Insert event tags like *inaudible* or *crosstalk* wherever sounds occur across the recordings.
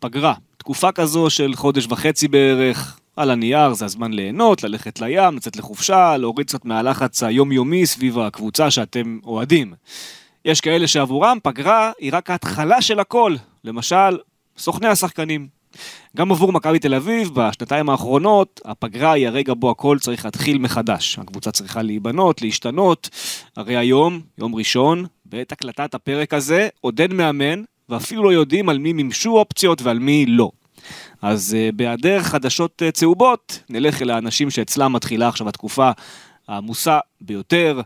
פגרה. תקופה כזו של חודש וחצי בערך, על הנייר זה הזמן ליהנות, ללכת לים, לצאת לחופשה, להוריד קצת מהלחץ היומיומי סביב הקבוצה שאתם אוהדים. יש כאלה שעבורם פגרה היא רק ההתחלה של הכל, למשל, סוכני השחקנים. גם עבור מכבי תל אביב, בשנתיים האחרונות, הפגרה היא הרגע בו הכל צריך להתחיל מחדש. הקבוצה צריכה להיבנות, להשתנות. הרי היום, יום ראשון, בעת הקלטת הפרק הזה, עוד אין מאמן, ואפילו לא יודעים על מי מימשו אופציות ועל מי לא. אז uh, בהיעדר חדשות uh, צהובות, נלך אל האנשים שאצלם מתחילה עכשיו התקופה העמוסה ביותר.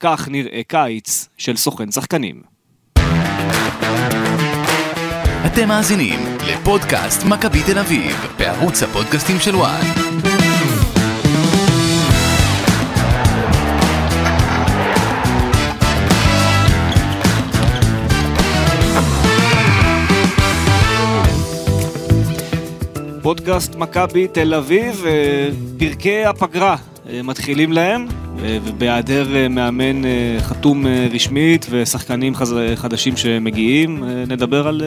כך נראה קיץ של סוכן שחקנים. אתם מאזינים לפודקאסט מכבי תל אביב, בערוץ הפודקאסטים של וואן. פודקאסט מכבי תל אביב, אה, פרקי הפגרה אה, מתחילים להם, אה, ובהיעדר מאמן חתום רשמית ושחקנים חדשים שמגיעים, נדבר על,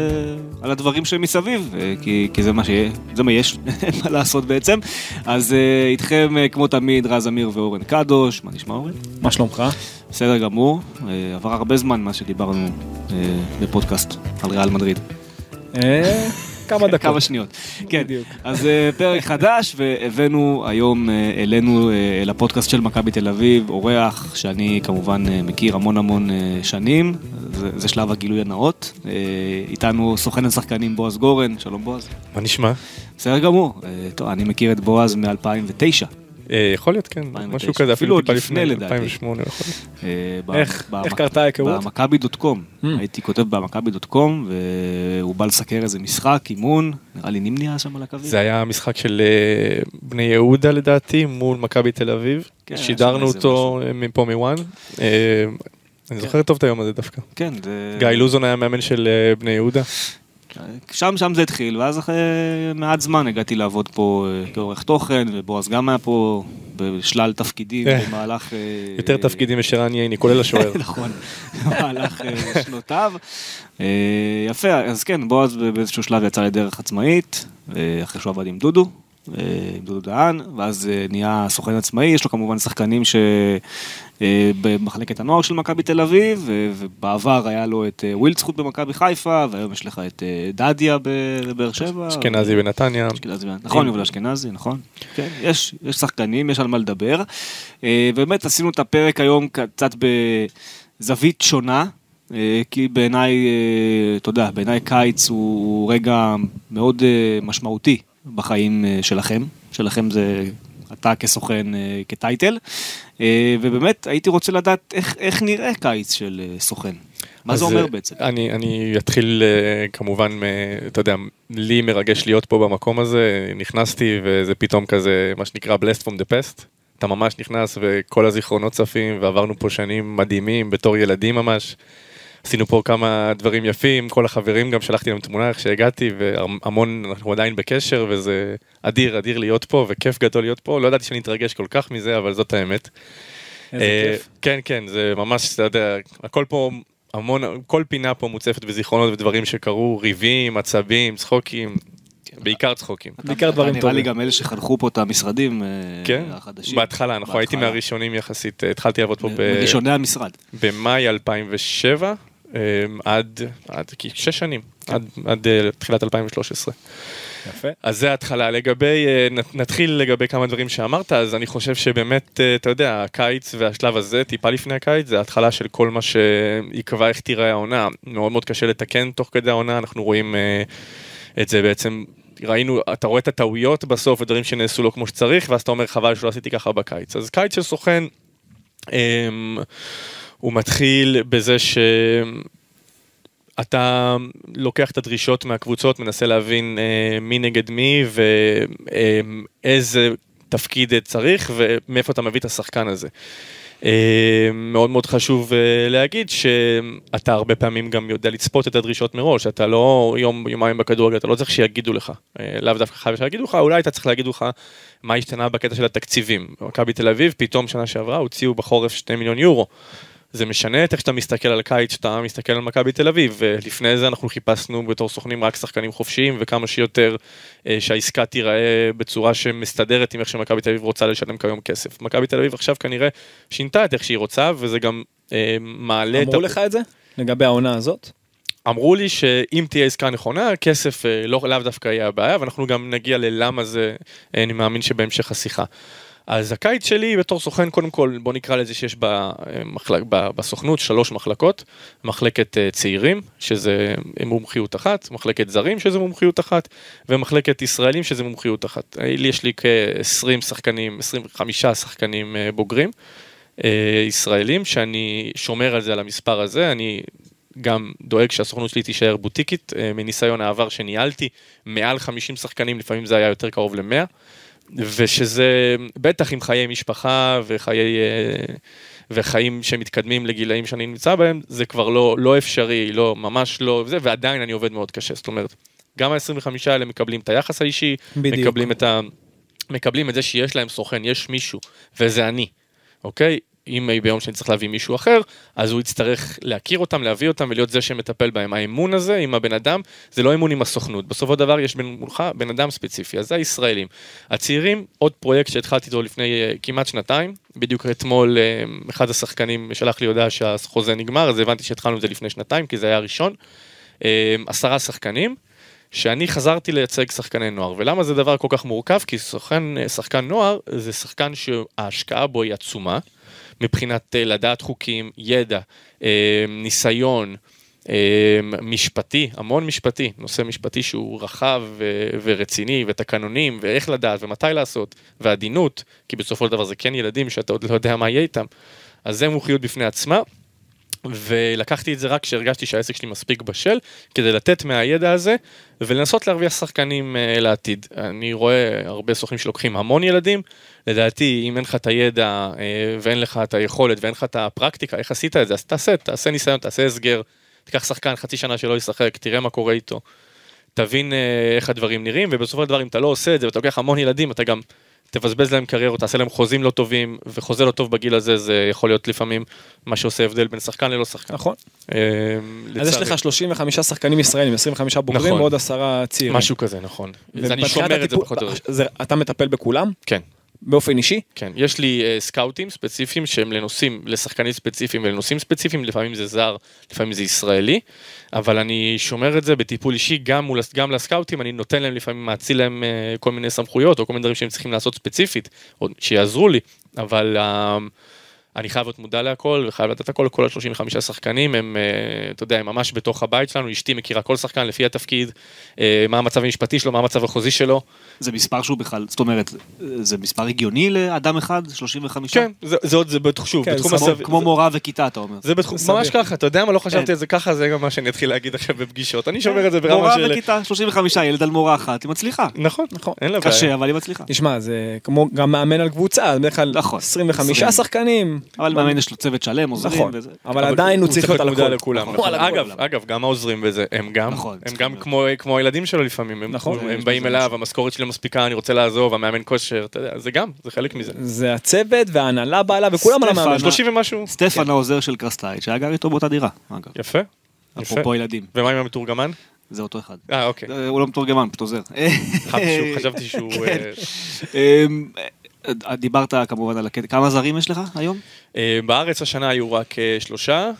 על הדברים שמסביב, כי, כי זה מה שיש, זה מה יש, *laughs* אין מה לעשות בעצם. אז איתכם כמו תמיד רז אמיר ואורן קדוש, מה נשמע אורן? מה שלומך? בסדר גמור, עבר הרבה זמן מאז שדיברנו בפודקאסט על ריאל מדריד. כמה דקות. כמה שניות. *laughs* כן, בדיוק. אז אה, פרק חדש, והבאנו היום אה, אלינו, אה, לפודקאסט של מכבי תל אביב, אורח שאני כמובן מכיר המון המון שנים, זה, זה שלב הגילוי הנאות. איתנו סוכן השחקנים בועז גורן, שלום בועז. מה נשמע? בסדר גמור. טוב, אני מכיר את בועז מ-2009. אה, יכול להיות, כן, משהו כזה, אפילו טיפה לפני לדעתי. 2008 יכול להיות. אה, איך קרתה ההיכרות? במכבי דוט קום, hmm. הייתי כותב במכבי דוט קום, והוא בא לסקר איזה משחק, אימון, נראה לי נימני שם על הקווים. זה היה משחק של אה, בני יהודה לדעתי, מול מכבי תל אביב. כן, שידרנו אותו מפה מוואן. אני זוכר טוב את היום הזה דווקא. כן, זה... גיא לוזון היה מאמן של בני יהודה. שם שם זה התחיל, ואז אחרי מעט זמן הגעתי לעבוד פה אה, כעורך תוכן, ובועז גם היה פה בשלל תפקידים אה, במהלך... אה, יותר תפקידים משרן ייני, כולל השוער. *laughs* נכון, במהלך שנותיו. יפה, אז כן, בועז באיזשהו שלב יצא לדרך עצמאית, אחרי שהוא עבד עם דודו, עם דודו דהן, ואז נהיה סוכן עצמאי, יש לו כמובן שחקנים ש... אה, במחלקת הנוער של מכבי תל אביב, ובעבר היה לו את אה, ווילדסחוט במכבי חיפה, והיום יש לך את אה, דדיה בבאר שבע. אשכנזי בנתניה. נכון, יובל אשכנזי, נכון. כן, יש, יש שחקנים, יש על מה לדבר. באמת עשינו את הפרק היום קצת בזווית שונה. כי בעיניי, אתה יודע, בעיניי קיץ הוא רגע מאוד משמעותי בחיים שלכם. שלכם זה אתה כסוכן, אה, כטייטל, אה, ובאמת הייתי רוצה לדעת איך, איך נראה קיץ של אה, סוכן. מה זה אומר בעצם? אני, אני אתחיל כמובן, אתה יודע, לי מרגש להיות פה במקום הזה, נכנסתי וזה פתאום כזה, מה שנקרא blessed from the past. אתה ממש נכנס וכל הזיכרונות צפים ועברנו פה שנים מדהימים בתור ילדים ממש. עשינו פה כמה דברים יפים, כל החברים גם שלחתי להם תמונה איך שהגעתי, והמון, אנחנו עדיין בקשר, וזה אדיר, אדיר להיות פה, וכיף גדול להיות פה. לא ידעתי שאני אתרגש כל כך מזה, אבל זאת האמת. איזה אה, כיף. כן, כן, זה ממש, אתה יודע, הכל פה, המון, כל פינה פה מוצפת בזיכרונות ודברים שקרו, ריבים, עצבים, צחוקים, בעיקר צחוקים. בעיקר דברים טובים. נראה לי גם אלה שחנכו פה את המשרדים אה, כן, החדשים. בהתחלה, נכון, הייתי מהראשונים יחסית, התחלתי לעבוד פה ב... מראשוני המשרד. במאי 2007, אמ, עד, עד שש שנים, כן. עד, עד uh, תחילת 2013. יפה. אז זה ההתחלה. לגבי, uh, נתחיל לגבי כמה דברים שאמרת, אז אני חושב שבאמת, uh, אתה יודע, הקיץ והשלב הזה, טיפה לפני הקיץ, זה ההתחלה של כל מה שיקבע איך תיראה העונה. מאוד מאוד קשה לתקן תוך כדי העונה, אנחנו רואים את זה בעצם ראינו, אתה רואה את הטעויות בסוף ודברים שנעשו לא כמו שצריך, ואז אתה אומר חבל שלא עשיתי ככה בקיץ. אז קיץ של סוכן, um, הוא מתחיל בזה שאתה לוקח את הדרישות מהקבוצות, מנסה להבין אה, מי נגד מי ואיזה אה, תפקיד צריך ומאיפה אתה מביא את השחקן הזה. אה, מאוד מאוד חשוב אה, להגיד שאתה הרבה פעמים גם יודע לצפות את הדרישות מראש, אתה לא יום יומיים בכדורגל, אתה לא צריך שיגידו לך, אה, לאו דווקא חייב שיגידו לך, אולי אתה צריך להגיד לך מה השתנה בקטע של התקציבים. מכבי תל אביב פתאום שנה שעברה הוציאו בחורף 2 מיליון יורו. זה משנה את איך שאתה מסתכל על הקיץ, שאתה מסתכל על מכבי תל אביב, ולפני זה אנחנו חיפשנו בתור סוכנים רק שחקנים חופשיים, וכמה שיותר אה, שהעסקה תיראה בצורה שמסתדרת עם איך שמכבי תל אביב רוצה לשלם כיום כסף. מכבי תל אביב עכשיו כנראה שינתה את איך שהיא רוצה, וזה גם אה, מעלה את... אמרו לך את זה? לגבי העונה הזאת? אמרו לי שאם תהיה עסקה נכונה, כסף אה, לא, לאו דווקא יהיה הבעיה, ואנחנו גם נגיע ללמה זה, אה, אני מאמין שבהמשך השיחה. אז הקיץ שלי בתור סוכן, קודם כל בוא נקרא לזה שיש במחלק, בסוכנות שלוש מחלקות, מחלקת אה, צעירים, שזה מומחיות אחת, מחלקת זרים, שזה מומחיות אחת, ומחלקת ישראלים, שזה מומחיות אחת. לי יש לי כ-20 שחקנים, 25 שחקנים אה, בוגרים. אה, ישראלים, שאני שומר על זה, על המספר הזה, אני גם דואג שהסוכנות שלי תישאר בוטיקית, מניסיון העבר שניהלתי, מעל 50 שחקנים, לפעמים זה היה יותר קרוב ל-100. ושזה בטח עם חיי משפחה וחיי... אה, וחיים שמתקדמים לגילאים שאני נמצא בהם, זה כבר לא, לא אפשרי, לא, ממש לא, זה, ועדיין אני עובד מאוד קשה, זאת אומרת, גם ה-25 האלה מקבלים את היחס האישי, בדיוק. מקבלים את ה... מקבלים את זה שיש להם סוכן, יש מישהו, וזה אני, אוקיי? אם ביום שאני צריך להביא מישהו אחר, אז הוא יצטרך להכיר אותם, להביא אותם ולהיות זה שמטפל בהם. האמון הזה עם הבן אדם, זה לא אמון עם הסוכנות. בסופו של דבר יש מולך בן אדם ספציפי, אז זה הישראלים. הצעירים, עוד פרויקט שהתחלתי איתו לפני uh, כמעט שנתיים, בדיוק אתמול uh, אחד השחקנים שלח לי הודעה שהחוזה נגמר, אז הבנתי שהתחלנו את זה לפני שנתיים, כי זה היה הראשון. Uh, עשרה שחקנים. שאני חזרתי לייצג שחקני נוער. ולמה זה דבר כל כך מורכב? כי שחקן, שחקן נוער זה שחקן שההשקעה בו היא עצומה. מבחינת אה, לדעת חוקים, ידע, אה, ניסיון, אה, משפטי, המון משפטי, נושא משפטי שהוא רחב ורציני, ותקנונים, ואיך לדעת, ומתי לעשות, ועדינות, כי בסופו של דבר זה כן ילדים שאתה עוד לא יודע מה יהיה איתם. אז זה מומחיות בפני עצמה. ולקחתי את זה רק כשהרגשתי שהעסק שלי מספיק בשל, כדי לתת מהידע הזה ולנסות להרוויח שחקנים לעתיד. אני רואה הרבה סוכנים שלוקחים המון ילדים, לדעתי אם אין לך את הידע uh, ואין לך את היכולת ואין לך את הפרקטיקה, איך עשית את זה? אז תעשה, תעשה ניסיון, תעשה הסגר, תיקח שחקן חצי שנה שלא ישחק, תראה מה קורה איתו. תבין uh, איך הדברים נראים, ובסופו של דבר אם אתה לא עושה את זה ואתה לוקח המון ילדים, אתה גם תבזבז להם קריירות, תעשה להם חוזים לא טובים, וחוזה לא טוב בגיל הזה, זה יכול להיות לפעמים מה שעושה הבדל בין שחקן ללא שחקן. נכון. אה, אז יש לך 35 שחקנים ישראלים, 25 בוגרים נכון. ועוד עשרה צעירים. משהו כזה, נכון. אני שומר את זה פחות או יותר. אתה מטפל בכולם? כן. באופן אישי? כן, יש לי uh, סקאוטים ספציפיים שהם לנושאים, לשחקנים ספציפיים ולנושאים ספציפיים, לפעמים זה זר, לפעמים זה ישראלי, אבל אני שומר את זה בטיפול אישי גם, מול, גם לסקאוטים, אני נותן להם לפעמים, מאציל להם uh, כל מיני סמכויות או כל מיני דברים שהם צריכים לעשות ספציפית, או שיעזרו לי, אבל... Uh, אני חייב להיות מודע להכל וחייב לדעת הכל, כל ה-35 שחקנים הם, אה, אתה יודע, הם ממש בתוך הבית שלנו, אשתי מכירה כל שחקן לפי התפקיד, אה, מה המצב המשפטי שלו, מה המצב החוזי שלו. זה מספר שהוא בכלל, זאת אומרת, זה מספר הגיוני לאדם אחד, 35? כן, זה, זה עוד, זה שוב, כן, בתחום הסביר. כמו מורה וכיתה, אתה אומר. זה בתחום, ממש ככה, אתה יודע מה, לא חשבתי על זה ככה, זה גם מה שאני אתחיל להגיד עכשיו בפגישות, אני שומר את זה ברמה של... מורה וכיתה, 35, ילד על מורה אחת, היא מצליחה. נכון, נכון, אין לה בעיה. קשה, אבל היא מצליחה. תשמע, זה כמו גם מאמן על קבוצה, בדרך כלל 25 נכון, שחקנים. אבל מאמן יש לו צוות שלם, עוזרים נכון, וזה. אבל עדיין הוא צריך להיות על הכל. לכולם. נכון. אגב, אגב, גם העוזרים וזה, הם גם, נכון, הם גם כמו הילדים שלו לפעמים, הם באים אליו, המשכורת שלי מספיקה, אני רוצה לעזוב, המאמן כושר, אתה יודע, זה גם, זה חלק מזה. זה הצוות וההנהלה באה אליו וכולם על המאמן. 30 ומשהו. סטפן העוזר של קרסטייט, שהיה גר איתו באותה דירה, אגב. יפה. אפרופו ילדים. ומה עם המתורגמן? זה אותו אחד. אה, אוקיי. הוא לא מתורגמן, פשוט עוזר. חשבתי שהוא... *laughs* אה, דיברת כמובן על הקטע, כמה זרים יש לך היום? אה, בארץ השנה היו רק אה, שלושה,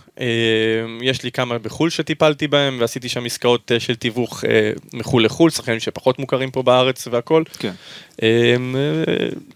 יש לי כמה בחו"ל שטיפלתי בהם ועשיתי שם עסקאות של תיווך מחו"ל לחו"ל, שחקנים שפחות מוכרים פה בארץ והכל. כן.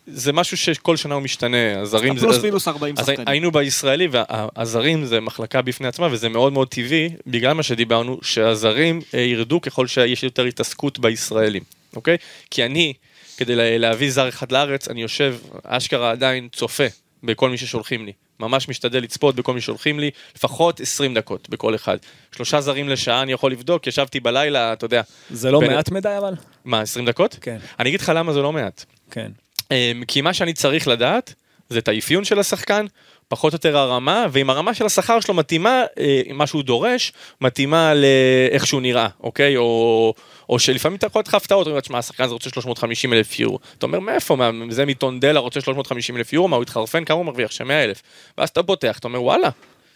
זה משהו שכל שנה הוא משתנה, הזרים זה... פלוס מינוס 40 שחקנים. היינו בישראלי והזרים זה מחלקה בפני עצמה וזה מאוד מאוד טבעי, בגלל מה שדיברנו, שהזרים ירדו ככל שיש יותר התעסקות בישראלים, אוקיי? כי אני... כדי להביא זר אחד לארץ, אני יושב, אשכרה עדיין צופה בכל מי ששולחים לי. ממש משתדל לצפות בכל מי ששולחים לי, לפחות 20 דקות בכל אחד. שלושה זרים לשעה אני יכול לבדוק, ישבתי בלילה, אתה יודע. זה לא בין... מעט מדי אבל? מה, 20 דקות? כן. אני אגיד לך למה זה לא מעט. כן. אמ, כי מה שאני צריך לדעת, זה את האפיון של השחקן, פחות או יותר הרמה, ואם הרמה של השכר שלו מתאימה, אה, מה שהוא דורש, מתאימה לאיך שהוא נראה, אוקיי? או, או שלפעמים אתה יכול לתת לך הפתעות, אומרים, תשמע, השחקן הזה רוצה 350 אלף יורו. אתה אומר, מאיפה? מה, זה מטונדלה רוצה 350 אלף יורו? מה, הוא התחרפן? כמה הוא מרוויח? ש-100 אלף. ואז אתה פותח, אתה אומר, וואלה,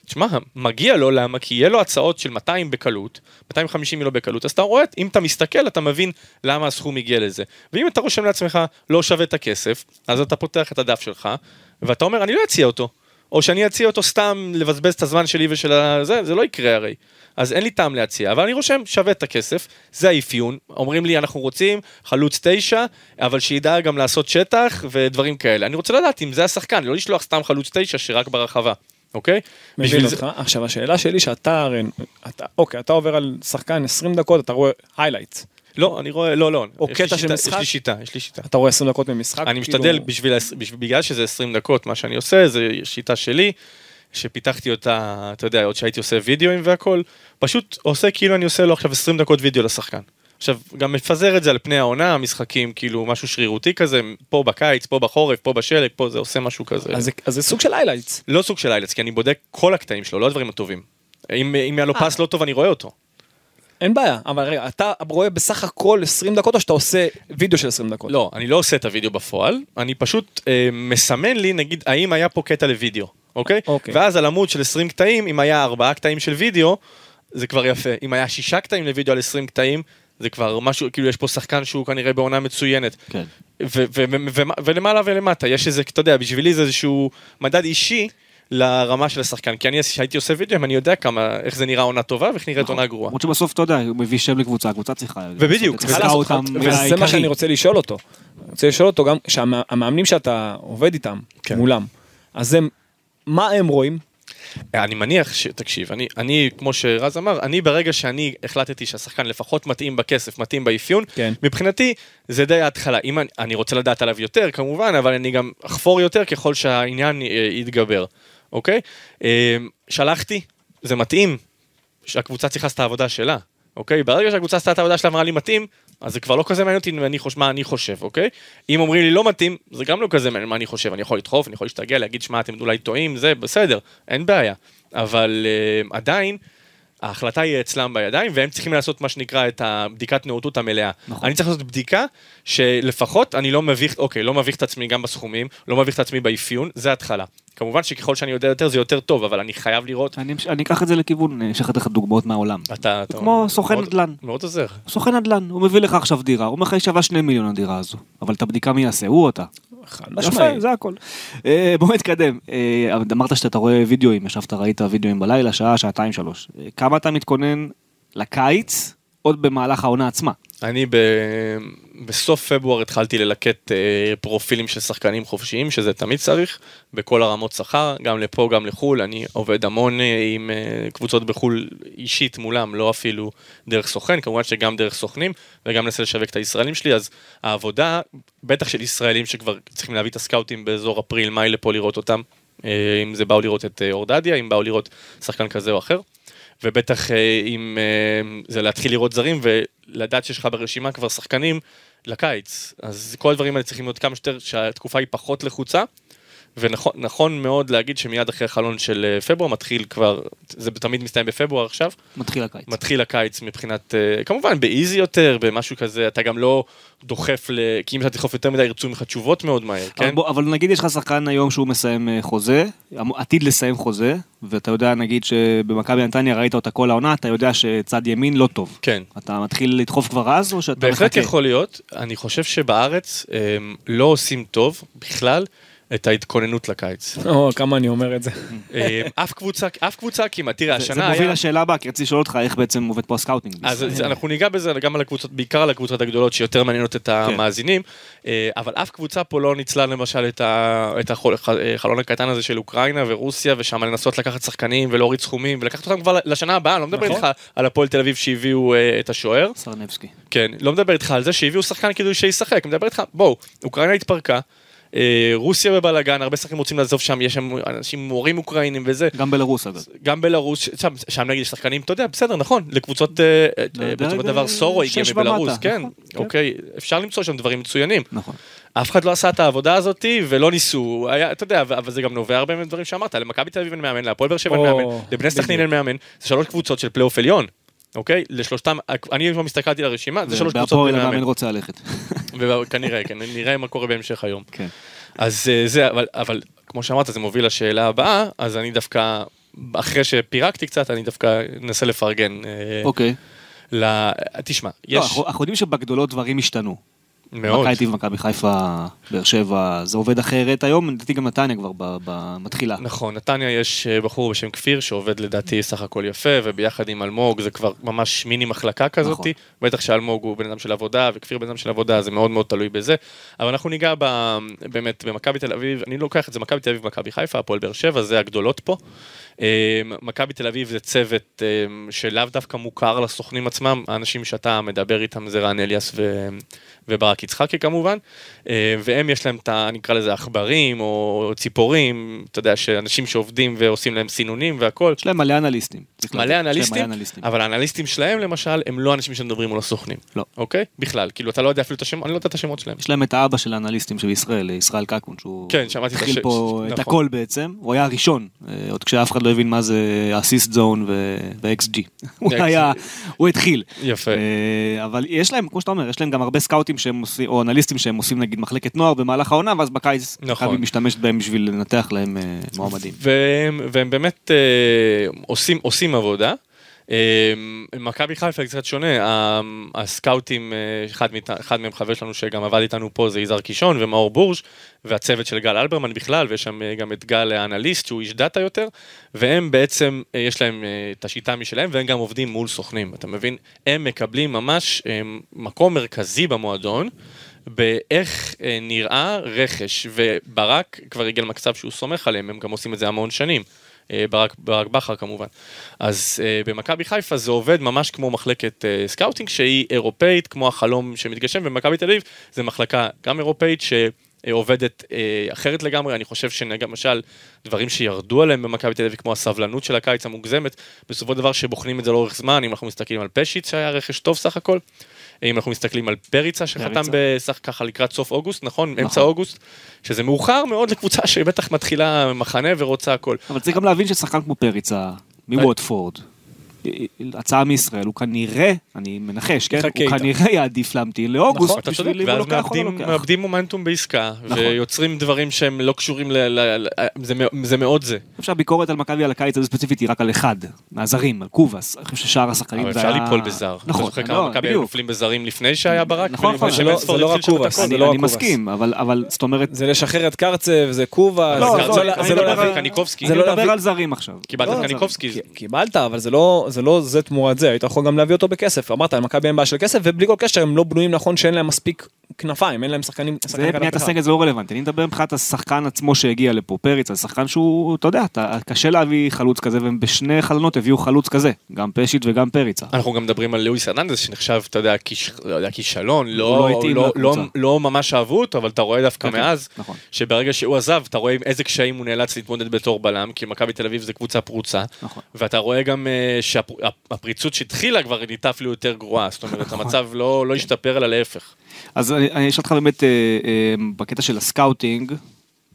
תשמע, מגיע לו, למה? כי יהיה לו הצעות של 200 בקלות, 250 מילו בקלות, אז אתה רואה, אם אתה מסתכל, אתה מבין למה הסכום הגיע לזה. ואם אתה רושם לעצמך לא שווה את הכסף, אז אתה פותח את הדף שלך, ואתה אומר, אני לא אציע אותו. או שאני אציע אותו סתם לבזבז את הזמן שלי ושל הזה, זה לא יקרה הרי. אז אין לי טעם להציע, אבל אני רושם, שווה את הכסף, זה האפיון, אומרים לי אנחנו רוצים חלוץ תשע, אבל שידע גם לעשות שטח ודברים כאלה. אני רוצה לדעת אם זה השחקן, לא לשלוח סתם חלוץ תשע שרק ברחבה. אוקיי? מבין אותך. זה... עכשיו השאלה שלי שאתה אתה, אוקיי, אתה עובר על שחקן 20 דקות, אתה רואה היילייט. לא, אני רואה, לא, לא. או קטע של משחק? יש לי שיטה, יש לי שיטה. אתה רואה 20 דקות ממשחק? אני כאילו... משתדל, בשביל, בגלל שזה 20 דקות, מה שאני עושה, זה שיטה שלי, שפיתחתי אותה, אתה יודע, עוד שהייתי עושה וידאוים והכל, פשוט עושה כאילו אני עושה לו עכשיו 20 דקות וידאו לשחקן. עכשיו, גם מפזר את זה על פני העונה, המשחקים, כאילו, משהו שרירותי כזה, פה בקיץ, פה בחורף, פה בשלג, פה זה עושה משהו כזה. אז, אז זה סוג של highlights. לא סוג של highlights, כי אני בודק כל הקטעים שלו, לא הדברים הטובים. אם, אם היה לו פס לא טוב, אני רואה אותו. אין בעיה, אבל רגע, אתה רואה בסך הכל 20 דקות או שאתה עושה וידאו של 20 דקות? לא, אני לא עושה את הוידאו בפועל, אני פשוט אה, מסמן לי, נגיד, האם היה פה קטע לוידאו, אוקיי? אוקיי. ואז על עמוד של 20 קטעים, אם היה 4 קטעים של וידאו, זה כבר יפה. אם היה 6 קטעים לוידאו על 20 קטעים, זה כבר משהו, כאילו יש פה שחקן שהוא כנראה בעונה מצוינת. כן. ולמעלה ולמטה, יש איזה, אתה יודע, בשבילי זה איזשהו מדד אישי. לרמה של השחקן, כי אני הייתי עושה וידאו, אני יודע כמה, איך זה נראה עונה טובה ואיך נראית נכון. עונה גרועה. למרות שבסוף אתה יודע, הוא מביא שם לקבוצה, הקבוצה צריכה... ובדיוק, צריכה לעשות אותם, וזה מה שאני רוצה לשאול אותו. אני רוצה לשאול אותו גם, שהמאמנים שאתה עובד איתם, כן. מולם, אז הם, מה הם רואים? אני מניח ש... תקשיב, אני, אני, כמו שרז אמר, אני ברגע שאני החלטתי שהשחקן לפחות מתאים בכסף, מתאים באפיון, כן. מבחינתי זה די ההתחלה. אם אני, אני רוצה לדעת עליו יותר, כמובן, אבל אני גם אחפור יותר ככל שהעניין יתגבר. אוקיי? אמ, שלחתי, זה מתאים, שהקבוצה צריכה לעשות את העבודה שלה, אוקיי? ברגע שהקבוצה עשתה את העבודה שלה אמרה לי מתאים, אז זה כבר לא כזה מעניין אותי אני חוש... מה אני חושב, אוקיי? אם אומרים לי לא מתאים, זה גם לא כזה מעניין מה אני חושב, אני יכול לדחוף, אני יכול להשתגע, להגיד שמע אתם אולי טועים, זה בסדר, אין בעיה. אבל uh, עדיין, ההחלטה היא אצלם בידיים, והם צריכים לעשות מה שנקרא את הבדיקת נאותות המלאה. נכון. אני צריך לעשות בדיקה שלפחות אני לא מביך, אוקיי, לא מביך את עצמי גם בסכומים, לא מביך את עצמי באפיון, זה התחלה. כמובן שככל שאני יודע יותר זה יותר טוב, אבל אני חייב לראות... אני, אני אקח את זה לכיוון, אני אשחרר לך דוגמאות מהעולם. אתה... אתה כמו סוכן נדל"ן. מאוד עוזר. סוכן נדל"ן, הוא מביא לך עכשיו דירה, הוא אומר לך שווה שני מיליון הדירה הזו, אבל את הבדיקה מי יעשה, הוא או אתה. יפה, זה הכל. אה, בוא נתקדם. אה, אמרת שאתה רואה וידאוים, ישבת ראית וידאוים בלילה, שעה, שעתיים, שלוש. אה, כמה אתה מתכונן לקיץ עוד במהלך העונה עצמה? אני ב... בסוף פברואר התחלתי ללקט אה, פרופילים של שחקנים חופשיים, שזה תמיד צריך, בכל הרמות שכר, גם לפה, גם לחו"ל. אני עובד המון אה, עם אה, קבוצות בחו"ל אישית מולם, לא אפילו דרך סוכן, כמובן שגם דרך סוכנים, וגם ננסה לשווק את הישראלים שלי, אז העבודה, בטח של ישראלים שכבר צריכים להביא את הסקאוטים באזור אפריל-מאי לפה לראות אותם, אם זה באו לראות את אורדדיה, אם באו לראות שחקן כזה או אחר. ובטח אה, אם אה, זה להתחיל לראות זרים ולדעת שיש לך ברשימה כבר שחקנים לקיץ. אז כל הדברים האלה צריכים להיות כמה שיותר, שהתקופה היא פחות לחוצה. ונכון נכון מאוד להגיד שמיד אחרי החלון של אה, פברואר מתחיל כבר, זה תמיד מסתיים בפברואר עכשיו. מתחיל הקיץ. מתחיל הקיץ מבחינת, אה, כמובן באיזי יותר, במשהו כזה, אתה גם לא דוחף, ל... כי אם אתה תדחוף יותר מדי ירצו ממך תשובות מאוד מהר, כן? אבל, בוא, אבל נגיד יש לך שחקן היום שהוא מסיים אה, חוזה, אמ, עתיד לסיים חוזה, ואתה יודע נגיד שבמכבי נתניה ראית אותה כל העונה, אתה יודע שצד ימין לא טוב. כן. אתה מתחיל לדחוף כבר אז, או שאתה בהחלט מחכה? בהחלט יכול להיות, אני חושב שבארץ הם לא עושים טוב בכלל. את ההתכוננות לקיץ. או, כמה אני אומר את זה. אה, אף קבוצה, אף קבוצה כמעט, תראה, השנה היה... זה מוביל לשאלה הבאה, כי רציתי לשאול אותך איך בעצם עובד פה ה scouting. אז אנחנו ניגע בזה גם על הקבוצות, בעיקר על הקבוצות הגדולות שיותר מעניינות את כן. המאזינים, אה, אבל אף קבוצה פה לא ניצלה למשל את החלון הקטן הזה של אוקראינה ורוסיה, ושם לנסות לקחת שחקנים ולהוריד סכומים, ולקחת אותם כבר לשנה הבאה, אני לא מדבר נכון. איתך על הפועל תל אביב שהביאו אה, את השוער. סרנבסקי. כן, לא מדבר איתך על זה שהביאו שחקן כאילו שישחק, מדבר איתך, בואו, אוקראינה התפרקה. אה, רוסיה בבלאגן, הרבה שחקנים רוצים לעזוב שם, יש שם אנשים מורים אוקראינים וזה. גם בלרוס אגב. גם בלרוס, שם, שם נגיד שחקנים, אתה יודע, בסדר, נכון, לקבוצות, בסופו של דבר סורו הגיע מבלרוס, כן, נכון, כן, אוקיי, אפשר למצוא שם דברים מצוינים. נכון. אף אחד לא עשה את העבודה הזאת ולא ניסו, היה, אתה יודע, אבל זה גם נובע הרבה מדברים שאמרת, למכבי תל אביב אין מאמן, להפועל באר שבע אין מאמן, לבני סכנין אין מאמן, זה שלוש קבוצות של פלייאוף עליון. אוקיי? לשלושתם, אני כבר הסתכלתי על הרשימה, זה שלוש קבוצות בלי מאמן. בהפועל המאמן רוצה ללכת. *laughs* כנראה, כן, נראה מה קורה בהמשך היום. כן. אז אה, זה, אבל, אבל כמו שאמרת, זה מוביל לשאלה הבאה, אז אני דווקא אחרי שפירקתי קצת, אני דווקא אנסה לפרגן. אוקיי. ל... תשמע, לא, יש... לא, אנחנו יודעים שבגדולות דברים השתנו. מאוד. מכבי תל מכבי חיפה, באר שבע, זה עובד אחרת היום, לדעתי גם נתניה כבר במתחילה. נכון, נתניה יש אה, בחור בשם כפיר שעובד לדעתי סך הכל יפה, וביחד עם אלמוג זה כבר ממש מיני מחלקה כזאת. נכון. בטח שאלמוג הוא בן אדם של עבודה, וכפיר בן אדם של עבודה, זה מאוד מאוד תלוי בזה. אבל אנחנו ניגע ב, באמת במכבי תל אביב, אני לוקח את זה מכבי תל אביב, מכבי חיפה, הפועל באר שבע, זה הגדולות פה. אה, מכבי תל אביב זה צוות אה, שלאו דווקא מוכר לסוכנים עצמם, האנשים שאתה מדבר איתם זה רן אליאס ו... וברק יצחקי כמובן, אה, והם יש להם את ה... נקרא לזה עכברים או ציפורים, אתה יודע, שאנשים שעובדים ועושים להם סינונים והכל. יש להם מלא אנליסטים. מלא אנליסטים, אבל האנליסטים שלהם למשל, הם לא אנשים שמדברים מול הסוכנים. לא. אוקיי? בכלל, כאילו אתה לא יודע אפילו את השמות, אני לא יודע את השמות שלהם. יש להם את האבא של האנליסטים שבישראל, ישראל קקון, שהוא... כן, שמעתי את השם. התחיל פה את נכון. הכל בעצם, הוא היה הראשון, עוד כשאף אחד לא הבין מה זה אסיסט זון ו-XG. הוא היה, הוא התחיל. יפה. אה, אבל יש להם, כמו שאתה אומר, יש להם גם הרבה סקאוטים שהם עושים, או אנליסטים שהם עושים נגיד מחלקת נוער במהלך העונה, ואז בקיץ נכון. מכבי משתמשת בהם בשביל לנתח להם אה, מועמדים. והם, באמת אה, עושים עבודה. אה, מכבי חיפה קצת שונה, הסקאוטים, אה, אחד, אחד מהם חבר שלנו שגם עבד איתנו פה זה יזהר קישון ומאור בורש, והצוות של גל אלברמן בכלל, ויש שם אה, גם את גל האנליסט שהוא איש דאטה יותר, והם בעצם, יש להם את השיטה משלהם, והם גם עובדים מול סוכנים, אתה מבין? הם מקבלים ממש מקום מרכזי במועדון. באיך נראה רכש, וברק כבר הגיע למצב שהוא סומך עליהם, הם גם עושים את זה המון שנים. אה, ברק, ברק בכר כמובן. אז אה, במכבי חיפה זה עובד ממש כמו מחלקת אה, scouting שהיא אירופאית, כמו החלום שמתגשם, ובמכבי תל אביב זה מחלקה גם אירופאית ש... עובדת אה, אחרת לגמרי, אני חושב שלמשל דברים שירדו עליהם במכבי תל אביב, כמו הסבלנות של הקיץ המוגזמת, בסופו של דבר שבוחנים את זה לאורך זמן, אם אנחנו מסתכלים על פשיץ' שהיה רכש טוב סך הכל, אם אנחנו מסתכלים על פריצה שחתם בסך ככה לקראת סוף אוגוסט, נכון? נכון? אמצע אוגוסט, שזה מאוחר מאוד לקבוצה שבטח מתחילה מחנה ורוצה הכל. אבל צריך גם להבין ששחקן כמו פריצה, מווטפורד, הצעה מישראל, הוא כנראה, אני מנחש, כן? הוא כנראה יעדיף להמתין לאוגוסט, נכון, בשביל אם הוא לוקח או לא לוקח. ואז מאבדים מומנטום בעסקה, נכון. ויוצרים דברים שהם לא קשורים ל... זה מאוד זה. אני חושב שהביקורת על מכבי על הקיץ הזה ספציפית היא רק על אחד, מהזרים, על קובאס. אני חושב ששאר השחקנים זה היה... אבל אפשר ליפול בזר. נכון, אתה זוכר כמה מכבי היו נופלים בזרים לפני שהיה ברק? נכון, נכון, זה לא רק קובאס. אני מסכים, אבל זאת אומרת... זה לשחרר את קרצב, זה קובאס. לא, זה לא להביא קניקובסקי. זה לא לדבר על זרים עכשיו. קיבלת את קניקובסקי. קיבלת, אבל זה לא זה לא זה תמורת זה, היית יכול גם להביא אותו בכסף. אמרת, למכבי אין בעיה של כסף, ובלי כל קשר הם לא בנויים נכון שאין להם מספיק כנפיים, אין להם שחקנים... זה בניית הסגל זה לא רלוונטי, אני מדבר מבחינת השחקן עצמו שהגיע לפה, פריץ, זה שחקן שהוא, אתה יודע, קשה להביא חלוץ כזה, והם בשני חלונות הביאו חלוץ כזה, גם פשיץ' וגם פריצה. אנחנו גם מדברים על לואיס הרננדס, שנחשב, אתה יודע, לא כישלון, לא, לא, לא, לא ממש אהבו אותו, אבל אתה רואה דווקא אוקיי, מאז, נכון. שברגע שהוא עזב, אתה רואה איזה קשיים הוא נאלץ להתמודד בתור בלם, כי מכבי תל אביב זה קבוצה פרוצה, נכון. ואתה רואה גם אה, שהפריצות שהתחילה כבר נהייתה אפילו יותר גרועה, זאת אומרת, נכון. המצב לא, לא השתפר אלא להפך. אז אני, אשאל אותך באמת, אה, אה, בקטע של ה scouting,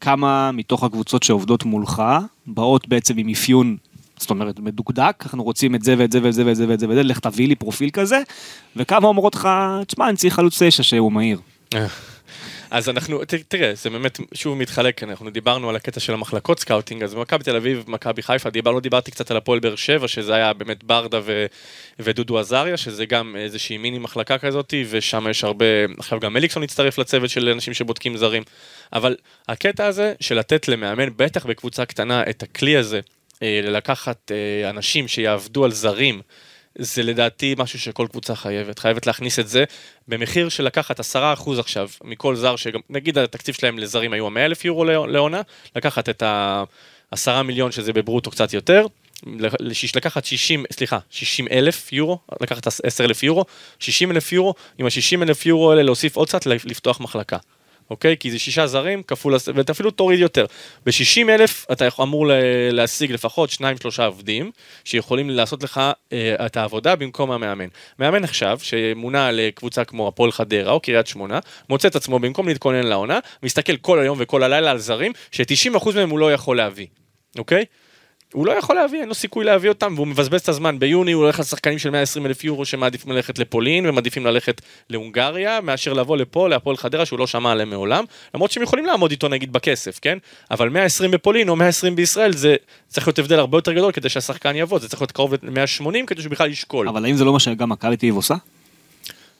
כמה מתוך הקבוצות שעובדות מולך, באות בעצם עם אפיון, זאת אומרת, מדוקדק, אנחנו רוצים את זה ואת זה ואת זה ואת זה ואת זה, ואת זה, לך תביא לי פרופיל כזה, וכמה אומרות לך, תשמע, אני צריך חלוץ תשע שהוא מהיר. אז אנחנו, תראה, זה באמת שוב מתחלק, אנחנו דיברנו על הקטע של המחלקות scouting, אז במכבי תל אביב, מכבי חיפה, דיברנו, דיברתי קצת על הפועל באר שבע, שזה היה באמת ברדה ו, ודודו עזריה, שזה גם איזושהי מיני מחלקה כזאת, ושם יש הרבה, עכשיו גם מליקסון הצטרף לצוות של אנשים שבודקים זרים, אבל הקטע הזה של לתת למאמן, בטח בקבוצה קטנה, את הכלי הזה, אה, לקחת אה, אנשים שיעבדו על זרים, זה לדעתי משהו שכל קבוצה חייבת, חייבת להכניס את זה במחיר של לקחת עשרה אחוז עכשיו מכל זר, שגם נגיד התקציב שלהם לזרים היו 100 אלף יורו לעונה, לקחת את העשרה מיליון שזה בברוטו קצת יותר, לקחת 60, סליחה, 60 אלף יורו, לקחת 10 אלף יורו, 60 אלף יורו, עם ה-60 אלף יורו האלה להוסיף עוד קצת, לפתוח מחלקה. אוקיי? כי זה שישה זרים כפול, ואתה אפילו תוריד יותר. ב-60 אלף אתה אמור להשיג לפחות שניים שלושה עובדים שיכולים לעשות לך אה, את העבודה במקום המאמן. מאמן עכשיו, שמונה לקבוצה כמו הפועל חדרה או קריית שמונה, מוצא את עצמו במקום להתכונן לעונה, מסתכל כל היום וכל הלילה על זרים, ש-90% מהם הוא לא יכול להביא, אוקיי? הוא לא יכול להביא, אין לו סיכוי להביא אותם, והוא מבזבז את הזמן. ביוני הוא הולך לשחקנים של 120 אלף יורו שמעדיפים ללכת לפולין ומעדיפים ללכת להונגריה, מאשר לבוא לפה, להפועל חדרה, שהוא לא שמע עליהם מעולם, למרות שהם יכולים לעמוד איתו נגיד בכסף, כן? אבל 120 בפולין או 120 בישראל זה צריך להיות הבדל הרבה יותר גדול כדי שהשחקן יבוא, זה צריך להיות קרוב ל-180 כדי שהוא בכלל ישקול. אבל האם זה לא מה שגם מכבי תל עושה?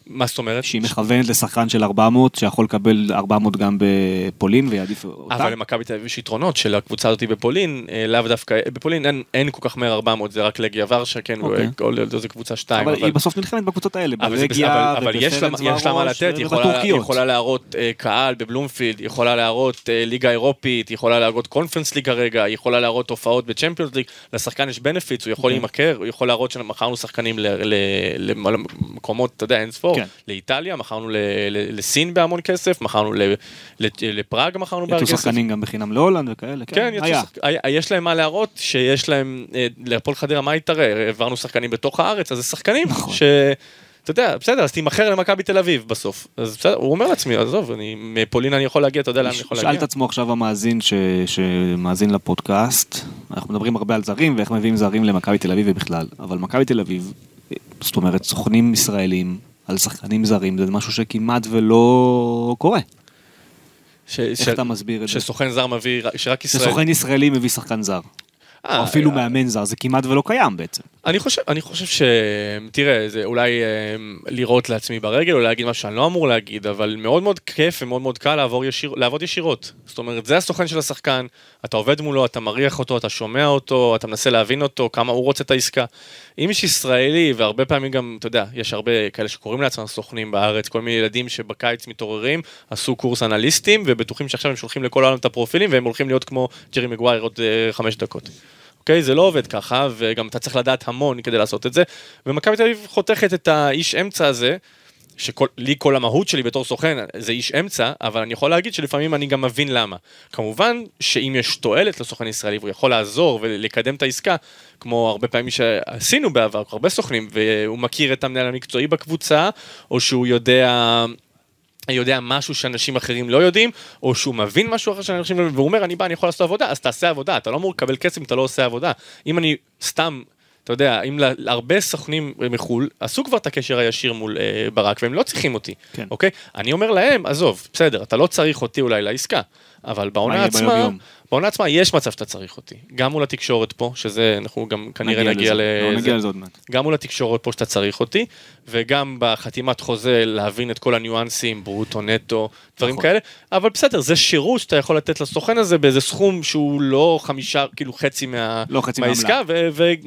מה זאת אומרת? שהיא מכוונת לשחקן של 400, שיכול לקבל 400 גם בפולין ויעדיף אותה. אבל למכבי תל אביב יש יתרונות של הקבוצה הזאת בפולין, אה, לאו דווקא, בפולין אין, אין כל כך מהר 400, זה רק לגיה ורשה, כן, אוקיי. או זה קבוצה 2. אבל, אבל היא בסוף נלחמת בקבוצות האלה, בלגיה אבל, אבל יש לה, מה לתת, היא יכולה, יכולה להראות uh, קהל בבלומפילד, היא יכולה להראות uh, ליגה אירופית, היא יכולה להראות קונפרנס ליג כרגע, היא יכולה להראות הופעות בצ'מפיונס ליג, לשחקן יש בנפיץ, הוא יכול okay. אוקיי. להימכר, הוא יכול להראות שמכרנו שחקנים למקומות, אתה יודע, אין ספור, כן. לאיטליה, מכרנו לסין בהמון כסף, מכרנו לפראג, מכרנו בהר כסף. יצאו שחקנים גם בחינם להולנד וכאלה, כן, כן היה. יש להם מה להראות, שיש להם, אה, להפועל חדרה מה יתראה, העברנו שחקנים בתוך הארץ, אז זה שחקנים נכון. ש... אתה יודע, בסדר, אז תימכר למכבי תל אביב בסוף. אז בסדר, הוא אומר לעצמי, עזוב, אני, מפולין אני יכול להגיע, אתה יודע לאן אני יכול להגיע. שאל את עצמו עכשיו המאזין ש, שמאזין לפודקאסט, אנחנו מדברים הרבה על זרים ואיך מביאים זרים למכבי תל אביב ובכלל, אבל מכבי תל אביב, זאת אומרת, סוכנים ישראלים על שחקנים זרים, זה משהו שכמעט ולא קורה. ש, איך ש, אתה מסביר את זה? שסוכן זר מביא, שרק ישראל... שסוכן ישראלי מביא שחקן זר. או אפילו מאמן זר, זה כמעט ולא קיים בעצם. אני חושב, אני חושב ש... תראה, זה אולי אה, לירות לעצמי ברגל, או להגיד משהו שאני לא אמור להגיד, אבל מאוד מאוד כיף ומאוד מאוד קל לעבור ישיר, לעבוד ישירות. זאת אומרת, זה הסוכן של השחקן, אתה עובד מולו, אתה מריח אותו, אתה שומע אותו, אתה מנסה להבין אותו, כמה הוא רוצה את העסקה. אם יש ישראלי, והרבה פעמים גם, אתה יודע, יש הרבה כאלה שקוראים לעצמם סוכנים בארץ, כל מיני ילדים שבקיץ מתעוררים, עשו קורס אנליסטים, ובטוחים שעכשיו הם שולחים לכל העולם את הפרופילים, והם הולכים להיות כמו ג'רי מגווייר עוד uh, חמש דקות. אוקיי? זה לא עובד ככה, וגם אתה צריך לדעת המון כדי לעשות את זה. ומכבי תל אביב חותכת את האיש אמצע הזה, שלי כל המהות שלי בתור סוכן זה איש אמצע, אבל אני יכול להגיד שלפעמים אני גם מבין למה. כמובן שאם יש תועלת לסוכן ישראלי והוא יכול לעזור ולקדם את העסקה, כמו הרבה פעמים שעשינו בעבר, הרבה סוכנים, והוא מכיר את המנהל המקצועי בקבוצה, או שהוא יודע יודע משהו שאנשים אחרים לא יודעים, או שהוא מבין משהו אחר שאנשים לא יודעים, והוא אומר, אני בא, אני יכול לעשות עבודה, אז תעשה עבודה, אתה לא אמור לקבל כסף אם אתה לא עושה עבודה. אם אני סתם, אתה יודע, אם להרבה סוכנים מחו"ל עשו כבר את הקשר הישיר מול אה, ברק, והם לא צריכים אותי, כן. אוקיי? אני אומר להם, עזוב, בסדר, אתה לא צריך אותי אולי לעסקה, אבל בעונה עצמה, בעונה עצמה יש מצב שאתה צריך אותי. גם מול התקשורת פה, שזה, אנחנו גם כנראה נגיע, נגיע לזה. לא, נגיע לזה עוד מעט. גם מול התקשורת פה שאתה צריך אותי, וגם בחתימת חוזה להבין את כל הניואנסים, ברוטו, נטו, דברים נכון. כאלה. אבל בסדר, זה שירות שאתה יכול לתת לסוכן הזה באיזה סכום שהוא לא חמישה, כאילו חצי, מה, לא חצי מהעסקה.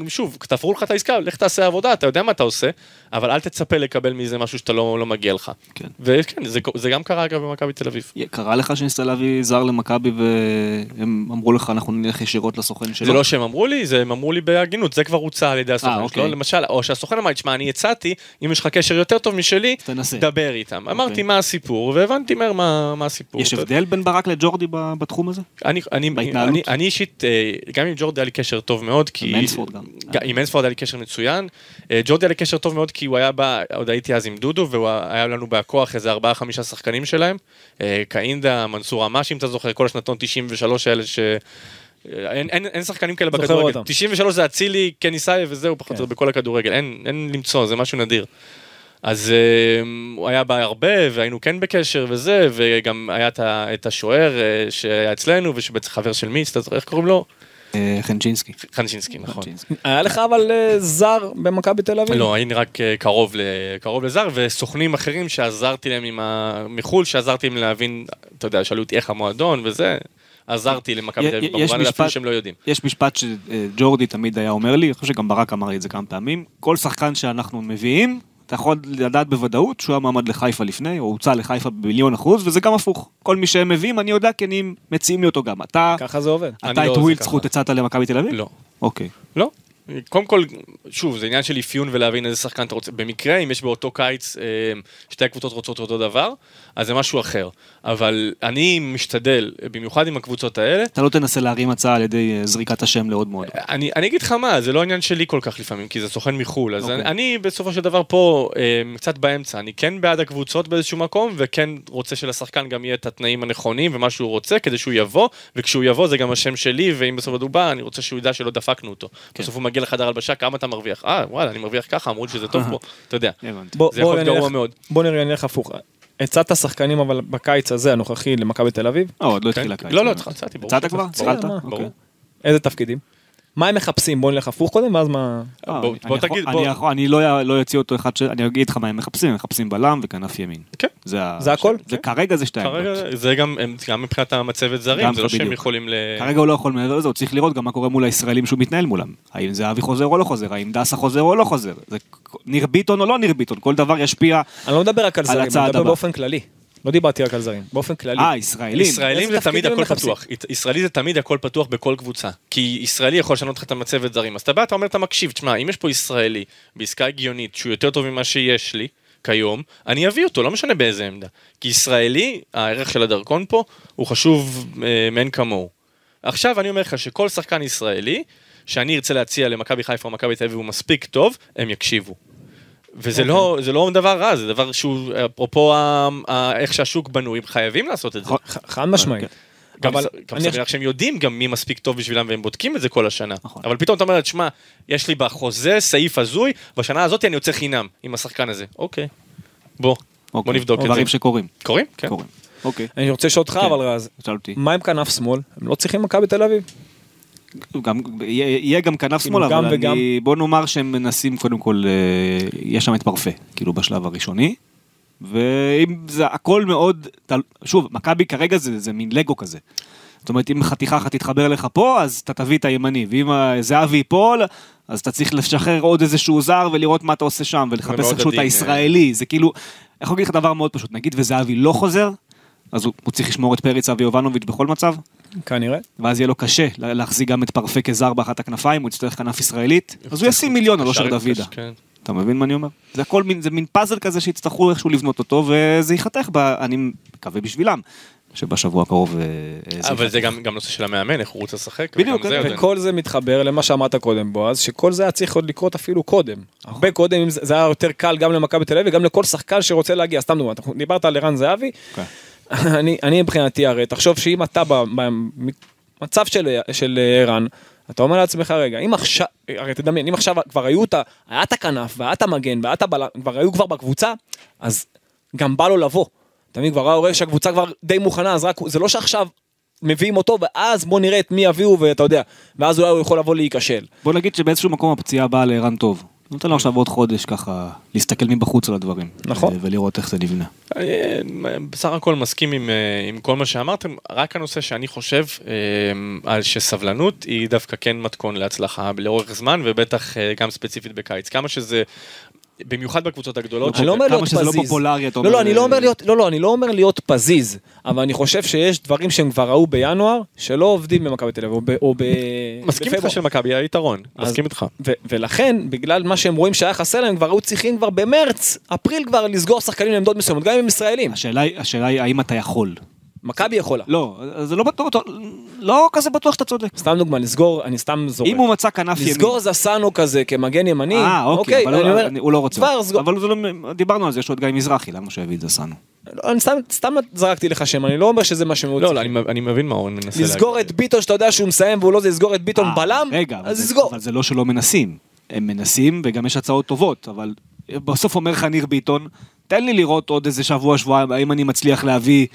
ושוב, תפרו לך את העסקה, לך תעשה עבודה, אתה יודע מה אתה עושה, אבל אל תצפה לקבל מזה משהו שאתה לא, לא מגיע לך. כן. וכן, זה, זה גם קרה אגב במכבי תל אביב. קרה לך שניסת להביא זר למכבי והם אמרו לך אנחנו נלך ישירות לסוכן שלו? זה לא שהם אמרו לי, זה הם אמרו לי בהגינות, זה כבר הוצע על ידי הסוכן שלו, אוקיי. למשל, או שהסוכן אמר, תשמע, אני הצעתי, אם יש לך קשר יותר טוב משלי, תנסה. דבר איתם. אוקיי. אמרתי מה הסיפור, והבנתי מהר מה, מה הסיפור. יש הבדל בין ברק לג'ורדי בתחום הזה? אני, אני, אני, אני אישית, אה, גם עם ג'ורדי היה לי קשר טוב מאוד, כי... עם אינספורד גם. עם אינספורד היה לי קשר מצוין. אה, ג'ורדי היה לי קשר טוב מאוד, כי הוא היה בא, עוד הייתי אז עם דודו, והיה לנו בהכוח איזה ארבעה חמישה שחקנים שלהם. אה, קאינדה, מנסור עמאש, אם אתה זוכר, כל השנתון 93 האלה ש... אין, אין, אין שחקנים כאלה בכדורגל. 93 זה אצילי, קני סייף וזהו, פחות או כן. יותר בכל הכדורגל. אין, אין למצוא, זה משהו נדיר. אז אה, הוא היה בא הרבה, והיינו כן בקשר וזה, וגם היה את השוער אה, שהיה אצלנו, ושבעצם חבר של מיץ', אתה זוכר איך קוראים לו? אה, חנצ'ינסקי. חנצ'ינסקי, נכון. היה לך אבל זר במכבי תל אביב? לא, הייתי רק קרוב, קרוב לזר, וסוכנים אחרים שעזרתי להם עם ה... מחו"ל, שעזרתי להם להבין, אתה יודע, שאלו אותי איך המועדון וזה, עזרתי למכבי תל אביב, במובן אפילו שהם לא יודעים. יש משפט שג'ורדי תמיד היה אומר לי, אני חושב שגם ברק אמר לי את זה כמה פעמים, כל שחקן שאנחנו מביאים, אתה יכול לדעת בוודאות שהוא היה מועמד לחיפה לפני, או הוצע לחיפה במיליון אחוז, וזה גם הפוך. כל מי שהם מביאים, אני יודע כי אני מציעים לי אותו גם. אתה... ככה זה עובד. אתה את לא ווילד זכות הצעת למכבי תל אביב? לא. אוקיי. לא. קודם כל, שוב, זה עניין של אפיון ולהבין איזה שחקן אתה רוצה. במקרה, אם יש באותו קיץ אה, שתי הקבוצות רוצות אותו דבר, אז זה משהו אחר. אבל אני משתדל, במיוחד עם הקבוצות האלה... אתה לא תנסה להרים הצעה על ידי אה, זריקת השם לעוד מאוד. אני, אני אגיד לך מה, זה לא עניין שלי כל כך לפעמים, כי זה סוכן מחו"ל. אז okay. אני, אני בסופו של דבר פה אה, קצת באמצע. אני כן בעד הקבוצות באיזשהו מקום, וכן רוצה שלשחקן גם יהיה את התנאים הנכונים ומה שהוא רוצה, כדי שהוא יבוא, וכשהוא יבוא זה גם השם שלי, ואם בסוף בא, אני רוצה שהוא ידע שלא דפקנו אותו. כן. בסוף הוא מגיע לחדר הלבשה, כמה אתה מרוויח? אה, וואלה, אני מרוויח ככה, אמרו שזה טוב *laughs* פה, אתה יודע. זה יכול להיות גרוע מאוד. בוא נראה, נלך הפוך. הצעת שחקנים אבל בקיץ הזה הנוכחי למכבי תל אביב? אה, עוד לא התחיל הקיץ. לא, לא, הצעתי, ברור. הצעת כבר? התחלת? איזה תפקידים? מה הם מחפשים? בוא נלך הפוך קודם ואז מה... אה, בוא תגיד, בוא. אני לא, לא אוציא אותו אחד ש... אני אגיד לך מה הם מחפשים, הם מחפשים בלם וכנף ימין. כן. זה הכל? זה כרגע זה שתי העמדות. זה גם מבחינת המצבת זרים, זה לא שהם יכולים ל... כרגע הוא לא יכול מעבר לזה, הוא צריך לראות גם מה קורה מול הישראלים שהוא מתנהל מולם. האם זה אבי חוזר או לא חוזר, האם דסה חוזר או לא חוזר. ניר ביטון או לא ניר ביטון, כל דבר ישפיע אני לא מדבר רק על זרים, אני מדבר באופן כללי. לא דיברתי רק על זרים, באופן כללי. אה, ישראלים. ישראלים זה תמיד הכל פתוח. ישראלי זה תמיד הכל פתוח בכל קבוצה. כי ישראלי יכול לשנות לך את המצבת זרים. אז אתה בא, אתה אומר, אתה מקשיב, תשמע, אם יש פה ישראלי בעסקה הגיונית שהוא יותר טוב ממה שיש לי, כיום, אני אביא אותו, לא משנה באיזה עמדה. כי ישראלי, הערך של הדרכון פה, הוא חשוב אה, מאין כמוהו. עכשיו אני אומר לך שכל שחקן ישראלי, שאני ארצה להציע למכבי חיפה או מכבי תל אביב הוא מספיק טוב, הם יקשיבו. וזה okay. לא, אוקיי. לא דבר רע, זה דבר שהוא, אפרופו ה, ה, איך שהשוק בנוי, חייבים לעשות את זה. חד משמעית. Okay. גם, אבל גם סביר שהם יודעים גם מי מספיק טוב בשבילם והם בודקים את זה כל השנה. נכון. אבל פתאום אתה אומר, שמע, יש לי בחוזה סעיף הזוי, בשנה הזאת אני יוצא חינם עם השחקן הזה. אוקיי, בוא, אוקיי. בוא נבדוק את זה. דברים שקורים. קורים? כן. קורים. אוקיי. אני רוצה לשאול אותך כן. אבל רז, מה עם כנף שמאל? הם לא צריכים מכבי תל אביב? גם, יהיה גם כנף שמאל, אבל וגם... אני, בוא נאמר שהם מנסים קודם כל, אה, יש שם את פרפה, כאילו בשלב הראשוני. ואם זה הכל מאוד, שוב, מכבי כרגע זה, זה מין לגו כזה. זאת אומרת, אם חתיכה אחת תתחבר לך פה, אז אתה תביא את הימני, ואם זהבי ייפול, אז אתה צריך לשחרר עוד איזשהו זר ולראות מה אתה עושה שם, ולחפש איכשהו את הישראלי, זה כאילו, איך להגיד לך דבר מאוד פשוט, נגיד וזהבי לא חוזר, אז הוא, הוא צריך לשמור את פריצה ויובנוביץ' בכל מצב? כנראה. ואז יהיה לו קשה להחזיק גם את פרפה כזר באחת הכנפיים, הוא יצטרך כנף ישראלית, אז הוא ישים מיליון על אושר דוידה. כן. אתה מבין מה אני אומר? זה הכל מין, זה מין פאזל כזה שיצטרכו איכשהו לבנות אותו, וזה ייחתך, אני מקווה בשבילם. שבשבוע הקרוב... אה, אבל זה גם, גם נושא של המאמן, איך הוא רוצה לשחק. בדיוק, וכל זה מתחבר למה שאמרת קודם, בועז, שכל זה היה צריך עוד לקרות אפילו קודם. הרבה קודם, זה היה יותר קל גם למכבי תל אביב וגם לכל שחקן שרוצה להגיע. סתם דוגמא, דיברת על ערן זהבי, כן. אני, אני מבחינתי הרי, תחשוב שאם אתה במצב של, של ערן, אתה אומר לעצמך רגע, אם עכשיו, הרי תדמיין, אם עכשיו כבר היו את ה... היה את הכנף, והיה את המגן, והיה את הבלם, כבר היו כבר בקבוצה, אז גם בא לו לבוא. אתה מבין, כבר רואה שהקבוצה כבר די מוכנה, אז רק, זה לא שעכשיו מביאים אותו, ואז בוא נראה את מי יביאו, ואתה יודע, ואז אולי הוא יכול לבוא להיכשל. בוא נגיד שבאיזשהו מקום הפציעה באה לערן טוב. נותן לו עכשיו עוד חודש ככה להסתכל מבחוץ על הדברים. נכון. ולראות איך זה נבנה. אה, בסך הכל מסכים עם, אה, עם כל מה שאמרתם, רק הנושא שאני חושב אה, על שסבלנות היא דווקא כן מתכון להצלחה לאורך זמן ובטח גם ספציפית בקיץ. כמה שזה במיוחד בקבוצות הגדולות. אני לא אומר להיות פזיז. כמה שזה לא פופולרי, אתה אומר... לא, לא, אני לא אומר להיות, לא, לא, אני לא אומר להיות פזיז, אבל אני חושב שיש דברים שהם כבר ראו בינואר, שלא עובדים במכבי תל אביב, או ב... מסכים איתך שלמכבי היה יתרון, מסכים איתך. ולכן, בגלל מה שהם רואים שהיה חסר להם, כבר היו צריכים כבר במרץ, אפריל כבר לסגור שחקנים לעמדות מסוימות, גם אם הם ישראלים. השאלה היא האם אתה יכול. מכבי יכולה. לא, זה לא בטוח, לא כזה בטוח שאתה צודק. סתם דוגמה, לסגור, אני סתם זורק. אם הוא מצא כנף ימין. לסגור זסנו כזה כמגן ימני, אה, אוקיי, אוקיי אבל אומר, אני, הוא לא רוצה. כבר סגור. אבל לא, דיברנו על זה, יש את גיא מזרחי, למה שהוא יביא את זסנו? לא, אני סתם, סתם זרקתי לך שם, אני לא אומר שזה מה שהם רוצים. לא, לא, אני, מבין מה אורן מנסה להגיד. לסגור את ביטון שאתה יודע שהוא מסיים והוא לא זה, לסגור את ביטון אה, בלם, רגע, אז לסגור. אבל זה לא שלא מנסים. הם מנסים וגם יש הצעות טובות, אבל בסוף אומר לך ניר ביטון, תן לי לראות עוד איזה שבוע, שבועיים, האם אני מצליח להביא...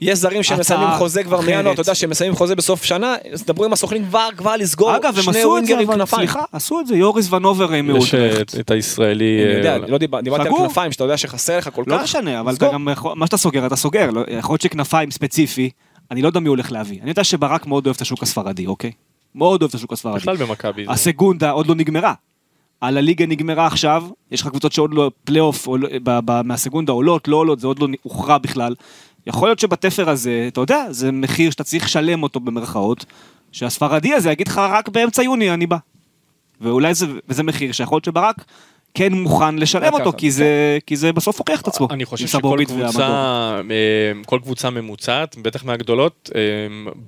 יש זרים שמסיימים חוזה כבר מינואר, אתה יודע שהם מסיימים חוזה בסוף שנה, אז דברו עם הסוכנים כבר, כבר לסגור אגב, שני ווינגרים כנפיים. סליחה, עשו את זה, יוריס ונובר מאוד. יש את הישראלי... אני יודע, לא דיברתי על כנפיים, שאתה יודע שחסר לך כל לא כך. לא משנה, אבל גם, מה שאתה סוגר, אתה סוגר. לא- יכול להיות שכנפיים ספציפי, אני לא יודע מי הולך להביא. אני יודע שברק מאוד אוהב את השוק הספרדי, אוקיי? מאוד אוהב את השוק הספרדי. בכלל במכבי. הסגונדה עוד לא נגמרה. על הליגה נגמרה עכשיו, יש לך קבוצות שעוד לא, פלייאוף מהסגונדה עולות, לא עולות, זה עוד לא הוכרע בכלל. יכול להיות שבתפר הזה, אתה יודע, זה מחיר שאתה צריך לשלם אותו במרכאות, שהספרדי הזה יגיד לך רק באמצע יוני אני בא. ואולי זה, וזה מחיר שיכול להיות שברק כן מוכן לשלם אותו, כי זה, כי זה בסוף הוכיח את עצמו. אני חושב שכל קבוצה. אה, כל קבוצה ממוצעת, בטח מהגדולות, אה,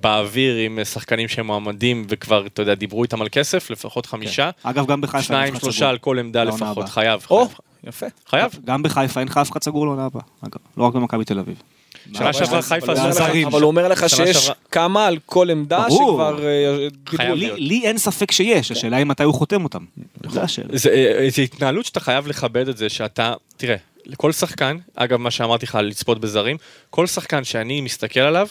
באוויר עם שחקנים שהם מועמדים וכבר, אתה יודע, דיברו איתם על כסף, לפחות חמישה, אגב, גם בחיפה אין שניים, שלושה. על כל עמדה לפחות, הבאה. חייב. או, חייב. יפה. חייב. גם בחיפה אין לך אף אחד סגור לעונה הבאה, אגב, לא רק במכבי תל אביב. שנה שעברה חיפה עשו זרים. אבל הוא אומר לך שיש כמה על כל עמדה. שכבר אה. לי, אין ספק שיש, השאלה היא מתי הוא חותם אותם. זה השאלה. זה, אה, זה התנהלות שאתה חייב לכבד את זה, שאתה, תראה, לכל שחקן, אגב, מה שאמרתי לך על לצפות בזרים, כל שחקן שאני מסתכל עליו,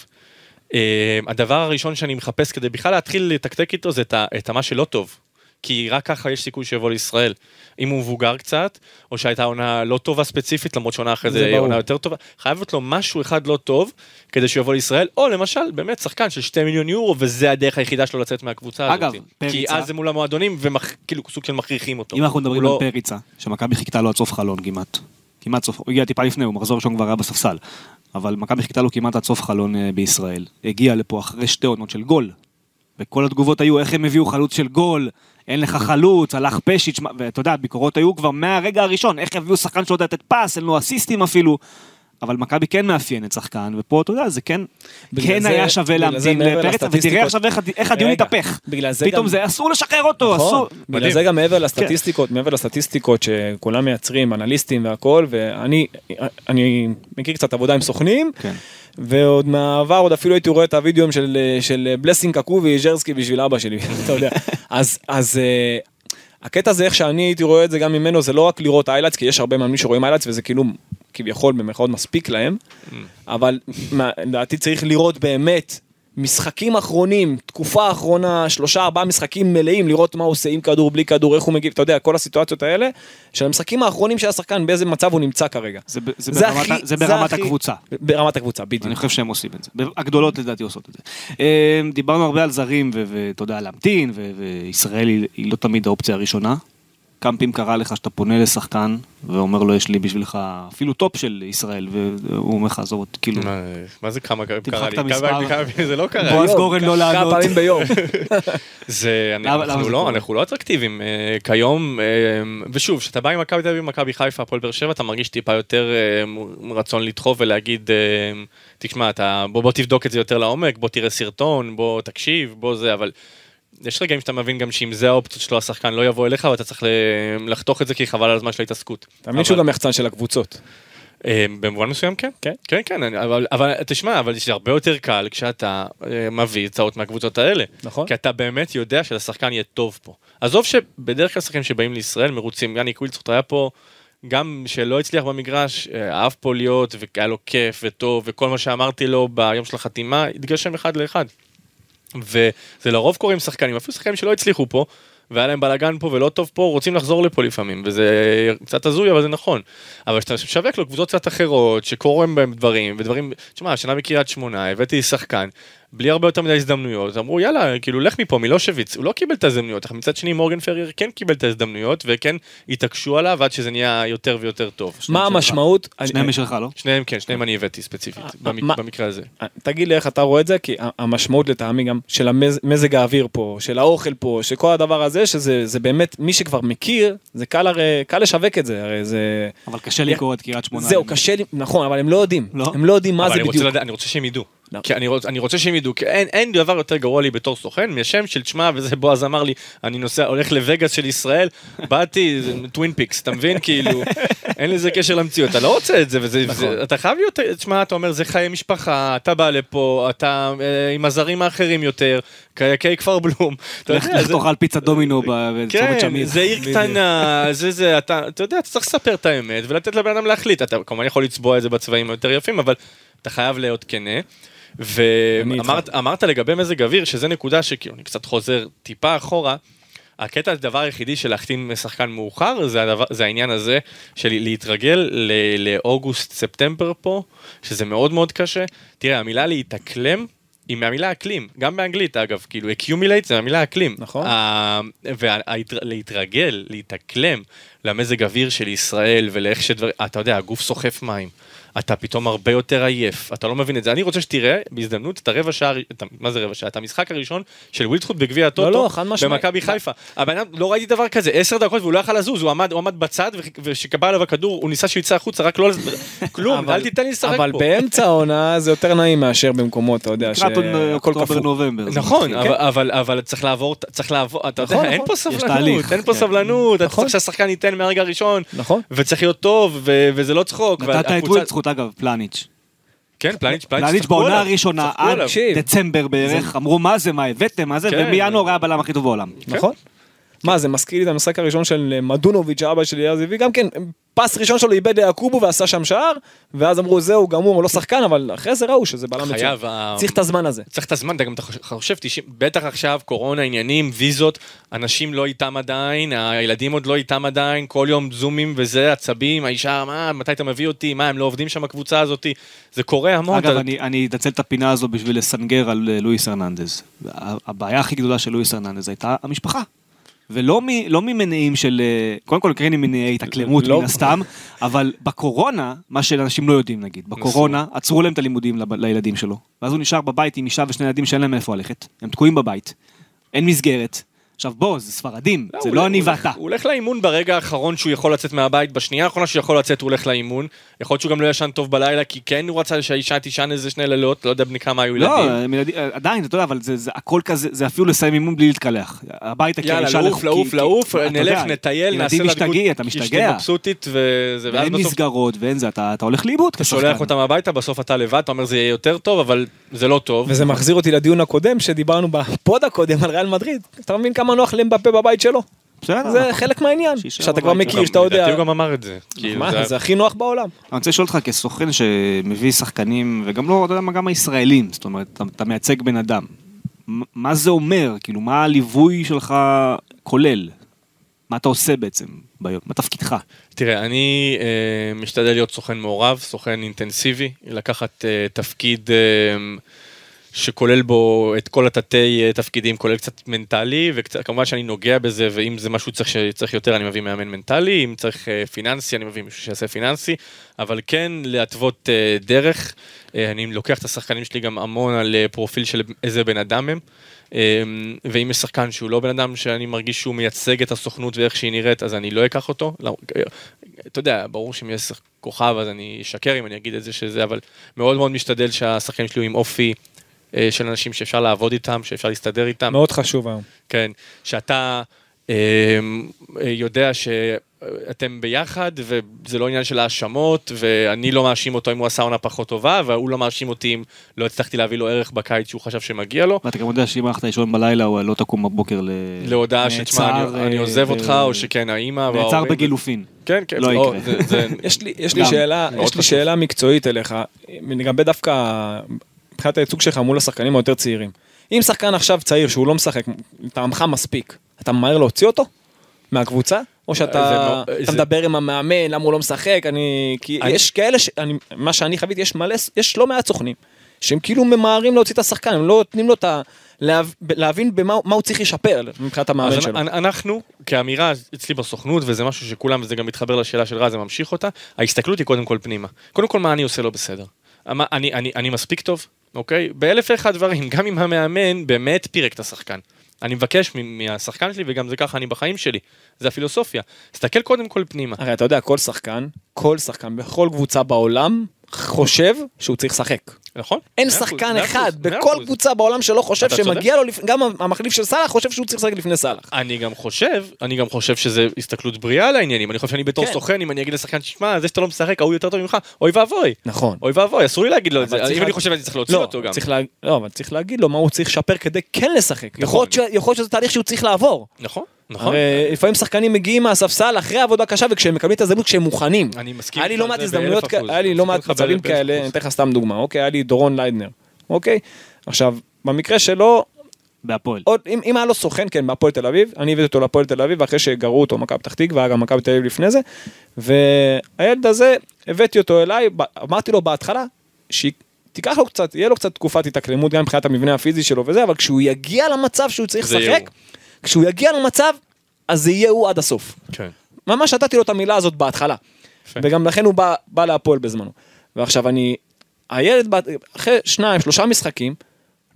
אה, הדבר הראשון שאני מחפש כדי בכלל להתחיל לתקתק איתו זה את מה שלא טוב. כי רק ככה יש סיכוי שיבוא לישראל. אם הוא מבוגר קצת, או שהייתה עונה לא טובה ספציפית, למרות שעונה אחרי זה זה. עונה יותר טובה, חייב להיות לו משהו אחד לא טוב, כדי שהוא יבוא לישראל, או למשל, באמת שחקן של 2 מיליון יורו, וזה הדרך היחידה שלו לצאת מהקבוצה הזאת. אגב, כי פריצה- אז זה מול המועדונים, וכאילו סוג של מכריחים אותו. אם אנחנו מדברים על לא- פריצה, שמכבי חיכתה לו עד סוף חלון כמעט. כמעט סוף, הוא הגיע טיפה לפני, הוא מחזור ראשון כבר היה בספסל. אבל מכבי חיכתה לו כמעט עד סוף חלון אה, בישראל. הגיע לפה אחרי שתי עונות של גול. וכל התגובות היו איך הם הביאו חלוץ של גול, אין לך חלוץ, הלך פשיץ', ואתה יודע, הביקורות היו כבר מהרגע הראשון, איך הביאו שחקן שלא יודע לתת פס, אין לו אסיסטים אפילו. אבל מכבי כן מאפיינת שחקן, ופה אתה יודע, זה כן, כן זה- היה שווה להמתין לפריצה, ותראה עכשיו איך, איך הדיון התהפך. פתאום גם- זה אסור לשחרר אותו, נכון, אסור. בגלל מדהים. זה גם מעבר לסטטיסטיקות, מעבר לסטטיסטיקות שכולם מייצרים, אנליסטים והכל, ואני אני מכיר קצת עבודה עם סוכנים, כן. ועוד מהעבר עוד אפילו הייתי רואה את הוידאוים של, של בלסינג קקו ואיז'רסקי בשביל אבא שלי, *laughs* אתה יודע. אז, אז אה, הקטע זה איך שאני הייתי רואה את זה גם ממנו, זה לא רק לראות highlights, כי יש הרבה מאמנים שרואים highlights וזה כאילו כביכול במרכאות מספיק להם, אבל לדעתי צריך לראות באמת משחקים אחרונים, תקופה אחרונה, שלושה ארבעה משחקים מלאים, לראות מה הוא עושה עם כדור, בלי כדור, איך הוא מגיב, אתה יודע, כל הסיטואציות האלה, של המשחקים האחרונים של השחקן, באיזה מצב הוא נמצא כרגע. זה, זה, זה ברמת, הכי- זה ברמת הכי- הקבוצה. ברמת הקבוצה, בדיוק. אני חושב שהם עושים את זה. הגדולות לדעתי עושות את זה. אה, דיברנו הרבה על זרים, ואתה יודע, להמתין, וישראל היא לא תמיד האופציה הראשונה. כמה פעמים קרה לך שאתה פונה לשחקן, ואומר לו, יש לי בשבילך אפילו top של ישראל, והוא אומר לך, עזוב, אותי", כאילו, מה- זה כמה קרה תמחק לי? את המספר. כמה- כמה- זה לא קרה. בועז גורן לא כמה לענות. פעמים ביום. *laughs* אנחנו לא? אנחנו לא אטרקטיביים אה, כיום, אה, ושוב, כשאתה בא עם מכבי תל אביב, מכבי חיפה, הפועל באר שבע, אתה מרגיש טיפה יותר אה, רצון לדחוף ולהגיד, תשמע, אתה, בוא תבדוק את זה יותר לעומק, בוא תראה סרטון, בוא תקשיב, בוא זה, אבל יש רגעים שאתה מבין גם שאם זה האופציות שלו, השחקן לא יבוא אליך, ואתה צריך לחתוך את זה כי חבל על הזמן של ההתעסקות. תאמין שהוא גם יחצן של הקבוצות. אה, במובן מסוים כן. כן? כן, כן, אבל, אבל תשמע, אבל זה הרבה יותר קל כשאתה אה, מביא הצעות מהקבוצות האלה. נכון. כי אתה באמת יודע שלשחקן יהיה טוב פה. עזוב שבדרך כלל שחקנים שבאים לישראל מרוצים, יאני קווילצוט היה פה, גם שלא הצליח במגרש, אה, אהב פה להיות, והיה לו כיף וטוב, וכל מה שאמרתי לו ביום של החתימה, התגשם אחד לאחד. וזה לרוב קורה עם שחקנים, אפילו שחקנים שלא הצליחו פה, והיה להם בלאגן פה ולא טוב פה, רוצים לחזור לפה לפעמים, וזה קצת הזוי, אבל זה נכון. אבל כשאתה משווק לו קבוצות קצת אחרות, שקורים בהם דברים, ודברים, תשמע, השנה בקריית שמונה, הבאתי שחקן, בלי הרבה יותר מדי הזדמנויות, אמרו יאללה, כאילו לך מפה, מילושביץ, הוא לא קיבל את ההזדמנויות, אך מצד שני מורגן פרייר כן קיבל את ההזדמנויות, וכן התעקשו עליו עד שזה נהיה יותר ויותר טוב. מה המשמעות? שניהם משלך, לא? שניהם כן, שניהם אני הבאתי ספציפית, מה- במקרה הזה. תגיד לי איך אתה רואה את זה, כי המשמעות לטעמי גם של מזג האוויר פה, של האוכל פה, שכל הדבר הזה, שזה זה באמת, מי שכבר מכיר, זה קל הרי, קל לשווק את זה, הרי זה... אבל קשה לקרוא את קריית שמונה. זהו, קשה לי, נכון, אבל הם לא יודעים, לא? הם לא יודעים מה זה בדיוק. אני רוצה שהם ידעו. לא. כי אני רוצה, אני רוצה שהם ידעו, כי אין, אין דבר יותר גרוע לי בתור סוכן מהשם של תשמע, וזה בועז אמר לי, אני נוסע, הולך לווגאס של ישראל, *laughs* באתי, טווין פיקס, אתה מבין? כאילו, *laughs* אין לזה קשר למציאות, אתה לא רוצה את זה, וזה, נכון. וזה, אתה חייב להיות, תשמע, אתה אומר, זה חיי משפחה, אתה בא לפה, אתה אה, עם הזרים האחרים יותר, קיי כפר בלום, *laughs* לך זה- תאכל פיצה דומינו ב- בצומת כן, שמיר. זה עיר קטנה, זה זה, אתה, אתה יודע, אתה צריך לספר את האמת ולתת לבן אדם להחליט. אתה כמובן יכול לצבוע את זה בצבעים היותר יפים, אבל אתה חייב להיות כנה. ואמרת אמרת לגבי מזג אוויר, שזה נקודה שכאילו, אני קצת חוזר טיפה אחורה. הקטע, הדבר היחידי של להחתים שחקן מאוחר, זה, הדבר, זה העניין הזה של להתרגל ל- לאוגוסט-ספטמבר פה, שזה מאוד מאוד קשה. תראה, המילה להתאקלם היא מהמילה אקלים, גם באנגלית אגב, כאילו accumulate זה מהמילה אקלים. נכון. ולהתרגל, להתאקלם למזג אוויר של ישראל ולאיך שדבר... אתה יודע, הגוף סוחף מים. אתה פתאום הרבה יותר עייף, אתה לא מבין את זה. אני רוצה שתראה בהזדמנות את הרבע שעה, את מה זה רבע שעה? את המשחק הראשון של ווילדסחוט בגביע הטוטו, לא, חד משמעית. במכבי חיפה. הבן אדם, לא ראיתי דבר כזה, עשר דקות והוא לא יכל לזוז, הוא עמד, הוא עמד בצד, וכשקבע עליו הכדור, הוא ניסה שהוא יצא החוצה, רק לא... *laughs* כלום, אבל- אל תיתן לי לשחק פה. אבל באמצע העונה זה יותר נעים מאשר במקומות, אתה יודע, שהכל קפוא. נכון, מתחיל. אבל, צריך לעבור, צריך לעבור, אתה יודע, נכון, אין נכון. פה יש סבלנות. אין פה כן. סבלנות, אתה נכון. צריך שהשחקן ייתן מהרגע הראשון, נכון. וצריך להיות טוב, וזה לא צחוק. נתת את והקבוצה- ווילדסחוט אגב, פלניץ'. כן, פלניץ', פלניץ', בעונה הראשונה עד. דצמבר בערך, אמרו מה זה, מה הבאתם, מה זה, כן. ומינואר היה הבלם הכי טוב בעולם. נכון? מה זה מזכיר לי את המשחק הראשון של אה, מדונוביץ' האבא של אליעז זיוי גם כן פס ראשון שלו איבד ליעקובו ועשה שם שער ואז אמרו זהו גמור הוא לא שחקן אבל אחרי זה ראו שזה בלם מצוין. חייב, ה- צריך את הזמן הזה. צריך את הזמן, אתה גם חושב- חושב, 90, בטח עכשיו, קורונה, עניינים, ויזות, אנשים לא איתם עדיין, הילדים עוד לא איתם עדיין, כל יום זומים וזה, עצבים, האישה, מה, מתי אתה מביא אותי, מה, הם לא עובדים שם הקבוצה הזאת, זה קורה המון. אגב, אני- אני אנצל את הפינה הזו בשביל לסנגר על אה, לואיס הרננדז. הבעיה הכי גדולה של לואיס הרננדז הייתה המשפחה. ולא מ- לא ממניעים של, אה, קודם כל כן ממניעי התאקלמות לא. מן הסתם, אבל בקורונה, מה שאנשים לא יודעים נגיד, בקורונה עצרו להם את הלימודים לילדים שלו, ואז הוא נשאר בבית עם אישה ושני ילדים שאין להם איפה ללכת, הם תקועים בבית, אין מסגרת. עכשיו בוא, זה ספרדים, זה הוא לא אני ואתה. הוא הולך לאימון ברגע האחרון שהוא יכול לצאת מהבית, בשנייה האחרונה שהוא יכול לצאת הוא הולך לאימון. יכול להיות שהוא גם לא ישן טוב בלילה, כי כן הוא רצה שהאישה תישן איזה שני לילות, לא יודע בני כמה היו לא, ילדים. ילדים- עדיין, אתה יודע, אבל זה זה הכל כזה, זה אפילו לסיים אימון בלי להתקלח. הביתה יאללה, כאישה לעוף, כי- לעוף, כי- לעוף, אתה נלך, יודע, נטייל, נעשה ילדים לה משתגעים, אתה משתגע. מבסוטית, וזה, ואין בסוף מסגרות ואין זה, אתה אתה הולך לאיבוד אתה שולח אותם הביתה, בסוף אתה לבד, אתה אומר זה יהיה יותר טוב, אבל זה לא טוב. וזה מחזיר אותי לדיון הקודם שדיברנו בפוד הקודם על ריאל מדריד. אתה מבין כמה נוח למבפה בבית שלו? בסדר, זה נכון. חלק מהעניין. שאתה כבר. מכיר, שאתה יודע. לדעתי הוא גם אמר את זה. כאילו, מה, זה- הכי נוח בעולם. אני רוצה לשאול אותך כסוכן שמביא שחקנים, וגם לא, אתה יודע מה, גם הישראלים, זאת אומרת, אתה, מייצג בן אדם. מה זה אומר? כאילו, מה הליווי שלך כולל? מה אתה עושה בעצם ביום? מה תפקידך? תראה, אני אה, משתדל להיות סוכן מעורב, סוכן אינטנסיבי, לקחת אה, תפקיד אה, שכולל בו את כל התתי אה, תפקידים, כולל קצת מנטלי, וכמובן שאני נוגע בזה, ואם זה משהו צריך שצריך יותר, אני מביא מאמן מנטלי, אם צריך אה, פיננסי, אני מביא מישהו שיעשה פיננסי, אבל כן להתוות אה, דרך. אני לוקח את השחקנים שלי גם המון על פרופיל של איזה בן אדם הם. ואם יש שחקן שהוא לא בן אדם שאני מרגיש שהוא מייצג את הסוכנות ואיך שהיא נראית, אז אני לא אקח אותו. לא, אתה יודע, ברור שאם יש כוכב אז אני אשקר אם אני אגיד את זה שזה, אבל מאוד מאוד משתדל שהשחקנים שלי עם אופי של אנשים שאפשר לעבוד איתם, שאפשר להסתדר איתם. מאוד חשוב היום. כן, שאתה אה, אה, יודע שאתם ביחד, וזה לא עניין של האשמות, ואני לא מאשים אותו אם הוא עשה עונה פחות טובה, והוא לא מאשים אותי אם לא הצלחתי להביא לו ערך בקיץ שהוא חשב שמגיע לו. ואתה גם יודע שאם הלכת לישון בלילה, או לא תקום בבוקר ל... להודעה שתשמע, אני, אה, עוזב אותך, או שכן, האימא וההורים. נעצר בגילופין. כן, כן, לא יקרה. זה, זה, *laughs* יש לי, יש לי גם, שאלה, מאוד יש לי חשוב. שאלה מקצועית אליך, לגבי דווקא, מבחינת הייצוג שלך מול השחקנים היותר צעירים. אם שחקן עכשיו צעיר שהוא לא משחק, טעמך מספיק, אתה ממהר להוציא אותו מהקבוצה? או זה שאתה אתה זה- מדבר עם המאמן, למה הוא לא משחק, אני... כי אני- יש כאלה, ש- אני- מה שאני חוויתי, יש מלא, יש לא מעט סוכנים, שהם כאילו ממהרים להוציא את השחקן, הם לא נותנים לו את ה... להב- להבין במה מה הוא צריך לשפר מבחינת המאמן שלו. אנ- אנחנו, כאמירה אצלי בסוכנות, וזה משהו שכולם, וזה גם מתחבר לשאלה של רז, זה ממשיך אותה, ההסתכלות היא קודם כל פנימה. קודם כל, מה אני עושה לא בסדר. אני, אני, אני מספיק טוב, אוקיי? באלף ואחד דברים, גם אם המאמן באמת פירק את השחקן. אני מבקש מהשחקן שלי, וגם זה ככה אני בחיים שלי. זה הפילוסופיה. תסתכל קודם כל פנימה. הרי אתה יודע, כל שחקן, כל שחקן בכל קבוצה בעולם חושב שהוא צריך לשחק. נכון? אין שחקן אחד בכל. קבוצה בעולם שלא חושב שמגיע לו, גם המחליף של סאלח חושב שהוא צריך לשחק לפני סאלח. אני גם חושב, אני גם חושב שזה הסתכלות בריאה על העניינים. אני חושב שאני בתור כן. סוכן, אם אני אגיד לשחקן, תשמע, זה שאתה לא משחק, ההוא יותר טוב ממך, אוי ואבוי. נכון. אוי ואבוי, אסור לי להגיד לו את זה. אם אני חושב אני צריך להוציא לא, אותו גם. לא, אבל צריך להגיד לו מה הוא צריך לשפר כדי כן לשחק. נכון. יכול להיות שזה תהליך שהוא צריך לעבור. נכון, נכון. הרי לפעמים שחקנים מגיעים מהספסל אחרי עבודה קשה וכשהם מקבלים את ההזדמנות כשהם מוכנים. אני מסכים היה לי לא מעט הזדמנויות. היה לי לא מעט מצבים כאלה. אני אתן לך סתם דוגמה, אוקיי? היה לי דורון ליידנר, אוקיי? עכשיו, במקרה שלו, בהפועל. עוד, אם, אם היה לו סוכן, כן, בהפועל תל אביב, אני הבאתי אותו להפועל תל אביב, אחרי שגרעו אותו מכבי פתח תקווה, היה גם מכבי תל אביב לפני זה, והילד הזה, הבאתי אותו אליי, אמרתי לו בהתחלה, שתיקח לו קצת, יהיה לו קצת תקופת התאקלמות, גם מבחינת המבנה הפיזי שלו וזה, אבל כשהוא יגיע למצב שהוא צריך לשחק. כשהוא יגיע למצב, אז זה יהיה הוא עד הסוף. כן. ממש נתתי לו את המילה הזאת בהתחלה. יפה. וגם לכן הוא בא, בא להפועל בזמנו. ועכשיו אני, הילד, בא- אחרי שניים, שלושה משחקים,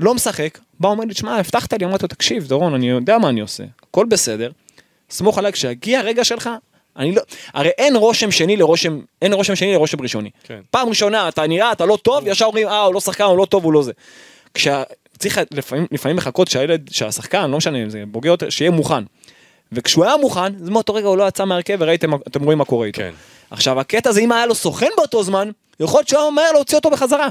לא משחק, בא אומר לי, תשמע, הבטחת לי, אמרתי לו, תקשיב, דורון, אני יודע מה אני עושה, הכל בסדר, סמוך עליי, כשיגיע הרגע שלך, אני לא, הרי אין רושם שני לרושם, אין רושם שני לרושם ראשוני. כן. פעם ראשונה, אתה נראה, אתה לא טוב, ישר אומרים, אה, הוא לא שחקן, הוא לא טוב, הוא לא זה. כשה... צריך לפעמים, לפעמים לחכות שהילד, שהשחקן, לא משנה אם זה בוגר יותר, שיהיה מוכן. וכשהוא היה מוכן, אז מאותו רגע הוא לא יצא מהרכב וראיתם, אתם רואים מה קורה איתו. כן. עכשיו הקטע זה אם היה לו סוכן באותו זמן, יכול להיות שהוא היה מהר להוציא אותו בחזרה.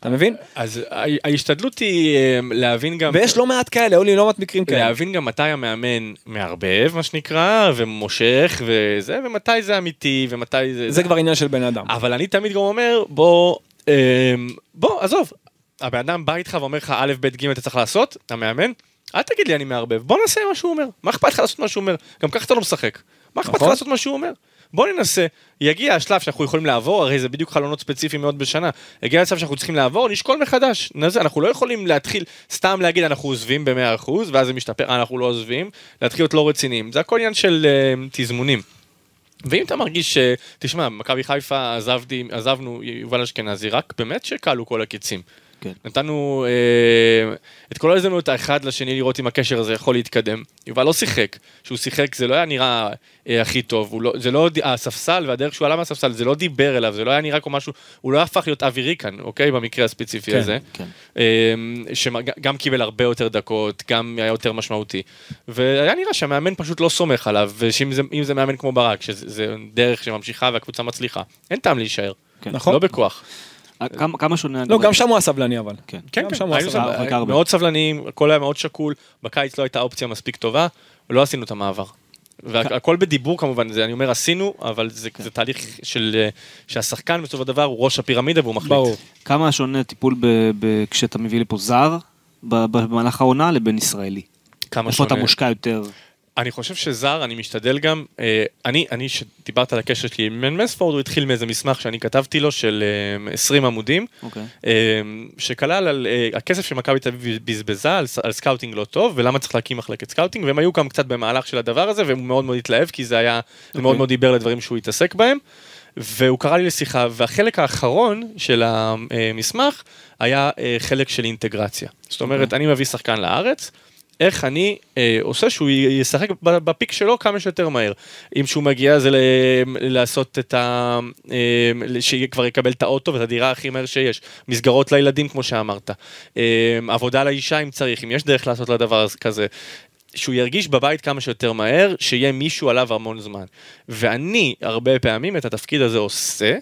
אתה מבין? אז ההשתדלות היא אה, להבין גם... ויש לא מעט כאלה, היו לי לא מעט מקרים כאלה. להבין גם מתי המאמן מערבב, מה שנקרא, ומושך, וזה, ומתי זה אמיתי, ומתי זה... זה כבר עניין של בן אדם. אבל אני תמיד גם אומר, בוא, אה, בוא, עזוב, הבן אדם בא איתך ואומר לך א', ב', ג', אתה צריך לעשות, המאמן, אל תגיד לי אני מערבב, בוא נעשה מה שהוא אומר. מה אכפת לך לעשות מה שהוא אומר? גם ככה אתה לא משחק. מה אכפת לך נכון. לעשות מה שהוא אומר? בוא ננסה, יגיע השלב שאנחנו יכולים לעבור, הרי זה בדיוק חלונות ספציפיים מאוד בשנה, יגיע השלב שאנחנו צריכים לעבור, נשקול מחדש, נזה, אנחנו לא יכולים להתחיל סתם להגיד אנחנו עוזבים ב-100% ואז זה משתפר, אנחנו לא עוזבים, להתחיל להיות לא רציניים, זה הכל עניין של uh, תזמונים. ואם אתה מרגיש ש... תשמע, מכבי חיפה עזבתי, עזבנו יובל אשכנזי, רק באמת שכלו כל הקיצים. כן. נתנו אה, את כל ההזדמנות האחד לשני לראות אם הקשר הזה יכול להתקדם. יובל לא שיחק. כשהוא שיחק זה לא היה נראה אה, הכי טוב. לא, זה לא, הספסל והדרך שהוא עלה מהספסל זה לא דיבר אליו, זה לא היה נראה כמו משהו, הוא לא הפך להיות אבי ריקן, אוקיי? במקרה הספציפי כן, הזה. כן. אה, שגם קיבל הרבה יותר דקות, גם היה יותר משמעותי. והיה נראה שהמאמן פשוט לא סומך עליו, ושאם זה, זה מאמן כמו ברק, שזה זה דרך שממשיכה והקבוצה מצליחה, אין טעם להישאר. כן. נכון. לא בכוח. אה, כמה- כמה שונה... לא, גם שם הוא היה סבלני אבל. כן. כן, גם כן, שם הוא חיכה הרבה. מאוד סבלניים, הכל היה מאוד שקול, בקיץ לא הייתה אופציה מספיק טובה, לא עשינו את המעבר. והכל בדיבור כמובן, זה אני אומר עשינו, אבל זה זה תהליך של אה, שהשחקן בסופו של דבר הוא ראש הפירמידה והוא מחליט. ברור. כמה שונה טיפול ב- ב- כשאתה מביא לפה זר ב- במהלך העונה לבין ישראלי? כמה איפה אתה שונה. מושקע יותר? אני חושב שזר, אני משתדל גם, אה, אני, אני, שדיברת על הקשר שלי עם מן מספורד, הוא התחיל מאיזה מסמך שאני כתבתי לו של אה, 20 עמודים, אוקיי. אה, שכלל על אה, הכסף שמכבי תל אביב בזבזה על, על scouting לא טוב, ולמה צריך להקים מחלקת scouting, והם היו גם קצת במהלך של הדבר הזה, והוא מאוד מאוד התלהב, כי זה היה, זה מאוד מאוד דיבר לדברים שהוא התעסק בהם. והוא קרא לי לשיחה, והחלק האחרון של המסמך היה אה, חלק של אינטגרציה. זאת אומרת, אני מביא שחקן לארץ, איך אני אה, עושה שהוא ישחק בפיק שלו כמה שיותר מהר. אם שהוא מגיע זה ל- לעשות את ה... אה, שכבר יקבל את האוטו ואת הדירה הכי מהר שיש. מסגרות לילדים כמו שאמרת. אה, עבודה לאישה אם צריך, אם יש דרך לעשות לדבר כזה. שהוא ירגיש בבית כמה שיותר מהר, שיהיה מישהו עליו המון זמן. ואני הרבה פעמים את התפקיד הזה עושה,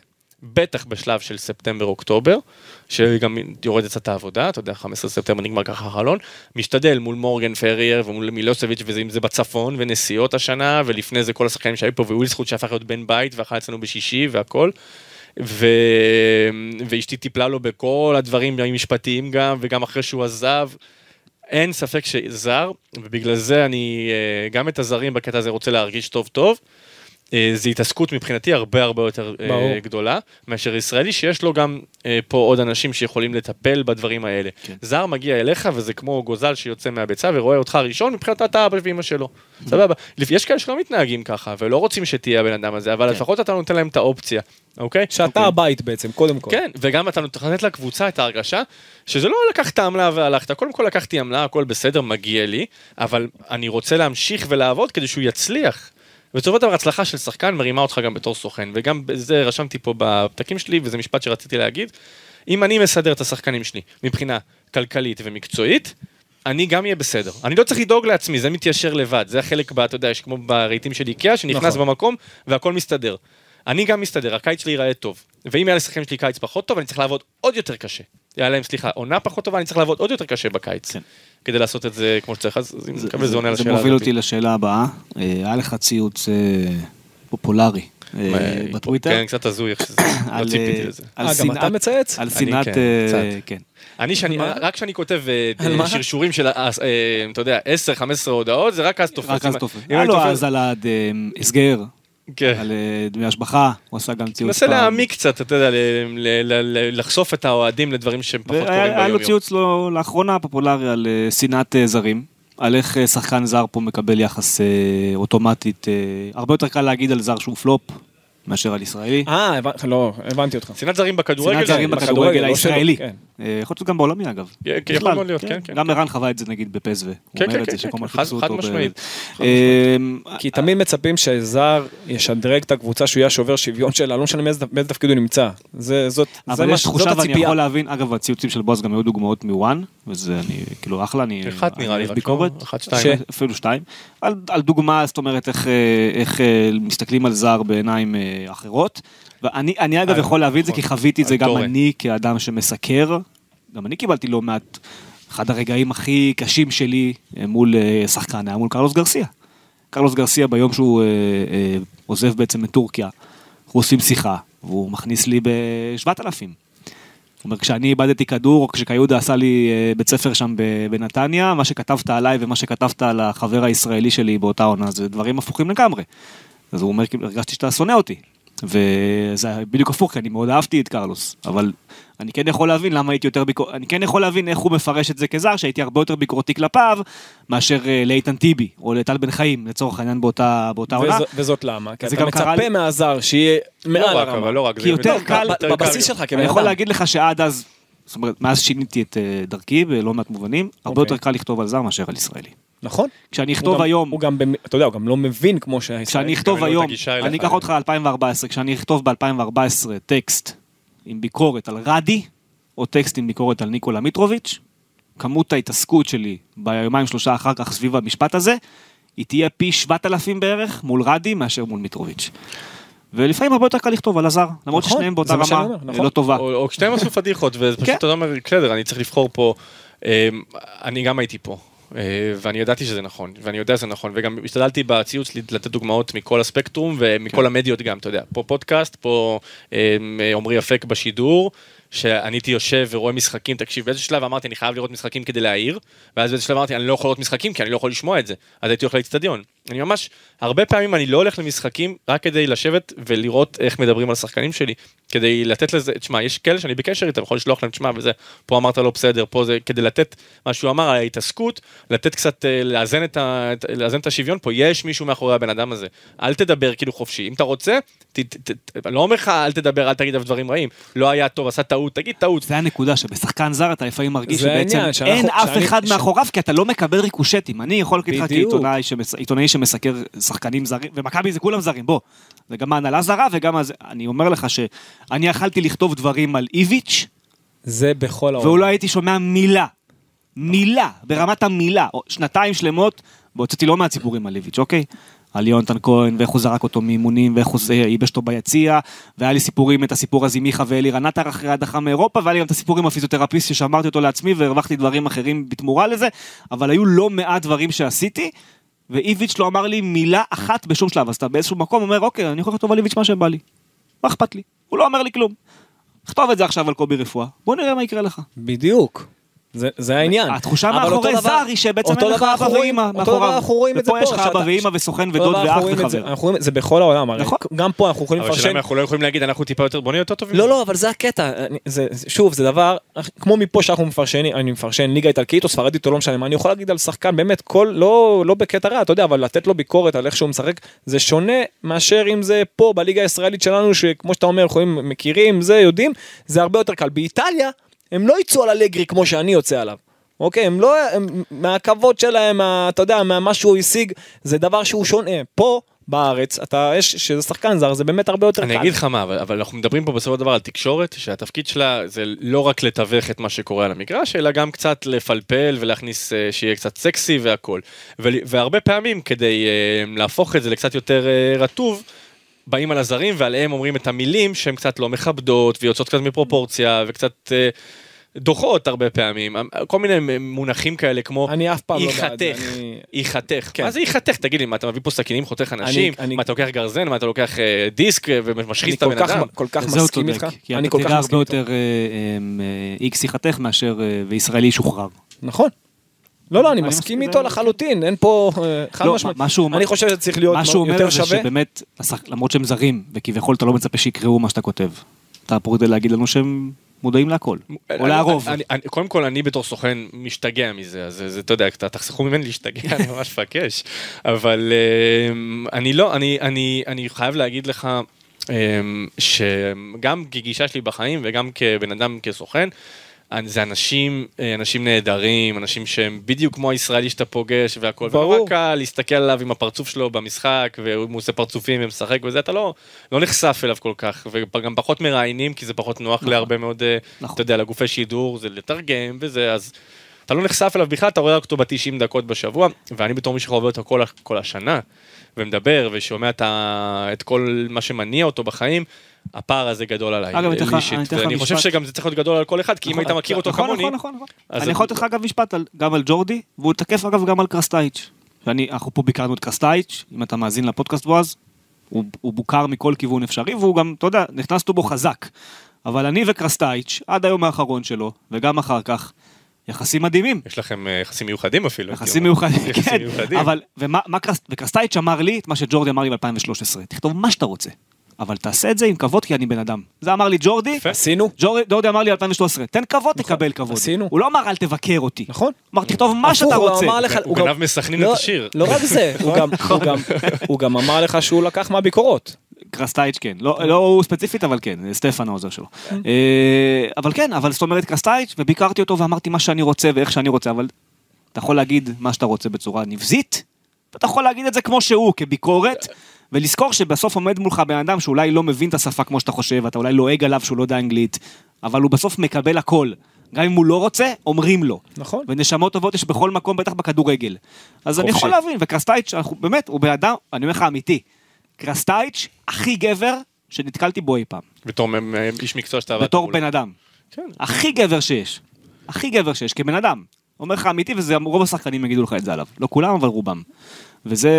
בטח בשלב של ספטמבר-אוקטובר, שגם יורדת קצת העבודה, אתה יודע, 15 ספטמבר נגמר ככה החלון, משתדל מול מורגן פרייר ומול מילוסביץ' ואם זה בצפון, ונסיעות השנה, ולפני זה כל השחקנים שהיו פה, ווילסחוט שהפך להיות בן בית, ואכל אצלנו בשישי והכל. ו... ואשתי טיפלה לו בכל הדברים המשפטיים גם, וגם אחרי שהוא עזב. אין ספק שזר, ובגלל זה אני אה, גם את הזרים בקטע הזה רוצה להרגיש טוב טוב. אה, זו התעסקות מבחינתי הרבה הרבה יותר אה, ברור. גדולה מאשר ישראלי שיש לו גם אה, פה עוד אנשים שיכולים לטפל בדברים האלה. כן. זר מגיע אליך וזה כמו גוזל שיוצא מהביצה ורואה אותך ראשון מבחינת אתה אבא ואמא שלו. סבבה. יש כאלה שלא מתנהגים ככה ולא רוצים שתהיה הבן אדם הזה אבל לפחות אתה נותן להם את האופציה, אוקיי? שאתה הבית בעצם, קודם כל. כן, וגם אתה לתת לקבוצה את ההרגשה שזה לא לקחת עמלה והלכת, קודם כל לקחתי עמלה, הכל בסדר, מגיע לי, אבל אני רוצה להמשיך ולעבוד כדי שהוא יצליח. בסופו של דבר הצלחה של שחקן מרימה אותך גם בתור סוכן, וגם זה רשמתי פה בפתקים שלי, וזה משפט שרציתי להגיד, אם אני מסדר את השחקנים שלי מבחינה כלכלית ומקצועית, אני גם אהיה בסדר. אני לא צריך לדאוג לעצמי, זה מתיישר לבד. זה החלק, ב- אתה יודע, יש כמו ברהיטים של איקאה, שנכנס נכון. במקום והכל מסתדר. אני גם מסתדר, הקיץ שלי ייראה טוב. ואם יהיה לשחקנים שלי קיץ פחות טוב, אני צריך לעבוד עוד יותר קשה. היה להם, סליחה, עונה פחות טובה, אני צריך לעבוד עוד יותר קשה בקיץ. כן. כדי לעשות את זה כמו שצריך, אז אני מקווה שזה עונה על זה השאלה מוביל הזאת. אותי לשאלה הבאה. אה, היה לך ציוץ אה, פופולרי אה, בטוויטר. כן, קצת הזוי איך שזה, לא *coughs* ציפיתי לזה. על אה, גם אתה מצייץ? על שנאת, כן. כן. אני, שאני? רק כשאני כותב? שרשורים של, אתה יודע, 10-15 הודעות, זה רק אז תופס. רק אז תופס. היה לו תופס- אז על ההסגר, כן. על אה, דמי השבחה, הוא עשה גם ציוץ פעם. להעמיק קצת, אתה יודע, לחשוף את האוהדים לדברים שהם פחות קורים והיה היה לו ביום-יום. ציוץ לא, לאחרונה פופולרי על אה, שנאת אה, זרים. על איך שחקן זר פה מקבל יחס אוטומטית. הרבה יותר קל להגיד על זר שהוא פלופ מאשר על ישראלי. אה, הבנ- לא, הבנתי אותך. שנאת זרים בכדורגל. שנאת זרים בכדורגל, לא הישראלי. שלו, כן. אה, יכול להיות גם בעולמי אגב. כן, כן, יכול להיות, כן, כן. גם ערן חווה את זה נגיד בפסו. הוא כן, אומר כן, את כן, זה שכל מה חד- משמעית. אה, כי תמיד מצפים שזר ישדרג את הקבוצה שהוא יהיה שובר שוויון שלה, לא משנה באיזה תפקיד הוא נמצא. זה, זאת, זה אבל יש תחושה ואני הציפייה. יכול להבין, אגב הציוצים של בועז גם היו דוגמאות מוואן, וזה אני כאילו אחלה, אני... אחת נראה לי, ביקורת. לא? אחת, שתיים. אפילו שתיים. על, על דוגמה, זאת אומרת, איך, אה, מסתכלים על זר בעיניים אחרות. ואני אני אגב על- יכול להבין את זה, נכון. כי חוויתי את זה על גם. אני כאדם שמסקר. גם אני קיבלתי לא מעט, אחד הרגעים הכי קשים שלי אה, מול אה, שחקן היה מול קרלוס גרסיה. קרלוס גרסיה ביום שהוא אה, אה, עוזב בעצם את טורקיה, אנחנו עושים שיחה, והוא מכניס לי ב-7,000. הוא אומר, כשאני איבדתי כדור, או כשקיודה עשה לי אה, בית ספר שם בנתניה, מה שכתבת עליי ומה שכתבת על החבר הישראלי שלי באותה עונה, זה דברים הפוכים לגמרי. אז הוא אומר, כאילו, הרגשתי שאתה שונא אותי. וזה בדיוק הפוך, כי אני מאוד אהבתי את קרלוס, אבל אני כן יכול להבין למה הייתי יותר ביקורתי, אני כן יכול להבין איך הוא מפרש את זה כזר, שהייתי הרבה יותר ביקורתי כלפיו, מאשר אה, לאיתן טיבי, או לטל בן חיים, לצורך העניין באותה, באותה עונה. וזו- וזאת למה? כי זה אתה מצפה לי- מהזר שיהיה מעל לא רק, הרמה. אבל לא רק. כי זה יותר קל- יותר בבסיס קל. שלך כבן אני יכול. להגיד לך שעד אז, זאת אומרת, מאז שיניתי את אה, דרכי בלא מעט מובנים, הרבה אוקיי. יותר קל לכתוב על זר מאשר על ישראלי. נכון. כשאני הוא אכתוב גם- היום, הוא גם, במ- אתה יודע, הוא גם לא מבין כמו שהישראלי. כשאני אכתוב היום. אני אקח אותך ל-2014, כשאני אכתוב ב-2014 טקסט עם ביקורת על רדי, או טקסט עם ביקורת על ניקולה מיטרוביץ', כמות ההתעסקות שלי ביומיים שלושה אחר כך סביב המשפט הזה, היא תהיה פי 7,000 בערך מול רדי מאשר מול מיטרוביץ'. ולפעמים הרבה יותר קל לכתוב על הזר, למרות נכון, ששניהם באותה רמה אה, נכון. לא טובה. או או כשתיהם עשו פדיחות, ופשוט כן. אתה אומר, בסדר, אני צריך לבחור פה. אמ, אני גם הייתי פה, אה, ואני ידעתי שזה נכון, ואני יודע שזה נכון, וגם השתדלתי בציוץ שלי לתת דוגמאות מכל הספקטרום ומכל כן. המדיות גם, אתה יודע, פה פודקאסט, פה אמ, עמרי אפק בשידור. שאני הייתי יושב ורואה משחקים, תקשיב, באיזה שלב אמרתי אני חייב לראות משחקים כדי להעיר, ואז באיזה שלב אמרתי אני לא יכול לראות משחקים כי אני לא יכול לשמוע את זה, אז הייתי הולך לאצטדיון. אני ממש, הרבה פעמים אני לא הולך למשחקים רק כדי לשבת ולראות איך מדברים על השחקנים שלי, כדי לתת לזה, תשמע, יש כאלה שאני בקשר איתם, יכול לשלוח להם, תשמע, וזה, פה אמרת לא בסדר, פה זה, כדי לתת מה שהוא אמר על ההתעסקות, לתת קצת, אה, לאזן את, ה, לאזן את השוויון, פה יש מישהו מאחורי הבן אדם הזה. אל תדבר כאילו חופשי, אם אתה רוצה, ת, ת, ת, לא אומר לך אל תדבר, אל תגיד דברים רעים, לא היה טוב, עשה טעות, תגיד טעות. זה הנקודה שבשחקן זר אתה לפעמים מרגיש שבעצם העניין, שאנחנו- אין אף אחד ש- מאחוריו כי אתה לא מקבל ריקושטים. אני יכול להגיד לך. כעיתונאי שמסקר שחקנים זרים, ומכבי זה כולם זרים, בוא. זה גם ההנהלה זרה וגם הזה. אני אומר לך שאני יכלתי לכתוב דברים על איביץ' זה בכל העולם. והוא לא הייתי שומע מילה. מילה, ברמת המילה. שנתיים שלמות, והוצאתי לא מעט סיפורים על איביץ', אוקיי? על יונתן כהן, ואיך הוא זרק אותו מאימונים, ואיך הוא ייבש אותו ביציע, והיה לי סיפורים, את הסיפור הזה עם מיכה ואלירן עטר אחרי הדחה מאירופה, והיה לי גם את הסיפור עם הפיזיותרפיסט ששמרתי אותו לעצמי, והרווחתי דברים אחרים בתמורה לזה, אבל היו לא מעט דברים שעשיתי, ואיביץ' לא אמר לי מילה אחת בשום שלב, אז אתה באיזשהו מקום אומר, אוקיי, אני יכול לכתוב על איביץ' מה שבא לי. מה אכפת לי? הוא לא אומר לי כלום. כתוב את זה עכשיו על קובי רפואה, בוא נראה מה יקרה לך. בדיוק. זה, זה העניין. התחושה מאחורי זר היא שבעצם אין לך אבא רואים- ואמא אותו דבר מאחוריו. אנחנו רואים את זה ופה יש לך אבא ואמא וסוכן ודוד ואח וחבר. זה בכל העולם, הרי נכון. גם פה אנחנו יכולים אבל השאלה לפרשן. אם אנחנו לא יכולים להגיד אנחנו טיפה יותר, בוא נהיה יותר טובים. לא, לא, אבל זה הקטע. שוב, זה דבר, כמו מפה שאנחנו מפרשנים, אני מפרשן ליגה איטלקית או ספרדית או לא משנה מה, אני יכול להגיד על שחקן באמת, כל, לא, לא בקטע רע, אתה יודע, אבל לתת לו ביקורת על איך שהוא משחק, זה שונה מאשר אם זה פה בליגה הישראלית שלנו, שכמו שאתה אומר, יכולים, מכירים, זה, יודעים, זה הרבה יותר קל. באיטליה, הם לא יצאו על אלגרי כמו שאני יוצא עליו. אוקיי, הם לא, הם, מהכבוד שלהם, מה, אתה יודע, מה שהוא השיג, זה דבר שהוא שונה. פה, בארץ, אתה, יש, שזה שחקן זר, זה באמת הרבה יותר קל. אני אגיד לך מה, אבל, אבל אנחנו מדברים פה בסופו של דבר על תקשורת, שהתפקיד שלה זה לא רק לתווך את מה שקורה על המגרש, אלא גם קצת לפלפל ולהכניס אה, שיהיה קצת סקסי והכל. ו- והרבה פעמים כדי אה, להפוך את זה לקצת יותר אה, רטוב, באים על הזרים ועליהם אומרים את המילים שהן קצת לא מכבדות ויוצאות קצת מפרופורציה וקצת אה, דוחות הרבה פעמים, כל מיני מונחים כאלה כמו אני אף פעם לא בעד ייחתך, אני- ייחתך, כן. מה זה ייחתך? תגיד לי, מה אתה מביא פה סכינים, חותך אנשים, אני- מה אתה לוקח גרזן, מה אתה לוקח אה, דיסק אני ומשחיז את כל הבן כך, אדם? כל כך מסכים איתך, כי אני כל כך מסכים איתך. יותר אה, אה, איקס ייחתך מאשר אה, וישראלי ישוחרר. נכון. לא, לא, אני מסכים איתו לחלוטין, אין פה אה, חד לא, משמעית. אני חושב שזה צריך להיות מה שהוא אומר יותר זה שווה. שבאמת, למרות שהם זרים, וכביכול אתה לא מצפה שיקראו מה שאתה כותב. אתה פה כדי להגיד לנו שהם מודעים להכל. או אני- קודם כל, אני בתור סוכן משתגע מזה, אז אתה יודע, תחסכו ממני להשתגע, אני *laughs* ממש מפקש. אבל אמ, אני לא, אני, חייב להגיד לך, אמ, שגם כגישה שלי בחיים וגם כבן אדם, כסוכן, זה אנשים, אה, אנשים נהדרים, אנשים שהם בדיוק כמו הישראלי שאתה פוגש והכל, ברור. ונורא קל להסתכל עליו עם הפרצוף שלו במשחק, והוא עושה פרצופים ומשחק וזה, אתה לא, לא נחשף אליו כל כך, וגם פחות מראיינים, כי זה פחות נוח להרבה מאוד, אה, נכון. אתה יודע, לגופי שידור, זה לתרגם וזה, אז אתה לא נחשף אליו בכלל, אתה רואה רק אותו ב-90 דקות בשבוע, ואני בתור מי שחווה אותו כל, כל השנה, ומדבר ושומע את, ה, את כל מה שמניע אותו בחיים, הפער הזה גדול עליי, אגב, לי אישית, ואני חושב. שגם זה צריך להיות גדול על כל אחד, כי אם היית מכיר אותו נכון, כמוני, נכון, נכון, נכון. אני יכול לתת לך אגב משפט גם על ג'ורדי, והוא תקף אגב גם על קרסטייץ'. אנחנו פה ביקרנו את קרסטייץ', אם אתה מאזין לפודקאסט בועז, הוא, בוקר מכל כיוון אפשרי, והוא גם, אתה יודע, נכנסנו בו חזק. אבל אני וקרסטייץ', עד היום האחרון שלו, וגם אחר כך, יחסים מדהימים. יש לכם אה, יחסים מיוחדים אפילו. יחסים. מיוחדים, כן. אבל, ומה, מה קרס, וקרסטייץ' אמר לי את מה שג'ורדי אמר לי ב-2013, תכתוב מה שאתה רוצה, אבל תעשה את זה עם כבוד כי אני בן אדם. זה אמר לי ג'ורדי. עשינו, ג'ורדי, אמר לי ב-2013, תן כבוד, תקבל כבוד. עשינו. הוא לא אמר אל תבקר אותי. נכון. אמר תכתוב מה שאתה הוא רוצה. הוא גנב מסכנין לא- את השיר. לא רק זה, הוא גם- הוא גם- הוא אמר לך שהוא לקח מהביקורות. קרסטייץ' כן, לא, לא הוא ספציפית אבל כן, סטפן העוזר שלו. אה, אבל כן, אבל זאת אומרת קרסטייץ' וביקרתי אותו ואמרתי מה שאני רוצה ואיך שאני רוצה, אבל אתה יכול להגיד מה שאתה רוצה בצורה נבזית, ואתה יכול להגיד את זה כמו שהוא, כביקורת, ולזכור שבסוף עומד מולך בן אדם שאולי לא מבין את השפה כמו שאתה חושב, אתה אולי לועג עליו שהוא לא יודע אנגלית, אבל הוא בסוף מקבל הכל. גם אם הוא לא רוצה, אומרים לו. נכון. ונשמות טובות יש בכל מקום, בטח בכדורגל. אז אני יכול. להבין, וקרסטייץ', באמת, הוא בן אדם, אני אומר לך אמיתי, קרסטייץ' הכי גבר שנתקלתי בו אי פעם. בתור איש מקצוע שאתה עבדת בתור. בן אדם. כן. הכי גבר שיש. הכי גבר שיש, כבן אדם. אומר לך אמיתי, וזה רוב השחקנים יגידו לך את זה עליו. לא כולם, אבל רובם. וזה,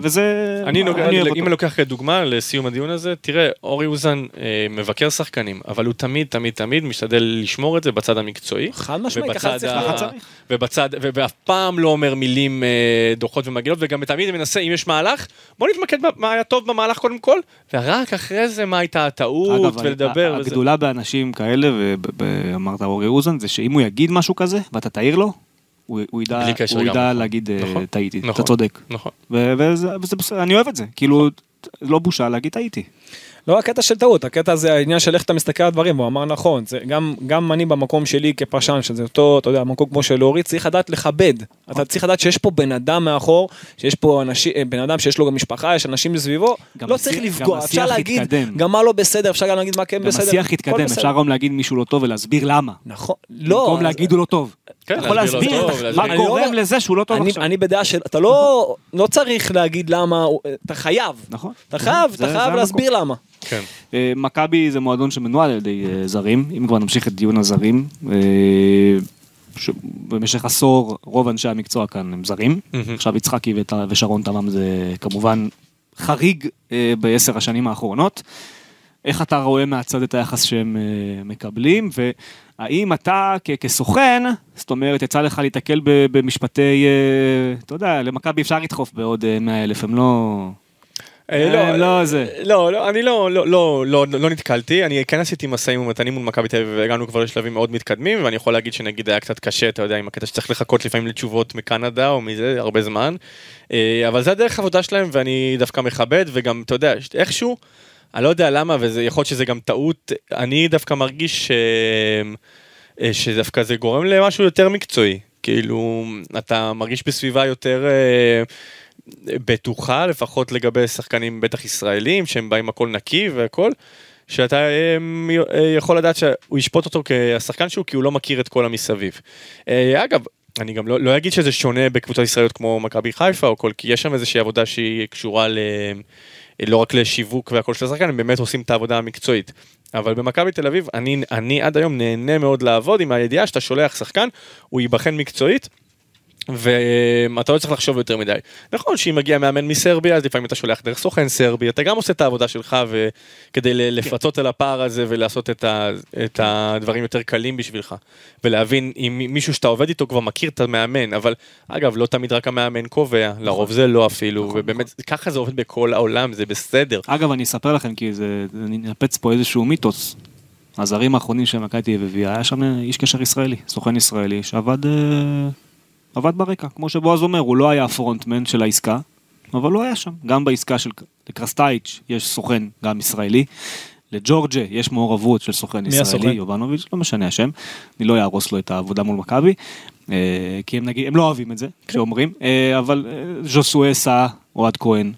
וזה... אני נוגע, אוהב אם אותו. אני לוקח כדוגמה לסיום הדיון הזה, תראה, אורי אוזן אה, מבקר שחקנים, אבל הוא תמיד, תמיד, תמיד משתדל לשמור את זה בצד המקצועי. חד משמעית, ככה צריך. ככה צריך. ובצד, ואף פעם לא אומר מילים אה, דוחות ומגעילות, וגם תמיד מנסה, אם יש מהלך, בוא נתמקד במה היה טוב במהלך קודם כל, ורק אחרי זה מה הייתה הטעות, אגב, ולדבר. וזה. הגדולה באנשים כאלה, ואמרת אורי אוזן, זה שאם הוא יגיד משהו כזה, ואתה תעיר לו, הוא הוא ידע הוא גם, ידע. להגיד, אה, נכון, טעיתי, אתה נכון. צודק. נכון. ו- וזה וזה בסדר, אני אוהב את זה. כאילו, לא בושה להגיד טעיתי. לא הקטע של טעות, הקטע זה העניין של איך אתה מסתכל על הדברים, הוא אמר נכון, זה גם, גם אני במקום שלי כפרשן, שזה אותו, אתה יודע, מקום כמו של אורי, צריך לדעת לכבד. אתה צריך לדעת שיש פה בן אדם מאחור, שיש פה אנשים, אה, בן אדם שיש לו גם משפחה, יש אנשים מסביבו, גם לא השיח- צריך גם לפגוע, אפשר השיח להגיד יתקדם. גם מה לא בסדר, אפשר גם להגיד מה כן גם בסדר. השיח הכל יתקדם, בסדר. אפשר גם להגיד מישהו לא טוב ולהסביר למה. נכון, לא, במקום אז- להגיד הוא לא טוב. כן, אתה יכול להסביר לו להסביר טוב, מה לא גורם לזה שהוא לא טוב אני, עכשיו. אני בדעה של, אתה לא, לא צריך להגיד למה, אתה חייב. נכון. אתה חייב, זה- אתה חייב. להסביר למה. כן. אה, מכבי זה מועדון שמנוהל על ידי אה, זרים, אם כבר נמשיך את דיון הזרים. אה, במשך עשור רוב אנשי המקצוע כאן הם זרים. עכשיו יצחקי ושרון תמם זה כמובן חריג בעשר השנים האחרונות. איך אתה רואה מהצד את היחס שהם אה, מקבלים, והאם אתה כסוכן, זאת אומרת, יצא לך להתקל במשפטי, אה, אתה יודע, למכבי אפשר לדחוף בעוד 100 אלף, הם לא... אה, אה, לא זה. לא, לא, אני לא, לא, לא, לא, לא נתקלתי, אני כן עשיתי משאים ומתנים מול מכבי תל אביב והגענו כבר לשלבים מאוד מתקדמים ואני יכול להגיד שנגיד היה קצת קשה, אתה יודע, עם הקטע שצריך לחכות לפעמים לתשובות מקנדה או מזה הרבה זמן, אה, אבל זה הדרך העבודה שלהם ואני דווקא מכבד וגם, אתה יודע, איכשהו, אני לא יודע למה וזה יכול להיות שזה גם טעות, אני דווקא מרגיש ש... אה, שדווקא זה גורם למשהו יותר מקצועי, כאילו, אתה מרגיש בסביבה יותר... אה, בטוחה, לפחות לגבי שחקנים בטח ישראלים, שהם באים הכל נקי והכל, שאתה אמ, אה, יכול לדעת שהוא ישפוט אותו כשחקן שהוא, כי הוא לא מכיר את כל המסביב. אה, אגב, אני גם לא, לא אגיד שזה שונה בקבוצות ישראליות כמו מכבי חיפה או כל, כי יש שם איזושהי עבודה שהיא קשורה ל... לא רק לשיווק והכל של השחקן, הם באמת עושים את העבודה המקצועית. אבל במכבי תל אביב, אני, אני עד היום נהנה מאוד לעבוד עם הידיעה שאתה שולח שחקן, הוא ייבחן מקצועית, ואתה לא צריך לחשוב יותר מדי. נכון שאם מגיע מאמן מסרביה, אז לפעמים אתה שולח דרך סוכן סרבי, אתה גם עושה את העבודה שלך ו... כדי ל- לפצות על הפער הזה ולעשות את, ה... את הדברים יותר קלים בשבילך. ולהבין אם מישהו שאתה עובד איתו כבר מכיר את המאמן, אבל אגב, לא תמיד רק המאמן קובע, לרוב זה לא אפילו, ובאמת, ככה זה עובד בכל העולם, זה בסדר. אגב, אני אספר לכם, כי זה, אני אנפץ פה איזשהו מיתוס. הזרים האחרונים שמכבי תל אביב היה שם איש קשר ישראלי, סוכן ישראלי, שעבד אה, עבד ברקע. כמו שבועז אומר, הוא לא היה הפרונטמן של העסקה, אבל הוא היה שם. גם בעסקה של לקרסטייץ' יש סוכן גם ישראלי. לג'ורג'ה יש מעורבות של סוכן ישראלי, הסוכן? יובנוביץ', לא משנה השם, אני לא אהרוס לו את העבודה מול מכבי, אה, כי הם נגיד, הם לא אוהבים את זה, כשאומרים, אה, אבל אה, ז'וסואה סא, אוהד כהן,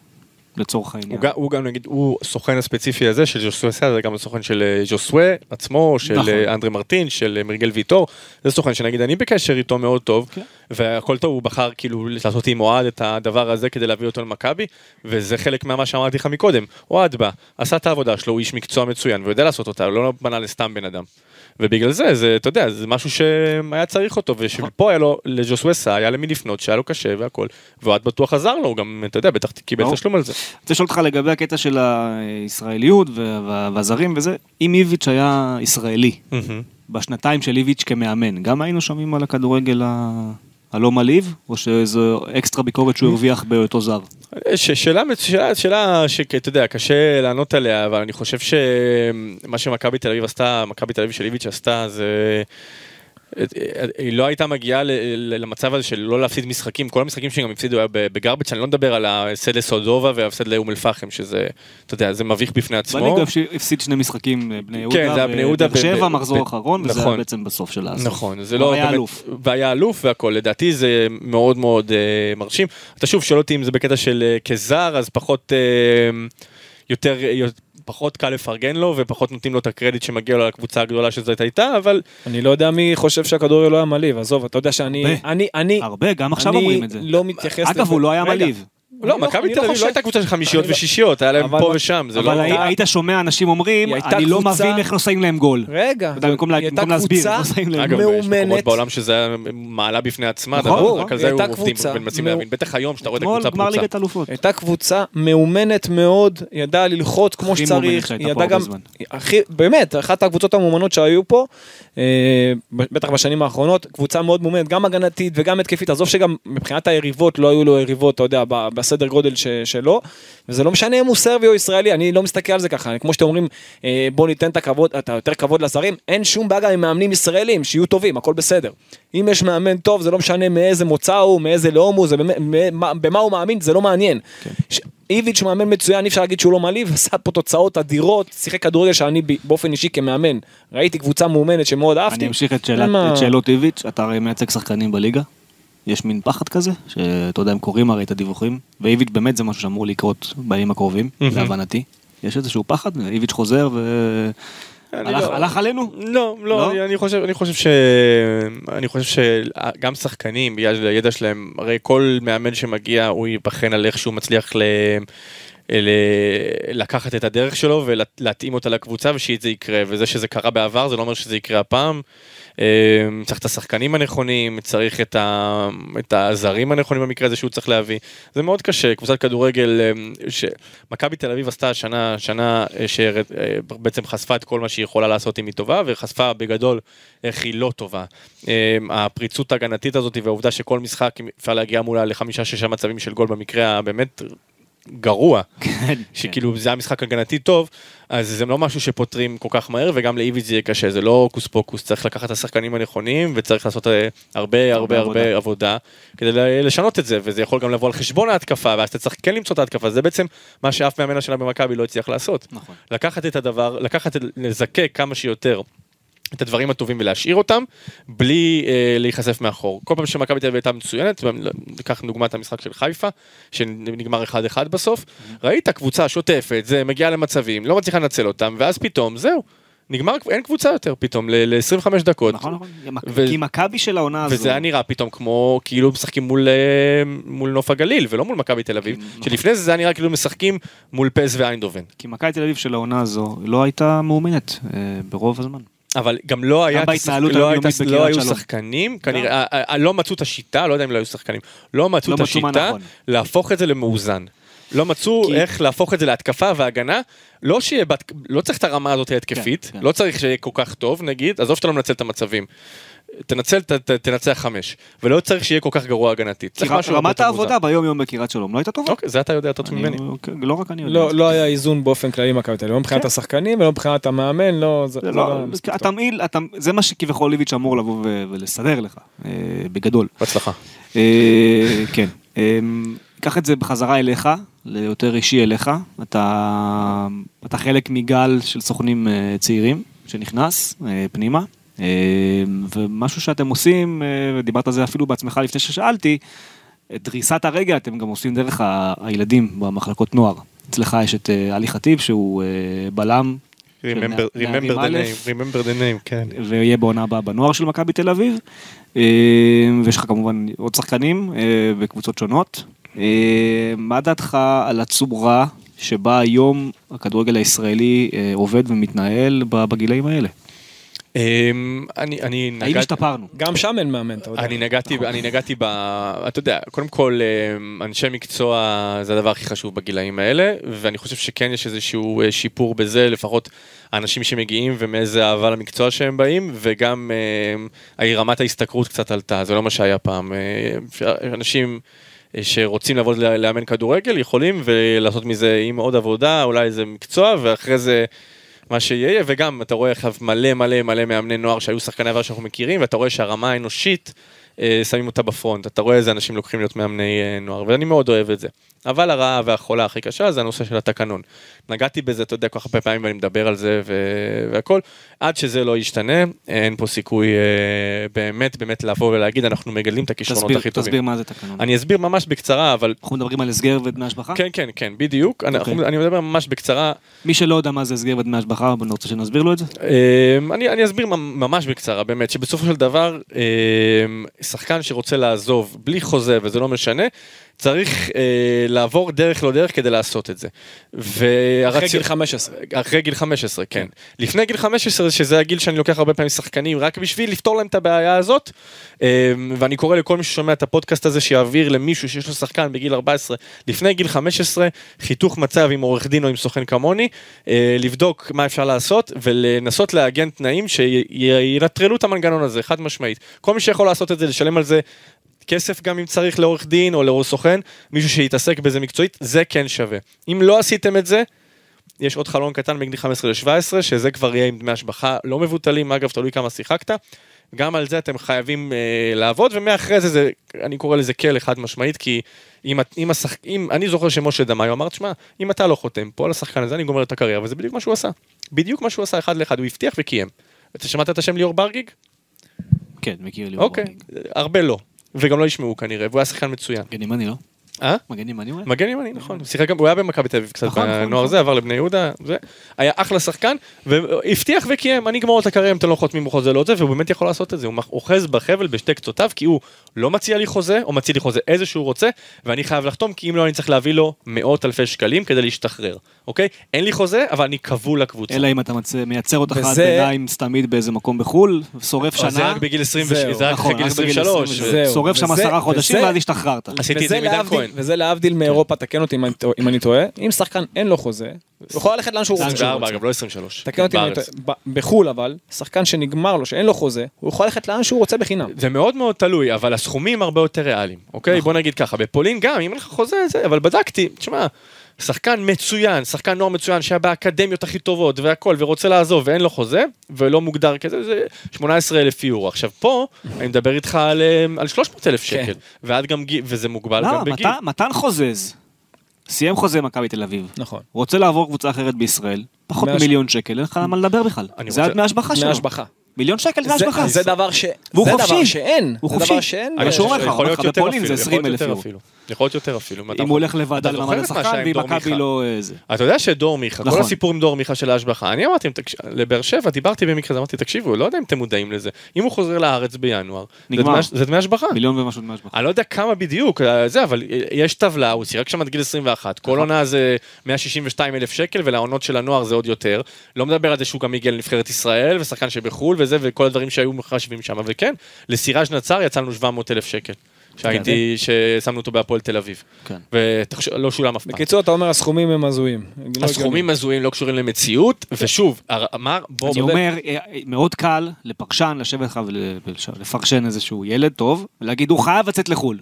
לצורך העניין. הוא גם, הוא גם נגיד, הוא סוכן הספציפי הזה של ז'וסווה סא, זה גם הסוכן של אה, ז'וסווה עצמו, של נכון. אה, אנדרי מרטין, של אה, מריגל ויטור, זה סוכן שנגיד אני בקשר איתו מאוד טוב, כן. והכל טוב, הוא בחר כאילו לעשות עם אוהד את הדבר הזה כדי להביא אותו למכבי, וזה חלק ממה שאמרתי לך מקודם, אוהד בא, עשה את העבודה שלו, הוא איש מקצוע מצוין, ויודע לעשות אותה, הוא לא בנה לסתם בן אדם. ובגלל זה, זה, אתה יודע, זה משהו שהיה צריך אותו, ושפה היה לו, לג'וסווה סא, היה למי לפנות, שהיה לו קשה והכל, ואוהד בטוח עזר לו, גם, אתה יודע, בטח קיבל. תשלום על זה. אני רוצה לשאול אותך לגבי הקטע של הישראליות וה- והזרים וזה, אם איביץ' היה ישראלי, בשנתיים של איביץ' כמאמן, גם היינו שומעים על הכדורגל ה- הלא מלהיב, או שזו אקסטרה ביקורת שהוא הרוויח בהיותו זר? שאלה, שאלה, שאלה שאתה יודע, קשה לענות עליה, אבל אני חושב שמה שמכבי תל אביב עשתה, מכבי תל אביב של איביץ' עשתה, זה... היא לא הייתה מגיעה למצב הזה של לא להפסיד משחקים, כל המשחקים שהם גם הפסידו היה ב- בגרביץ', אני לא מדבר על ההפסד לסודובה וההפסד לאום אל פחם, שזה, אתה יודע, זה מביך בפני עצמו. בליגה הפסיד שני משחקים אה, בני יהודה, כן, זה היה בני יהודה ובאר ב- שבע מחזור אחרון, וזה היה נכון. בעצם בסוף של הסוף. נכון, זה לא... היה באמת- אלוף. והיה אלוף והכל, לדעתי זה מאוד מאוד אה, מרשים. אתה שוב שואל אותי אם זה בקטע של אה, כזר, אז פחות, אה, יותר, אה, פחות קל לפרגן לו ופחות נותנים לו את הקרדיט שמגיע לו לקבוצה הגדולה שזאת הייתה, אבל אני לא יודע מי חושב שהכדורגל לא היה מלהיב, עזוב, אתה יודע שאני, הרבה. אני, אני, הרבה, גם עכשיו אני אומרים את זה. לא מתייחס אגב, לזה. הוא לא היה רגע, מלהיב. לא, לא- מכבי אני תל לא אביב חושב- לא הייתה קבוצה של חמישיות לא- ושישיות, היה להם אבל- פה ושם, זה לא... אבל היית שומע אנשים אומרים, אני לא מבין איך לא שמים להם גול. רגע, במקום להסביר, לא שמים להם אגב, גול. יש מקומות. בעולם שזה מעלה בפני עצמה. רק על זה הייתה עובדים ומנסים להבין. בטח היום שאתה רואה את אתמול הקבוצה גמר פרוצה. ליגת אלופות. הייתה קבוצה מאומנת מאוד, ידעה ללחוץ כמו הכי מאומנת שצריך, שהייתה היא פה ידעה הרבה גם, באמת, אחת הקבוצות המאומנות שהיו פה, אה, בטח בשנים האחרונות, קבוצה מאוד מאומנת, גם הגנתית וגם התקפית, עזוב שגם מבחינת היריבות לא היו לו יריבות, אתה יודע, בסדר גודל ש, שלו, וזה לא משנה אם הוא סרבי או ישראלי, אני לא מסתכל על זה ככה, כמו שאתם אומרים, אה, בוא ניתן את הכבוד, את היותר כבוד לזרים, אין שום בעיה עם מאמנים ישראלים, שיהיו טובים, הכל בסדר. אם יש מאמן טוב, זה לא משנה מאיזה מוצא הוא, מאיזה לאום הוא, זה באמת, מה- במה הוא מאמין, זה לא מעניין. ש- איביץ' מאמן מצוין, אי אפשר להגיד שהוא לא מעליב, *laughs* עשה פה תוצאות אדירות, שיחק כדורגל שאני באופן אישי כמאמן, ראיתי קבוצה מאומנת שמאוד אהבתי. אני אמשיך את שאלת- מה- את שאלות איביץ', אתה הרי מייצג שחקנים בליגה. יש מין פחד כזה, שאתה יודע, הם קוראים הרי את הדיווחים, ואיביץ' באמת זה משהו שאמור לקרות בימים הקרובים, להבנתי. יש איזשהו פחד, איביץ' חוזר והלך לא- הלך עלינו? לא, לא, לא? אני חושב, אני חושב ש... אני חושב שגם שחקנים, בגלל הידע שלהם, הרי כל מאמן שמגיע, הוא ייבחן על איך שהוא מצליח ל... ל... לקחת את הדרך שלו ולהתאים אותה לקבוצה ושזה יקרה, וזה שזה קרה בעבר זה לא אומר שזה יקרה הפעם. אה, צריך את השחקנים הנכונים, צריך את, ה... את הזרים הנכונים במקרה הזה שהוא צריך להביא. זה מאוד קשה, קבוצת כדורגל, אה, שמכבי תל אביב עשתה שנה, שנה אה, שבעצם חשפה את כל מה שהיא יכולה לעשות אם היא טובה, וחשפה בגדול איך היא לא טובה. אה, הפריצות ההגנתית הזאת והעובדה שכל משחק אפשר להגיע מולה לחמישה-שישה מצבים של גול במקרה הבאמת גרוע, כן. שכאילו זה היה משחק הגנתי טוב, אז זה לא משהו שפותרים כל כך מהר, וגם לאיביץ' זה יהיה קשה, זה לא הוקוס פוקוס, צריך לקחת את השחקנים הנכונים, וצריך לעשות אה, הרבה הרבה הרבה הרבה עבודה כדי ל- לשנות את זה, וזה יכול גם לבוא על חשבון ההתקפה, ואז אתה צריך כן למצוא את ההתקפה, זה בעצם מה שאף מאמן השנה במכבי לא הצליח לעשות. נכון. לקחת את הדבר, לקחת, לזקק כמה שיותר. את הדברים הטובים ולהשאיר אותם, בלי אה, להיחשף מאחור. כל פעם שמכבי תל אביב הייתה מצוינת, ניקח דוגמת המשחק של חיפה, שנגמר 1-1 בסוף, ראית קבוצה שוטפת, זה מגיעה למצבים, לא מצליחה לנצל אותם, ואז פתאום, זהו, נגמר, אין קבוצה יותר פתאום, ל-25 דקות. נכון, נכון. ו- כי מכבי של העונה הזו, וזה היה נראה פתאום כמו כאילו משחקים מול, אה, מול נוף הגליל ולא מול מכבי תל אביב, נכון. שלפני זה זה היה נראה כאילו משחקים מול פס ואיינדובן. כי מכבי תל אביב של העונה הזו לא הייתה מאומנת אה, ברוב הזמן. אבל גם לא היה, בהתנהלות לא, בקריית לא היו שלום. שחקנים, כנראה, אה, אה, לא מצאו את השיטה, לא יודע אם לא היו שחקנים, לא מצאו לא את השיטה נכון. להפוך את זה למאוזן. לא מצאו כי- איך להפוך את זה להתקפה והגנה, לא שיהיה, בת- לא צריך את הרמה הזאת ההתקפית, כן, כן. לא צריך שיהיה כל כך טוב נגיד, עזוב שאתה לא מנצל את המצבים. תנצל, ת, ת, תנצח חמש. ולא צריך שיהיה כל כך גרוע הגנתית. צריך משהו הרבה רמת העבודה. ביום יום בקריית שלום לא הייתה טובה. אוקיי, זה אתה יודע יותר טוב ממני. אוקיי, לא רק אני יודע. לא, לא היה איזון באופן כללי במכבי תל אביב, לא מבחינת השחקנים ולא מבחינת המאמן, לא, זה כן. זה זה לא, לא. התמהיל, זה מה שכביכול ליביץ' אמור לבוא ו- ולסדר לך, אה, בגדול. בהצלחה. אה, כן. אה, קח את זה בחזרה אליך, ליותר אישי אליך. אתה, אתה חלק מגל של סוכנים צעירים שנכנס אה, פנימה. אה, ומשהו שאתם עושים, אה, ודיברת על זה אפילו בעצמך לפני ששאלתי, את דריסת הרגע אתם גם עושים דרך הילדים במחלקות נוער. אצלך יש את אה, עלי חטיב שהוא אה, בלם. Remember remember the name, remember the name, כן. ויהיה בעונה הבאה בנוער של מכבי תל אביב. אה, ויש לך כמובן עוד שחקנים בקבוצות שונות. אה, מה דעתך על הצורה שבה היום הכדורגל הישראלי עובד ומתנהל בגילאים האלה? אמ, אני, אני האם נגעתי, השתפרנו? גם שם אין מאמן, אתה יודע. אני נגעתי, אני נגעתי ב... אתה יודע, קודם כל, אמ, אנשי מקצוע זה הדבר הכי חשוב בגילאים האלה, ואני חושב שכן יש איזשהו אה, שיפור בזה, לפחות האנשים שמגיעים ומאיזה אהבה למקצוע שהם באים, וגם אה, רמת ההשתכרות קצת עלתה, זה לא מה שהיה פעם. אה, אנשים... אה, שרוצים לעבוד ל- לאמן כדורגל יכולים ולעשות מזה עם עוד עבודה אולי איזה מקצוע ואחרי זה מה שיהיה וגם אתה רואה עכשיו מלא מלא מלא מאמני נוער שהיו שחקני עבר שאנחנו מכירים ואתה רואה שהרמה האנושית אה, שמים אותה בפרונט אתה רואה איזה אנשים לוקחים להיות מאמני אה, נוער ואני מאוד אוהב את זה. אבל הרעה והחולה הכי קשה זה הנושא של התקנון. נגעתי בזה אתה יודע כל כך הרבה פעמים ואני מדבר על זה ו- והכל עד שזה לא ישתנה אין פה סיכוי אה, באמת באמת לבוא ולהגיד אנחנו מגדלים את הכישרונות תסביר, הכי טובים. תסביר מה זה תקנון. אני אסביר ממש בקצרה, אבל... אנחנו מדברים על הסגר ודמי השבחה? כן, כן, כן, בדיוק. אני- אוקיי. אני מדבר ממש בקצרה. מי שלא יודע מה זה הסגר ודמי השבחה, אני רוצה שנסביר לו את זה? אמ, אני אני אסביר ממ- ממש בקצרה, באמת, שבסופו של דבר, אמ, שחקן שרוצה לעזוב בלי חוזה, וזה לא משנה, צריך אה, לעבור דרך לא דרך כדי לעשות את זה. והרצי- אחרי גיל 15. אחרי גיל 15, כן. לפני גיל 15, שזה הגיל שאני לוקח הרבה פעמים שחקנים, רק בשביל לפתור להם את הבעיה הזאת, אמ, ואני קורא לכל מי ששומע את הפודקאסט הזה, שיעביר למישהו שיש לו שחקן בגיל 14, לפני גיל 15, חיתוך מצב עם עורך דין או עם סוכן כמוני, אה, לבדוק מה אפשר לעשות, ולנסות לעגן תנאים שינטרלו את המנגנון הזה, חד משמעית. כל מי שיכול לעשות את זה, לשלם על זה כסף גם אם צריך לעורך דין או לעורך סוכן, מישהו שיתעסק בזה מקצועית, זה כן שווה. אם לא עשיתם את זה, יש עוד חלון קטן מגיל 15 ל-17, שזה כבר יהיה עם דמי השבחה לא מבוטלים, אגב, תלוי כמה שיחקת. גם על זה אתם חייבים אה, לעבוד, ומאחרי זה, זה, אני קורא לזה כלא חד משמעית, כי אם, אם, השח... אם אני זוכר שמשה דמאיו אמר, תשמע, אם אתה לא חותם פה על השחקן הזה, אני גומר את הקריירה, וזה בדיוק מה שהוא עשה. בדיוק מה שהוא עשה אחד לאחד, הוא הבטיח וקיים. אתה שמעת את השם ליאור ברגיג? כן, מכיר לי. אוקיי, הרבה לא. וגם לא ישמעו כנראה, והוא היה שחקן מצוין. מגן ימני, לא? אה? מגן ימני אולי? מגן ימני, נכון. הוא שיחק גם, הוא היה במכבי תל אביב קצת נכון, נכון, בנוער נכון. זה, עבר לבני יהודה, זה. היה אחלה שחקן, והבטיח וקיים, אני אגמור את הקריירה אם אתם לא חותמים בחוזה לא זה, והוא באמת יכול לעשות את זה, הוא אוחז בחבל בשתי קצותיו, כי הוא לא מציע לי חוזה, או מציע לי חוזה איזה שהוא רוצה, ואני חייב לחתום, כי אם לא אני צריך להביא לו מאות אלפי שקלים כדי להשתחרר, אוקיי? אין לי חוזה, אבל אני כבול לקבוצה. אלא אם אתה מייצר אותך עד ביניים סתמית באיזה מקום בחו"ל, שורף שנה, רק בגיל 20, זהו. זה רק בגיל 23. 23. זהו. שורף שם עשרה חודשים ואז השתחררת. עשיתי את זה עם עידן כהן. וזה להבדיל מאירופה, תקן אותי אם אני טועה- אם שחקן אין לו חוזה, הוא יכול ללכת לאן שהוא רוצה. 24 אגב, לא 23. תקן אותי אם אני. טועה, בחו"ל אבל, שחקן שנגמר לו, שאין לו חוזה, הוא יכול ללכת לאן שהוא רוצה בחינם. זה מאוד מאוד תלוי, אבל הסכומים הרבה יותר ריאליים, אוקיי? נכון. בוא נגיד ככה, בפולין גם, אם אין לך חוזה, זה, אבל בדקתי, תשמע, שחקן מצוין, שחקן נוער מצוין, שהיה באקדמיות הכי טובות והכל, ורוצה לעזוב ואין לו חוזה, ולא מוגדר כזה, זה 18 אלף יורו. עכשיו פה, אני מדבר איתך על, אה, על 300 אלף כן. שקל, ועד גם, וזה מוגבל לא, גם בגיל. מתן- מתן חוזז, סיים חוזה עם מכבי תל אביב, נכון. רוצה לעבור קבוצה אחרת בישראל, פחות ש- ממיליון שקל, אין לך על מה לדבר בכלל. אני זה רוצה- הדמי השבחה שלו. דמי השבחה. מיליון שקל זה- השבחה. זה דבר ש... והוא זה חופשי. דבר שאין. הוא זה חופשי. דבר שאין. אני שומע לך, יכול להיות יותר אפילו, זה יכול להיות 20,000 יותר. אפילו. אם הוא הולך לוועדה למעמד השחקן, ואם מכבי? לא... אה. אתה יודע שדור מיכה, נכון. כל הסיפור עם דור מיכה של ההשבחה, אני אמרתי, לבאר שבע, דיברתי במקרה, אמרתי, תקשיבו, לא יודע אם אתם מודעים לזה, אם הוא חוזר לארץ בינואר, זה. דמי- השבחה. מיליון ומשהו דמי השבחה. אני לא יודע כמה בדיוק, אה, זה, אבל יש טבלה, הוא שיחק שם עד גיל 21, כל נכון. עונה זה 162 אלף שקל, ולעונות של הנוער זה עוד יותר. לא מדבר על זה שהוא גם הגיע לנבחרת ישראל, ושחקן שבחו"ל וזה, וכל הדברים שהיו מחשבים שם, וכן, לסיראז' נצר יצא לנו 700 אלף שקל. שהייתי, ששמנו אותו בהפועל תל אביב. כן. ולא שולם אף פעם. בקיצור, אתה אומר, הסכומים הם הזויים. לא הסכומים הזויים לא קשורים למציאות, ושוב, אמר, בוא... אני אומר, אה, מאוד קל לפרשן לשבת לך ולפרשן איזשהו ילד טוב, ולהגיד, הוא חייב לצאת לחו"ל.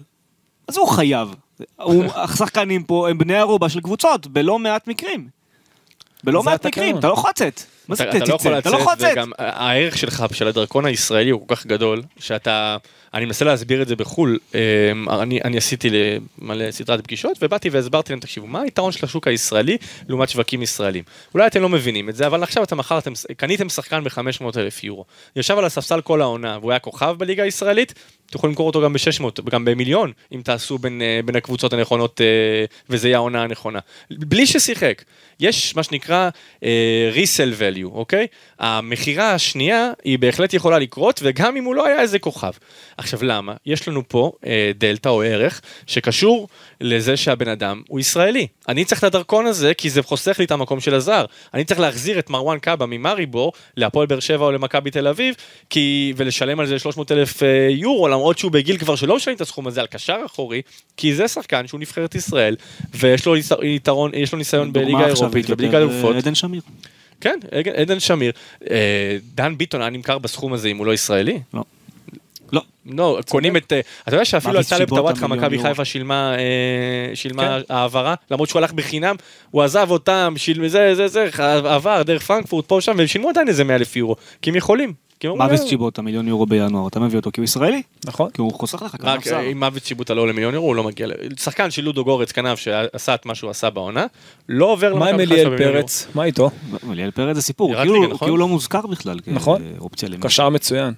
אז הוא חייב. *laughs* השחקנים פה הם בני ערובה של קבוצות, בלא מעט מקרים. בלא מעט. מקרים, אתה לא יכול לצאת. מה זה אתה, אתה לא יכול תצא? אתה לא יכול לצאת. וגם הערך שלך, של הדרכון הישראלי הוא כל כך גדול, שאתה, אני מנסה להסביר את זה בחו"ל, אמ, אני, אני עשיתי מלא סדרת פגישות, ובאתי והסברתי להם, תקשיבו, מה היתרון של השוק הישראלי לעומת שווקים ישראלים? אולי אתם לא מבינים את זה, אבל עכשיו אתם מכרתם, קניתם שחקן ב-500 אלף יורו, ישב על הספסל כל העונה, והוא היה כוכב בליגה הישראלית, תוכלו למכור אותו גם ב-600, גם במיליון, אם תעשו בין, אה, בין הקבוצות הנכונות, אה, וזה יהיה העונה הנכונה. בלי ששיחק. יש מה שנקרא אה, resell value, אוקיי? המכירה השנייה היא בהחלט יכולה לקרות, וגם אם הוא לא היה איזה כוכב. עכשיו למה? יש לנו פה אה, דלתא או ערך שקשור לזה שהבן אדם הוא ישראלי. אני צריך את הדרכון הזה כי זה חוסך לי את המקום של הזר. אני צריך להחזיר את מרואן קאבה ממאריבור להפועל באר שבע או למכבי תל אביב, כי... ולשלם על זה 300 אלף אה, יורו, למרות שהוא בגיל כבר שלא משלם את הסכום הזה על קשר אחורי, כי זה שחקן שהוא נבחרת ישראל, ויש לו יתרון, יש לו ניסיון בליגה האירופית ובליגה האלופות. עדן שמיר. כן, עדן- שמיר. אה, דן ביטון היה נמכר בסכום הזה אם הוא לא ישראלי? לא. לא. לא, קונים את... אה, אתה יודע שאפילו על טלב טוואטחה מכבי. חיפה שילמה אה, כן. העברה, למרות שהוא הלך בחינם, הוא עזב אותם, שיל- זה, זה, זה, עבר דרך פרנקפורט פה ושם, והם שילמו עדיין איזה 100 אלף יורו, כי הם יכולים. "אה, צ'יבוטה, מיליון יורו בינואר, אתה מביא אותו כי הוא ישראלי? נכון. כי הוא חוסך לך רק כמה אה, אם מוות שיבוטה לא עולה מיליון יורו, הוא לא מגיע. ל- שחקן של לודו גורץ כנף שעשה את מה שהוא עשה בעונה, לא עובר מה עם למכבי חיפה אליאל במיליון יורו. פרץ? מה איתו? אליאל פרץ זה סיפור, כי הוא- נכון? כי הוא לא מוזכר בכלל. נכון. קשר מצוין.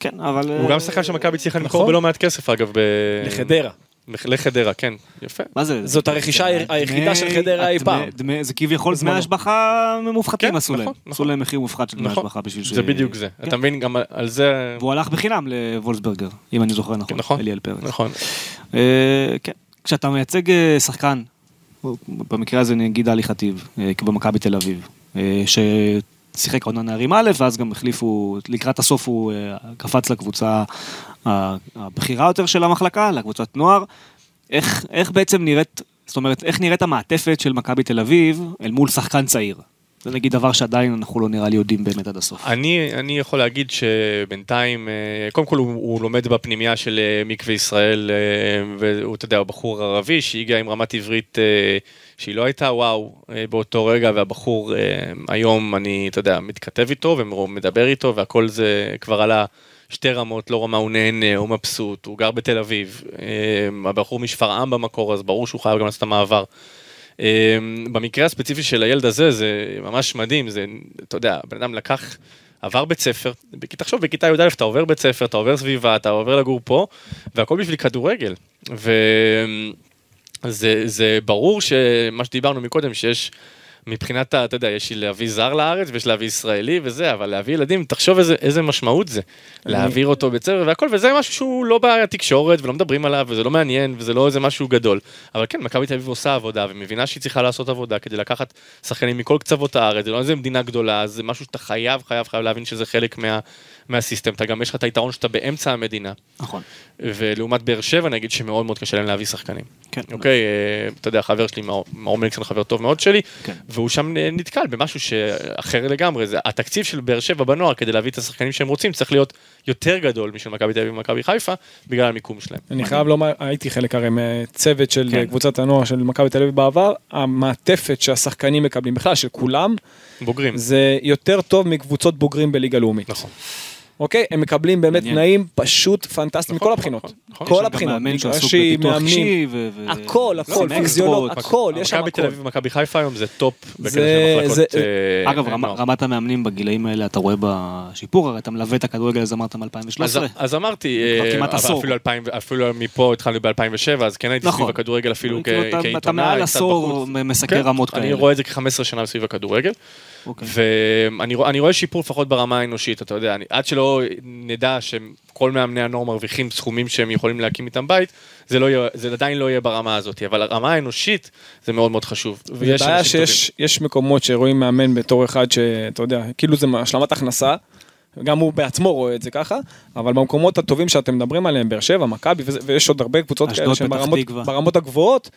כן, אבל... הוא גם שחקן שמכבי הצליחה למכור נכון. בלא מעט כסף אגב. ב- לחדרה. לח- לחדרה, כן, יפה. מה זה? זאת הרכישה היחידה של חדרה אי פעם. זה כביכול דמי בזמנו. השבחה מופחתים עשו להם. עשו. להם מחיר מופחת של דמי נכון, השבחה בשביל ש... זה בדיוק זה. כן. אתה מבין, גם על זה... והוא הלך בחינם לוולסברגר, אם אני זוכר נכון. נכון, אליאל פרץ. נכון. אה, כן. כשאתה מייצג אה, שחקן, במקרה הזה נגיד עלי חטיב, אה, במכבי תל אביב, ששיחק עונה נערים א', ואז גם החליפו, לקראת הסוף הוא קפץ לקבוצה הבכירה יותר של המחלקה, לקבוצת נוער. איך, איך בעצם נראית, זאת אומרת, איך נראית המעטפת של מכבי תל אביב אל מול שחקן צעיר? זה נגיד דבר שעדיין אנחנו לא נראה לי יודעים באמת עד הסוף. אני, אני יכול להגיד שבינתיים, אה, קודם כל הוא, הוא לומד בפנימייה של אה, מקווה ישראל, אה, והוא, אתה יודע, הוא בחור ערבי שהגיע עם רמת עברית שהיא לא הייתה וואו באותו רגע, והבחור היום, אני, אתה יודע, מתכתב איתו ומדבר איתו, והכל זה כבר עלה שתי רמות, לא רמה, הוא נהנה, הוא מבסוט, הוא גר בתל אביב, אה, הבחור משפרעם במקור, אז ברור שהוא חייב גם לעשות את המעבר. אמ, במקרה הספציפי של הילד הזה, זה ממש מדהים, זה, אתה יודע, הבן אדם לקח, עבר בית ספר, תחשוב, בכיתה י"א אתה עובר בית ספר, אתה עובר סביבה, אתה עובר לגור פה, והכל בשביל כדורגל. וזה זה ברור שמה שדיברנו מקודם, שיש... מבחינת, אתה יודע, יש להביא זר לארץ ויש להביא ישראלי וזה, אבל להביא ילדים, תחשוב איזה, איזה משמעות זה. להעביר אותו בית ספר והכל, וזה משהו שהוא לא בתקשורת ולא מדברים עליו וזה לא מעניין וזה לא איזה משהו גדול. אבל כן, מכבי תל אביב עושה עבודה ומבינה שהיא צריכה לעשות עבודה כדי לקחת שחקנים מכל קצוות הארץ, זה לא איזה מדינה גדולה, זה משהו שאתה חייב, חייב, חייב להבין שזה חלק מה, מהסיסטם. אתה גם, יש לך את היתרון שאתה באמצע המדינה. נכון. ולעומת באר שבע נגיד שמאוד מאוד קשה להם להביא שחקנים. כן. אוקיי, אה, אתה יודע, חבר שלי, מאור- מליקסון חבר טוב מאוד שלי, כן. והוא שם אה, נתקל במשהו שאחר לגמרי, זה התקציב של באר שבע בנוער כדי להביא את השחקנים שהם רוצים צריך להיות יותר גדול משל מכבי תל אביב ומכבי חיפה, בגלל המיקום שלהם. אני חייב לומר, הייתי חלק הרי מצוות של כן. קבוצת הנוער של מכבי תל אביב בעבר, המעטפת שהשחקנים מקבלים, בכלל של כולם, בוגרים. זה יותר טוב מקבוצות בוגרים בליגה לאומית. נכון. אוקיי? הם מקבלים באמת. תנאים פשוט פנטסטיים מכל נכון, הבחינות. נכון, נכון. כל יש גם הבחינות. מאמן שעסוק מגרשים, בפיתוח מאמנים, אישי ו... ו- הכל, הכל, פיזיולוג, אקסטרות. הכל, יש שם מכבי תל הכל. אביב ומכבי חיפה היום זה top. אה, אגב, רמת- המאמנים בגילאים האלה, אתה רואה בשיפור, הרי אתה מלווה את הכדורגל, אז אמרת אז, מ-2013. אז אמרתי, אה. אפילו, 2000, אפילו מפה התחלנו ב-2007, אז כן הייתי. סביב הכדורגל אפילו כעיתונאי. אתה מעל עשור. מסקר כן, רמות אני כאלה. רואה את זה כ-15 שנה סביב הכדורגל, אוקיי. ואני רוא- אני רואה שיפור לפחות ברמה האנושית, אתה יודע, אני, עד שלא נדע שכל מאמני הנוער מרוויחים סכומים שהם יכולים להקים איתם בית, זה, לא יהיה, זה עדיין לא יהיה ברמה הזאת, אבל הרמה האנושית זה מאוד מאוד חשוב. זה ויש בעיה אנשים שיש יש מקומות שרואים מאמן בתור אחד שאתה יודע, כאילו זה השלמת הכנסה, גם הוא בעצמו רואה את זה ככה, אבל במקומות הטובים שאתם מדברים עליהם, באר שבע, מכבי, ויש עוד הרבה קבוצות כאלה שהן ברמות. ברמות הגבוהות,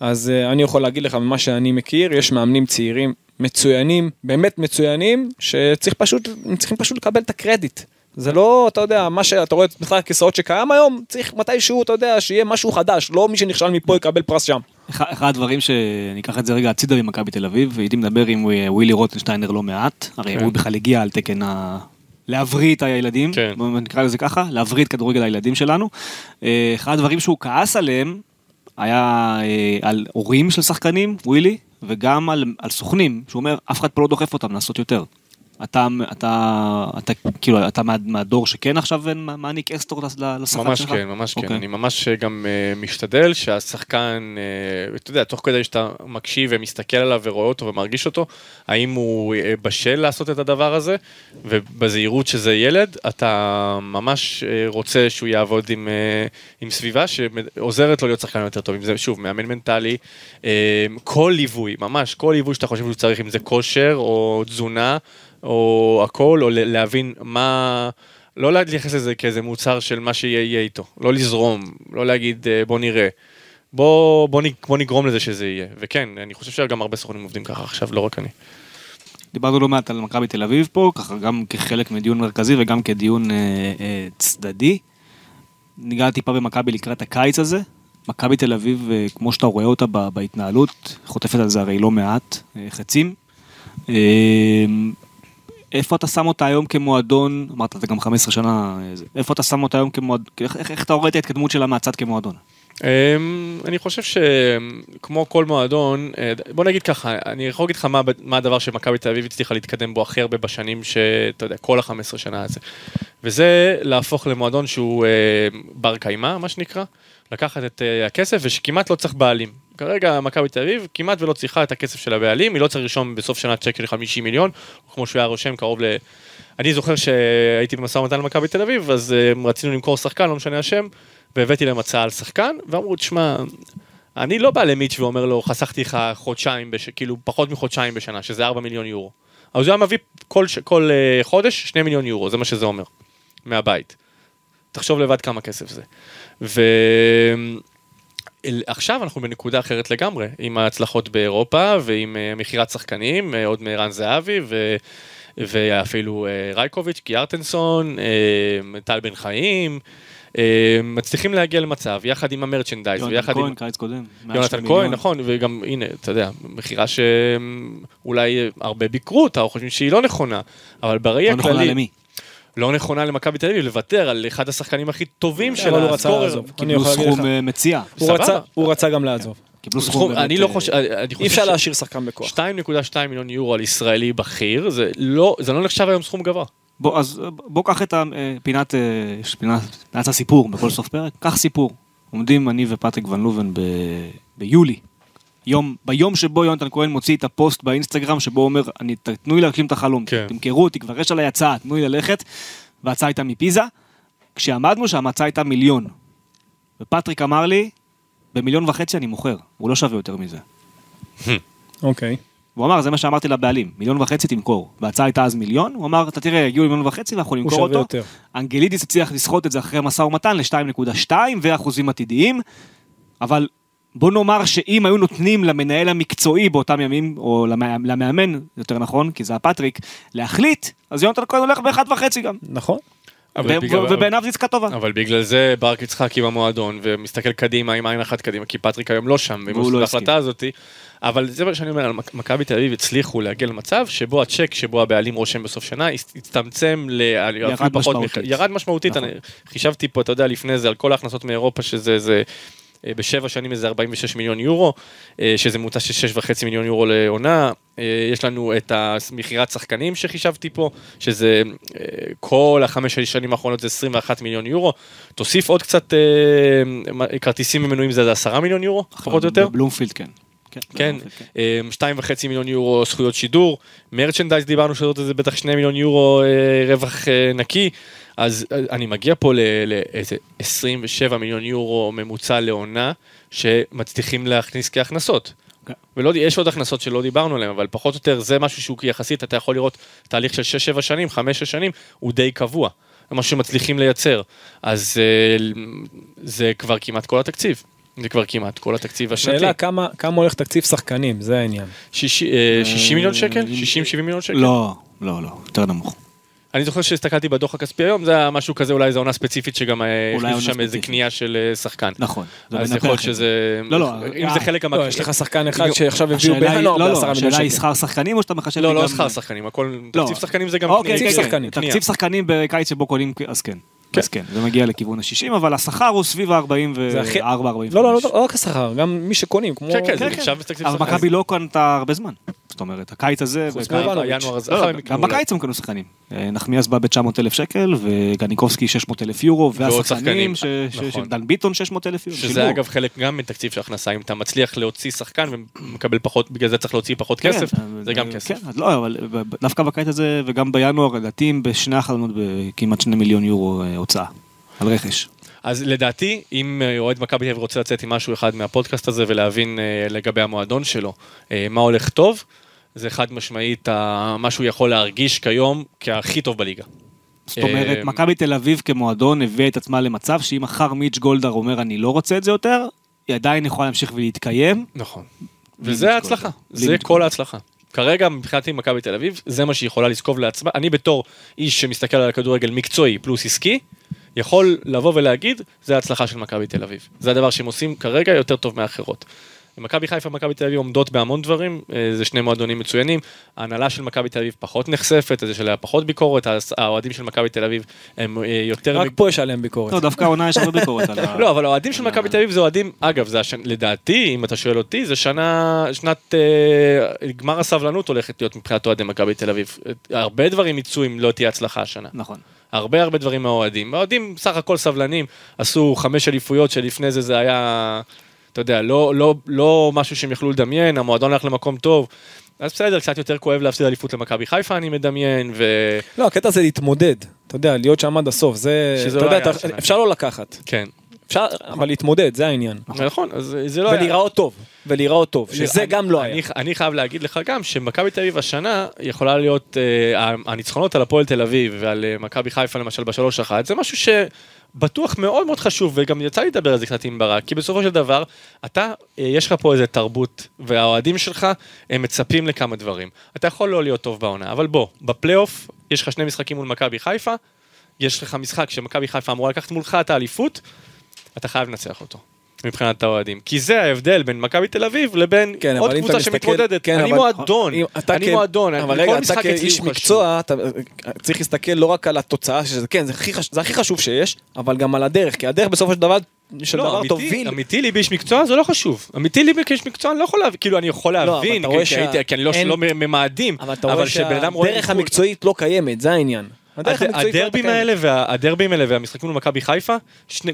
אז uh, אני יכול להגיד לך ממה שאני מכיר, יש מאמנים צעירים מצוינים, באמת מצוינים, שצריך פשוט, הם צריכים פשוט לקבל את הקרדיט. זה לא, אתה יודע, מה שאתה רואה משחק הכיסאות שקיים היום, צריך מתישהו, אתה יודע, שיהיה משהו חדש, לא מי שנכשל מפה יקבל פרס שם. אחד אחד הדברים שאני אקח את זה רגע הצידה ממכבי תל אביב, הייתי מדבר עם אה, ווילי רוטנשטיינר לא מעט, הרי כן. הוא בכלל הגיע על תקן ה... להבריא את הילדים, כן. נקרא לזה ככה, להבריא את כדורגל הילדים שלנו. אה, אחד הדברים שהוא כעס עליהם, היה אה, על הורים של שחקנים, ווילי, וגם על, על סוכנים, שהוא אומר, אף אחד פה לא דוחף אותם לעשות יותר. אתה, אתה, אתה, כאילו, אתה מה, מהדור שכן עכשיו מעניק אסטור לס- לשחקן ממש שלך? כן, ממש כן. אוקיי. אני ממש גם אה, משתדל שהשחקן, אה, אתה יודע, תוך כדי שאתה מקשיב ומסתכל עליו ורואה אותו ומרגיש אותו, האם הוא אה, בשל לעשות את הדבר הזה, ובזהירות שזה ילד, אתה ממש אה, רוצה שהוא יעבוד עם, אה, עם סביבה שעוזרת לו להיות שחקן יותר טוב. אם זה, שוב, מאמן מנטלי, אה, כל ליווי, ממש כל ליווי שאתה חושב שהוא צריך, אם זה כושר או תזונה. או הכל, או להבין מה... לא להתייחס לזה כאיזה מוצר של מה שיהיה יהיה איתו. לא לזרום, לא להגיד אה, בוא נראה. בוא, בוא, נ- בוא נגרום לזה שזה יהיה. וכן, אני חושב שגם הרבה סוכנים עובדים ככה עכשיו, לא רק אני. דיברנו לא מעט על מכבי תל אביב פה, ככה גם כחלק מדיון מרכזי וגם כדיון אה, אה, צדדי. ניגע טיפה במכבי לקראת הקיץ הזה. מכבי תל אביב, אה, כמו שאתה רואה אותה בהתנהלות, חוטפת על זה הרי לא מעט אה, חצים. אה, איפה אתה שם אותה היום כמועדון, אמרת זה גם 15 שנה. איפה אתה שם אותה היום כמועדון, איך אתה רואה את ההתקדמות שלה מהצד כמועדון? אמ, אני חושב שכמו כל מועדון, אה, בוא נגיד ככה, אני יכול להגיד לך מה, מה הדבר שמכבי תל אביב הצליחה להתקדם בו הכי הרבה בשנים שאתה יודע, כל ה-15 שנה הזה. וזה להפוך למועדון שהוא אה, בר קיימא, מה שנקרא, לקחת את אה, הכסף ושכמעט לא צריך בעלים. כרגע מכבי תל אביב כמעט ולא צריכה את הכסף של הבעלים, היא לא צריכה לרשום בסוף שנה צ'ק של 50 מיליון, כמו שהוא היה רושם קרוב ל... אני זוכר שהייתי במשא ומתן למכבי תל אביב, אז אה, רצינו למכור שחקן, לא משנה השם, והבאתי להם הצעה על שחקן, ואמרו, תשמע, אני לא בא למיץ' ואומר לו, חסכתי לך חודשיים, בש... כאילו פחות מחודשיים בשנה, שזה 4 מיליון יורו. אז הוא היה מביא כל, ש... כל uh, חודש 2 מיליון יורו, זה מה שזה אומר, מהבית. תחשוב לבד כמה כסף זה. ועכשיו אנחנו בנקודה אחרת לגמרי, עם ההצלחות באירופה ועם uh, מכירת שחקנים, uh, עוד מערן זהבי ו... ואפילו uh, רייקוביץ', קיארטנסון, טל בן חיים, מצליחים להגיע למצב, יחד עם המרצ'נדייז, יונתן ויחד כהן, עם... קיץ קודם. יונתן כהן. נכון, וגם הנה, אתה יודע, מכירה שאולי הרבה ביקרו אותה, או חושבים שהיא לא נכונה, אבל בראי לא נכונה הכללי, למי? לא נכונה למכבי תל אביב לוותר על אחד השחקנים הכי טובים אבל שלה, הוא רצה הסקורר. לעזוב. קיבלו סכום. אה, מציע. הוא סבבה. רצה, הוא רצה גם לעזוב. קיבלו סכום, באמת... אני לא אה, חושב, אני אי חושב אפשר להשאיר שחקן בכוח. 2.2 מיליון יורו על ישראלי בכיר, זה לא, זה לא נחשב היום סכום גבוה. בוא, אז אה, בוא קח את הפינת, יש פינת, פינת הסיפור בכל סוף פרק, קח סיפור. עומדים אני ופטריק ון לוון ב, ביולי, יום, ביום שבו יונתן כהן מוציא את הפוסט באינסטגרם שבו הוא אומר, אני, תנו לי להגשים את החלום, כן. תמכרו אותי, כבר יש עליי הצעה, תנו לי ללכת, וההצעה הייתה מפיזה. כשעמדנו שם ההצעה הייתה מיליון. ופטריק אמר לי, במיליון וחצי אני מוכר, הוא לא שווה יותר מזה. אוקיי. והוא אמר, זה מה שאמרתי לבעלים, מיליון וחצי תמכור. וההצעה הייתה אז מיליון, הוא אמר, אתה תראה, הגיעו למיליון וחצי ואנחנו הוא נמכור שווה אותו. יותר. אנגלידיס הצליח לסחוט את זה אחרי משא ומתן ל-2.2 ואחוזים עתידיים, אבל בוא נאמר שאם היו נותנים למנהל המקצועי באותם ימים, או למא- למאמן, יותר נכון, כי זה הפטריק, להחליט, אז יונתן כהן הולך באחד וחצי גם. נכון. ובעיניו זו עסקה טובה. אבל בגלל זה ברק יצחק עם המועדון ומסתכל קדימה עם עין אחת קדימה, כי פטריק היום לא שם, והם והוא לא את הסכים. ההחלטה. אבל זה מה שאני אומר, מכבי תל אביב הצליחו להגיע למצב שבו הצ'ק שבו הבעלים רושם בסוף שנה הצ- הצטמצם ל... פחות משמעותית. ירד משמעותית, נכון. אני חישבתי פה, אתה יודע, לפני זה על כל ההכנסות מאירופה, שזה זה, בשבע שנים איזה 46 מיליון יורו, אה, שזה ממוצע של 6.5 מיליון יורו לעונה. אה, יש לנו את המכירת שחקנים שחישבתי פה, שזה אה, כל החמש שנים האחרונות זה 21 מיליון יורו. תוסיף עוד קצת אה, כרטיסים ומנויים זה 10 מיליון יורו, פחות או יותר. בבלומפילד כן. כן, בבלומפילד, אה, שתיים וחצי מיליון יורו זכויות שידור, מרצ'נדייז דיברנו שזאת איזה בטח שני מיליון יורו אה, רווח אה, נקי, אז אה, אני מגיע פה לאיזה 27 מיליון יורו ממוצע לעונה, שמצליחים להכניס כהכנסות. כן. ולא, יש עוד הכנסות שלא דיברנו עליהן, אבל פחות או יותר זה משהו שהוא יחסית, אתה יכול לראות תהליך של 6-7 שנים, 5-6 שנים, הוא די קבוע. זה משהו שמצליחים לייצר. אז אה, זה כבר כמעט כל התקציב. זה כבר כמעט כל התקציב השנתי. שאלה כמה כמה הולך תקציב שחקנים, זה העניין. שישי- אה, 60 מיליון שקל? אה, 60-70 מיליון שקל? לא, לא, לא, יותר נמוך. אני זוכר שהסתכלתי בדוח הכספי היום, זה היה משהו כזה, אולי זו עונה ספציפית שגם אה, הכניסו שם איזה. קנייה של אה, שחקן. נכון. אז יכול להיות. שזה... לא, לא, אם אה, זה חלק לא, המק... יש לך שחקן אחד שעכשיו הביאו השאלה היא- בינואר לא, לא, בעשרה מיליון השאלה היא שקל. שכר שחקנים או שאתה מחשב לא. לא שכר שחקנים, הכל... לא. תקציב שחקנים זה גם אוקיי, תקציב כן, כן, קנייה. תקציב שחקנים בקיץ שבו קונים, אז כן. כן. אז כן, זה מגיע לכיוון ה-60, אבל השכר הוא סביב זה הכי- ה-44, 45. לא, לא, לא, לא רק השכר, גם מי שקונים, כמו... כן, כן, זה כן, נחשב בתקציב אבל שחקנים. מכבי לא קנתה הרבה זמן. זאת אומרת, הקיץ הזה... חוץ בקיץ- מיובנוביץ'. ינואר הזה, לא, לא, גם בקיץ הם קנו שחקנים. אה, נחמיאס בא ב-900 אלף שקל, וגניקובסקי 600 אלף יורו, ועוד והשחקנים, נכון. שדן ביטון 600 אלף יורו. שזה. אגב חלק גם מתקציב של הכנסה, אם אתה מצליח להוציא שחקן ומקבל פחות, בגלל זה צריך להוציא פחות כן, כסף, אבל זה גם כסף. כן, אז לא, אבל דווקא בקיץ הזה, וגם בינואר, לדעתי בשני החלונות בכמעט 2 מיליון יורו אה, הוצאה. על רכש. אז לדעתי, אם אה, אוהד מכבי תל אביב רוצה לצאת עם משהו אחד מהפודקאסט הזה ולהבין אה, לגבי המועדון שלו, אה, מה הולך טוב, זה חד משמעית מה שהוא יכול להרגיש כיום כהכי טוב בליגה. זאת אומרת, מכבי תל אביב כמועדון הביאה את עצמה למצב שאם מחר מיץ' גולדהר אומר אני לא רוצה את זה יותר, היא עדיין יכולה להמשיך ולהתקיים. נכון. וזה ההצלחה, זה כל. ההצלחה. כרגע מבחינתי מכבי תל אביב, זה מה שהיא יכולה לזקוב לעצמה. אני בתור איש שמסתכל על הכדורגל מקצועי פלוס עסקי, יכול לבוא ולהגיד, זה ההצלחה של מכבי תל אביב. זה הדבר שהם עושים כרגע יותר טוב מאחרות. מכבי חיפה ומכבי תל אביב עומדות בהמון דברים, אה, זה שני מועדונים מצוינים. ההנהלה של מכבי תל אביב פחות נחשפת, אז יש עליה פחות ביקורת, האוהדים של מכבי תל אביב הם אה, יותר... רק פה יש עליהם ביקורת. לא, דווקא העונה יש הרבה ביקורת על ה... *laughs* לא, אבל האוהדים של מכבי תל אביב זה אוהדים, אגב, זה השנה, לדעתי, אם אתה שואל אותי, זה שנה, שנת אה, גמר הסבלנות הולכת להיות מבחינת אוהדי מכבי תל אביב. הרבה דברים יצאו אם לא תהיה הצלחה השנה. נכון. הרבה הרבה דברים מהאוהדים. האוהדים סך הכל סבלנים, עשו חמש אליפויות שלפני זה זה היה, אתה יודע, לא, לא, לא משהו שהם יכלו לדמיין, המועדון הלך למקום טוב. אז בסדר, קצת יותר כואב להפסיד אליפות למכבי חיפה, אני מדמיין, ו... לא, הקטע זה להתמודד. אתה יודע, להיות שם עד הסוף, זה... שזה אתה לא יודע, אתה-. אפשר לא לקחת. כן. אפשר, אבל להתמודד, זה העניין. נכון, אז זה לא היה... ולהיראות טוב. ולהיראות טוב, שזה גם לא היה. אני, חייב להגיד לך גם שמכבי תל אביב השנה יכולה להיות, אה, הניצחונות על הפועל תל אביב ועל אה, מכבי חיפה למשל בשלוש אחת, זה משהו שבטוח מאוד מאוד חשוב, וגם יצא לי לדבר על זה קצת עם ברק, כי בסופו של דבר, אתה, אה, יש לך פה איזה תרבות, והאוהדים שלך, הם מצפים לכמה דברים. אתה יכול לא להיות טוב בעונה, אבל בוא, בפלייאוף, יש לך שני משחקים מול מכבי חיפה, יש לך משחק שמכבי חיפה אמורה לקחת מולך את האליפות, אתה חייב לנצח אותו. מבחינת האוהדים, כי זה ההבדל בין מכבי תל אביב לבין כן, עוד אבל קבוצה מסתכל- שמתמודדת. כן, אני אבל- מועדון, אם אני כ- מועדון, אבל כל רגע, אתה כאיש. מקצוע, אתה צריך להסתכל לא רק על התוצאה, שזה כן, זה הכי חש- זה הכי חשוב שיש, אבל גם על הדרך, כי הדרך בסופו של דבר, של לא, דבר אמיתי, תוביל. אמיתי לי באיש מקצוע זה לא חשוב. אמיתי לי כאיש מקצוע אני לא יכול להבין, כאילו אני יכול אבל להבין, רואה כי הייתי- שה- כי אני לא אין- לא ממאדים, אבל רואה שבן אדם רואה מחו"ל- המקצועית לא קיימת, זה העניין. הדרבים. האלה, וה- הדרבים האלה והמשחקים מול מכבי חיפה,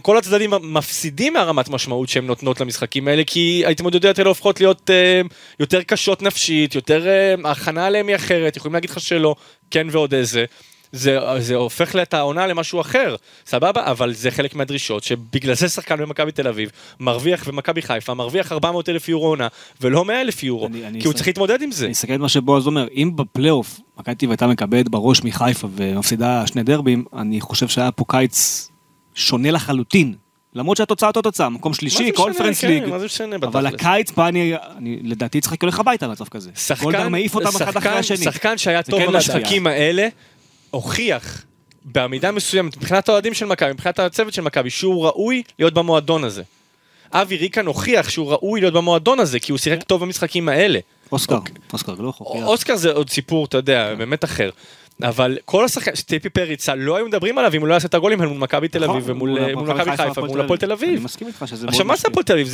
כל הצדדים מפסידים מהרמת משמעות שהן נותנות למשחקים האלה, כי ההתמודדויות האלה הופכות להיות אה, יותר קשות נפשית, יותר, אה, ההכנה עליהם היא אחרת, יכולים להגיד לך שלא, כן ועוד איזה. זה, זה הופך את העונה למשהו אחר, סבבה? אבל זה חלק מהדרישות, שבגלל זה שחקן במכבי תל אביב מרוויח במכבי חיפה, מרוויח 400 אלף יורו עונה, ולא 100 אלף יורו, אני- אני כי הוא צריך להתמודד עם זה. אני אסתכל על מה שבועז אומר, אם בפלייאוף מכבי תל הייתה מקבלת בראש מחיפה ומפסידה שני דרבים, אני חושב שהיה פה קיץ שונה לחלוטין. למרות שהתוצאה אותו תוצאה, מקום שלישי, קונפרנס כן, ליג. מה זה משנה אבל בתכלס? הקיץ פה אני, אני לדעתי צריך הולך הביתה במצב כזה. גולדהר מעיף אותם אחד אחרי שחקן- השני. שחקן שהיה טוב כן במשחקים האלה, הוכיח בעמידה מסוימת, מבחינת האוהדים של מכבי, מבחינת הצוות של מכבי, שהוא ראוי להיות במועדון הזה. אבי ריקן הוכיח שהוא ראוי להיות במועדון הזה, כי הוא שיחק טוב במשחקים האלה. אוסקר, אוסקר גלוך, הוכיח. אוסקר זה עוד סיפור, אתה יודע, באמת אחר. אבל כל השחקנים, סטפי פריצה, לא היו מדברים עליו אם הוא לא יעשה את הגולים מול מכבי תל אביב נכון, ומול מול מול מכבי חיפה ומול הפועל תל אני אביב. מסכים איתך שזה מאוד עכשיו מה זה. הפועל תל אביב?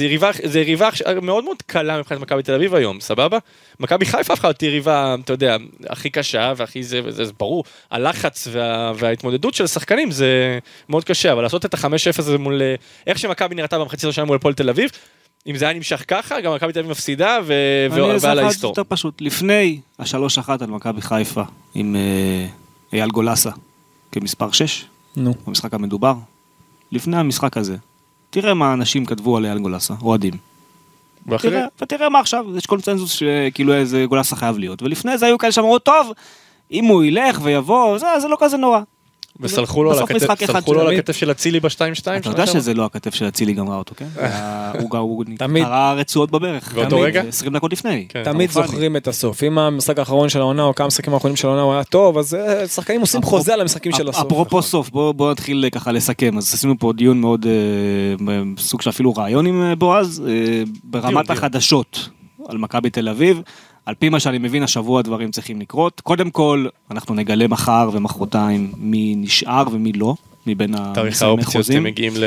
זה יריבה, מאוד מאוד קלה מבחינת מכבי תל אביב היום, סבבה? מכבי חיפה הפכה להיות יריבה, אתה יודע, הכי קשה והכי זה זה ברור. הלחץ וה, וההתמודדות של השחקנים זה מאוד קשה, אבל לעשות את ה-5-0 הזה מול... אה, איך שמכבי נראתה במחצית השנה מול הפועל תל אביב, אם זה היה נמשך ככה, גם מכבי תל אביב מפסידה ועל אעשה לך את זה ההיסטור. יותר פשוט. לפני השלוש אחת על מכבי חיפה עם אה, אייל גולסה כמספר 6, נו. במשחק המדובר, לפני המשחק הזה, תראה מה אנשים כתבו על אייל גולסה, אוהדים. ותראה, ותראה מה עכשיו, יש קונצנזוס שכאילו איזה גולסה חייב להיות, ולפני זה היו כאלה שאמרו, טוב, אם הוא ילך ויבוא, זה, זה לא כזה נורא. וסלחו לו על הכתף- של- אצילי ב-2-2? אתה יודע שזה לא הכתף של אצילי גמרה אותו, כן? הוא גם- הוא קרע רצועות בברך. באותו רגע? 20 דקות לפני. כן. תמיד. זוכרים את הסוף. אם המשחק האחרון של העונה או כמה משחקים האחרונים של העונה הוא היה טוב, אז אה, שחקנים עושים חוזה על המשחקים של הסוף. אפרופו סוף, בוא בוא נתחיל אה, ככה לסכם. אז עשינו פה דיון מאוד, אה, סוג של אפילו רעיון עם אה, בועז, אה, ברמת. החדשות על מכבי תל אביב. על פי מה שאני מבין, השבוע דברים צריכים לקרות. קודם כל, אנחנו נגלה מחר ומחרתיים מי נשאר ומי לא, מבין תאריך המסיימי האופציות. הם מגיעים ל...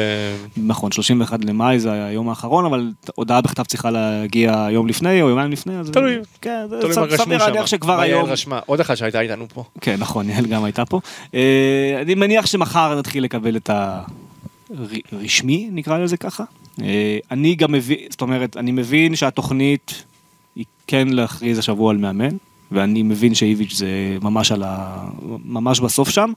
נכון, 31 למאי זה היום האחרון, אבל הודעה בכתב צריכה להגיע יום לפני או יומיים לפני. אז- תלוי. כן, תלוי מה רשמו שם. מה יעל. רשמה? עוד אחת שהייתה איתנו פה. כן, נכון, יעל גם הייתה פה. אה, אני מניח שמחר נתחיל לקבל את הרשמי, נקרא לזה ככה. אה, אני גם מבין, זאת אומרת, אני מבין שהתוכנית היא כן להכריז השבוע על מאמן, ואני מבין שאיביץ' זה ממש על ה... ממש בסוף שם.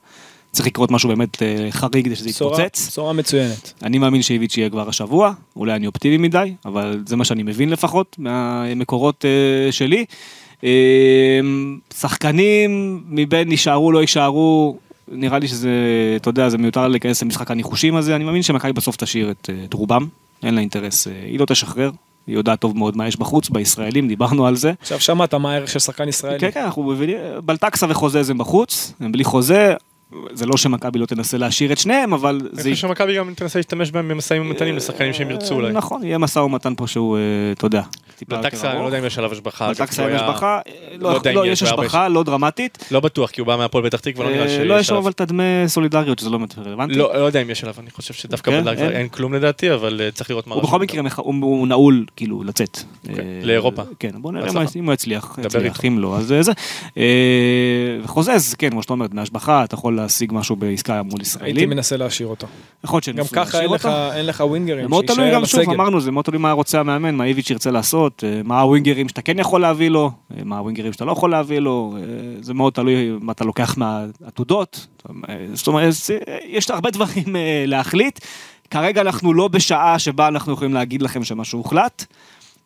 צריך לקרות משהו באמת אה, חריג כדי שזה יתפוצץ. בשורה מצוינת. אני מאמין שאיביץ' יהיה כבר השבוע, אולי אני אופטימי מדי, אבל זה מה שאני מבין לפחות מהמקורות אה, שלי. אה, שחקנים מבין יישארו לא יישארו, נראה לי שזה, אתה יודע, זה מיותר להיכנס למשחק הניחושים הזה, אני מאמין שמכבי בסוף תשאיר את, את רובם, אין לה אינטרס, היא לא תשחרר, היא יודעת טוב מאוד מה יש בחוץ, בישראלים, דיברנו על זה. עכשיו שמעת מה הערך של שחקן ישראלי. כן, כן, אנחנו מבינים, בלטקסה וחוזה הם בחוץ, הם בלי חוזה, זה לא שמכבי לא תנסה להשאיר את שניהם, אבל אני זה... חושב שמכבי גם תנסה להשתמש בהם במשאים ומתנים לשחקנים שהם ירצו אולי. נכון, יהיה משא ומתן פה שהוא, אה, אתה יודע, טיפה יותר בלטקסה, אני לא. יודע אם יש עליו השבחה. הוא אין השבחה, אה, לא לא, לא, יש השבחה, לא דרמטית. לא בטוח, כי הוא בא מהפועל פתח תקווה, לא נראה אה, שיש לא, יש לו עליו. אבל את הדמי סולידריות, שזה לא באמת רלוונטי. לא לא יודע אם יש עליו, אני חושב שדווקא כן? בלטקסה אין? כלום לדעתי, אבל אה, צריך לראות מה הוא בכל. מקרה, הוא נעול, כאילו, לצאת. אוקיי, אה, לאירופה. כן, בוא נראה אם הוא יצליח. דבר יצליח, איתו. אם לא, אז זה. אה, וחוזה, אז כן, כמו שאתה אומר, דמי השבחה, אתה יכול להשיג משהו בעסקה מול הייתי ישראלים. מנסה להשאיר אותו. יכול להיות שהם גם ככה אין לך-. אין לך ווינגרים. מאוד תלוי גם שוב. אמרנו, זה מאוד תלוי מה רוצה המאמן, מה איביץ' ירצה לעשות, אה, מה הווינגרים שאתה כן יכול להביא לו, אה, מה הווינגרים שאתה לא יכול להביא לו, אה, זה מאוד תלוי מה אתה לוקח מהעתודות, זאת אומרת, יש הרבה דברים להחליט. כרגע אנחנו לא בשעה שבה אנחנו יכולים להגיד לכם שמשהו הוחלט.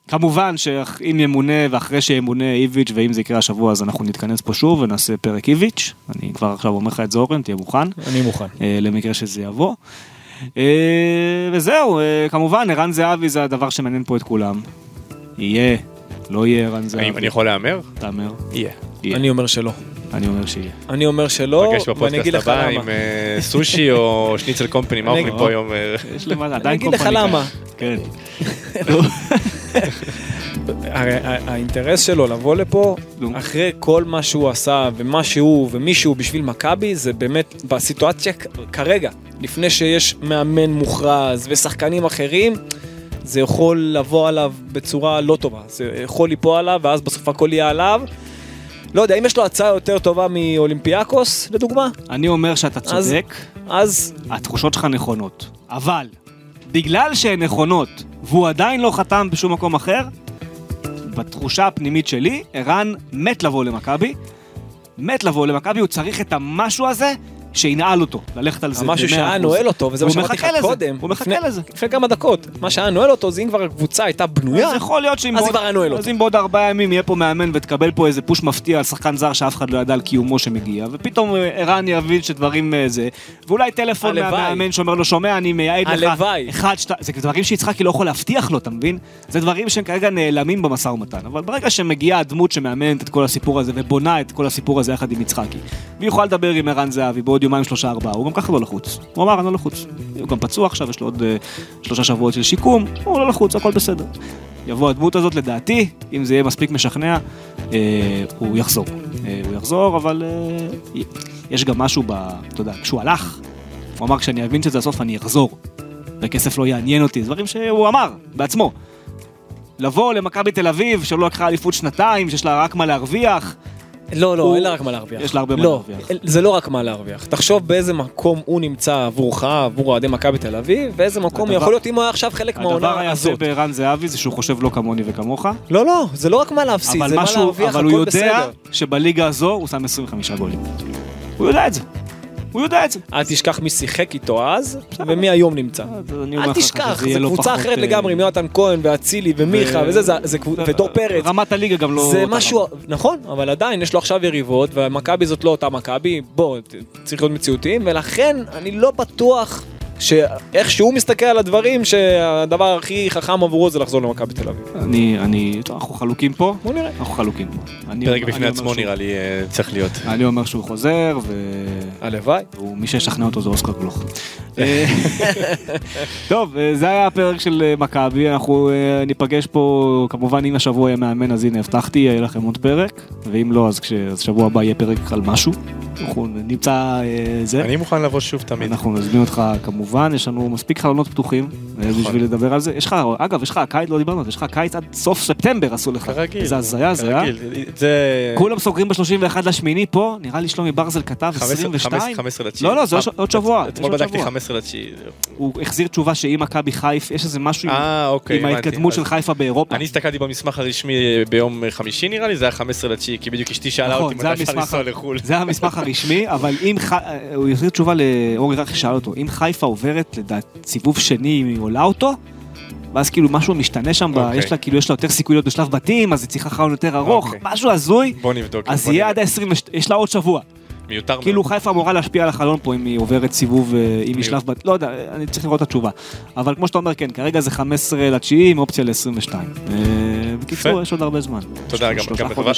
כמובן שאם ימונה ואחרי שימונה איביץ' ואם זה יקרה השבוע אז אנחנו נתכנס פה שוב ונעשה פרק איביץ', אני כבר עכשיו אומר לך את זה אורן, תהיה מוכן. אני מוכן. אה, למקרה שזה יבוא. אה, וזהו, אה, כמובן, ערן זהבי זה הדבר שמעניין פה את כולם. יהיה, לא יהיה ערן זהבי. אני יכול להמר? תאמר, יהיה. יהיה. אני אומר שלא. אני אומר שיהיה. אני אומר שלא, נפגש ואני אגיד בפודקאסט לך הבא למה. עם אה, סושי או *laughs* שניצל קומפני, מה אני- אוכלים פה היום? אה, יש למעלה, אני עדיין אגיד לך קומפני למה. כן. *laughs* הרי ה- האינטרס שלו לבוא לפה. אחרי כל מה שהוא עשה ומה שהוא ומי שהוא בשביל מכבי, זה באמת בסיטואציה כרגע, לפני שיש מאמן מוכרז ושחקנים אחרים, זה יכול לבוא עליו בצורה לא טובה. זה יכול ליפול עליו ואז בסוף הכל יהיה עליו. לא יודע, אם יש לו הצעה יותר טובה מאולימפיאקוס, לדוגמה, אני אומר שאתה צודק, אז התחושות שלך נכונות. אבל, בגלל שהן נכונות, והוא עדיין לא חתם בשום מקום אחר, בתחושה הפנימית שלי, ערן מת לבוא למכבי. מת לבוא למכבי, הוא צריך את המשהו הזה שינעל אותו, ללכת על זה המשהו ב- שהיה 100%. נועל אותו, וזה מה שאמרתי לך קודם. הוא מחכה לזה. לפני כמה דקות. מה שהיה נועל אותו זה אם כבר הקבוצה הייתה בנויה. אז יכול להיות שאם בעוד- ארבעה ימים יהיה פה מאמן ותקבל פה איזה פוש מפתיע על שחקן זר שאף אחד לא ידע על קיומו שמגיע, ופתאום אה, ערן יבין שדברים אה, זה, ואולי טלפון. מהמאמן שאומר לו, שומע, אני מייעד לך. אחד, זה דברים שיצחקי לא יכול להבטיח לו, אתה מבין? זה דברים שהם כרגע נעלמים במשא ומתן, אבל ברגע שמגיעה הדמות שמאמנת את כל הסיפור הזה ובונה את כל הסיפור הזה יחד עם יצחקי, והיא יכולה לדבר עם ערן זהבי בעוד יומיים שלושה ארבעה, הוא גם ככה לא לחוץ. הוא אמר, אני לא לחוץ. הוא גם פצוע עכשיו, יש לו עוד אה, שלושה שבועות של שיקום, הוא לא לחוץ, הכל בסדר. יבוא הדמות הזאת, לדעתי, אם זה יהיה מספיק משכנע, אה, הוא יחזור. אה, הוא יחזור, אבל אה, יש גם משהו ב... אתה יודע, כשהוא הלך, הוא אמר, כשאני אבין שזה הסוף, אני אחזור. וכסף לא יעניין אותי, דברים שהוא אמר בעצמו. לבוא למכבי תל אביב, שלא לקחה אליפות שנתיים, שיש לה רק מה להרוויח, לא, לא, אין לה רק מה להרוויח. יש לה הרבה מה לא, להרוויח. זה לא רק מה להרוויח. תחשוב באיזה מקום הוא נמצא עבורך, עבור אוהדי מכבי תל אביב, ואיזה מקום הדבר- יכול להיות אם הוא היה עכשיו חלק הדבר מהעונה היפה הזאת. בערן זהבי זה שהוא חושב לא כמוני וכמוך, לא, לא, זה לא רק מה להפסיד, זה מה להרוויח, אבל הוא הכל יודע בסדר. שבליגה הזו הוא שם 25 גולים. הוא יודע את זה. הוא יודע את זה. אל תשכח מי שיחק איתו אז, ומי היום נמצא. אומר אל תשכח, זו קבוצה אחרת אה, לגמרי, עם יונתן כהן ואצילי ומיכה וזה, ודור פרץ. רמת הליגה גם לא... זה משהו. נכון, אבל עדיין יש לו עכשיו יריבות, ומכבי זאת לא אותה מכבי, בוא, צריך להיות מציאותיים, ולכן אני לא בטוח שאיך שהוא מסתכל על הדברים, שהדבר הכי חכם עבורו זה לחזור למכבי תל אביב. אני, אני, טוב, אנחנו חלוקים פה. בוא נראה. אנחנו חלוקים פה. אני- פרק בפני עצמו שהוא- נראה לי אה, צריך להיות. אני אומר שהוא חוזר, ו... הלוואי. ומי שישכנע אותו זה אוסקר גלוך. אה, *laughs* טוב, אה, זה היה הפרק של מכבי, אנחנו ניפגש פה, כמובן אם השבוע יהיה מאמן אז הנה הבטחתי, יהיה לכם עוד פרק, ואם לא אז כש- אז שבוע הבא יהיה פרק על משהו, אנחנו נמצא אה, זה. אני מוכן לבוא שוב תמיד. אנחנו נזמין אותך כמובן, יש לנו מספיק חלונות פתוחים אה, נכון. בשביל לדבר על זה. יש לך, אגב, יש לך קיץ, לא דיברנו על זה, יש לך קיץ עד סוף ספטמבר עשו לך. כרגיל. זה הזיה, הזיה. זה... כולם סוגרים ב-31 לשמיני פה, נראה לי שלומי ברזל כתב 22. 15 לתשיעי. לא, לא, זה עוד- עוד שבוע, אתמול בדקתי שבוע. 15 לתשיעי. הוא החזיר תשובה שאם מכבי חיפה, יש איזה משהו עם- אה, אוקיי. ההתקדמות של חיפה באירופה. אני הסתכלתי במסמך הרשמי אה, ביום חמישי נראה לי, זה היה 15 לתשיעי, כי בדיוק אשתי שאלה נכון, אותי מתי אפשר לנסוע לחו"ל. זה המסמך הרשמי, אבל אם, הוא החזיר תשובה לאורי רכי שאל אותו, אם חיפה עוברת לדעת סיבוב שני, היא עולה אותו, ואז כאילו משהו משתנה שם, ב- אוקיי. יש לה כאילו יש לה יותר סיכוי להיות בשלב בתים, אז היא צריכה חלון יותר ארוך, אוקיי. משהו הזוי, בוא נבדוק. אז יהיה. עד ה-20, יש לה עוד שבוע. מיותר מאוד. כאילו חיפה אמורה להשפיע על החלון פה אם היא עוברת סיבוב, אה, אם היא שלב, בת- לא יודע, אני צריך לראות את התשובה. אבל כמו שאתה אומר, כן, כרגע זה 15 לתשיעי עם אופציה ל-22. בקיצור, יפה. יש עוד הרבה זמן. תודה, גם-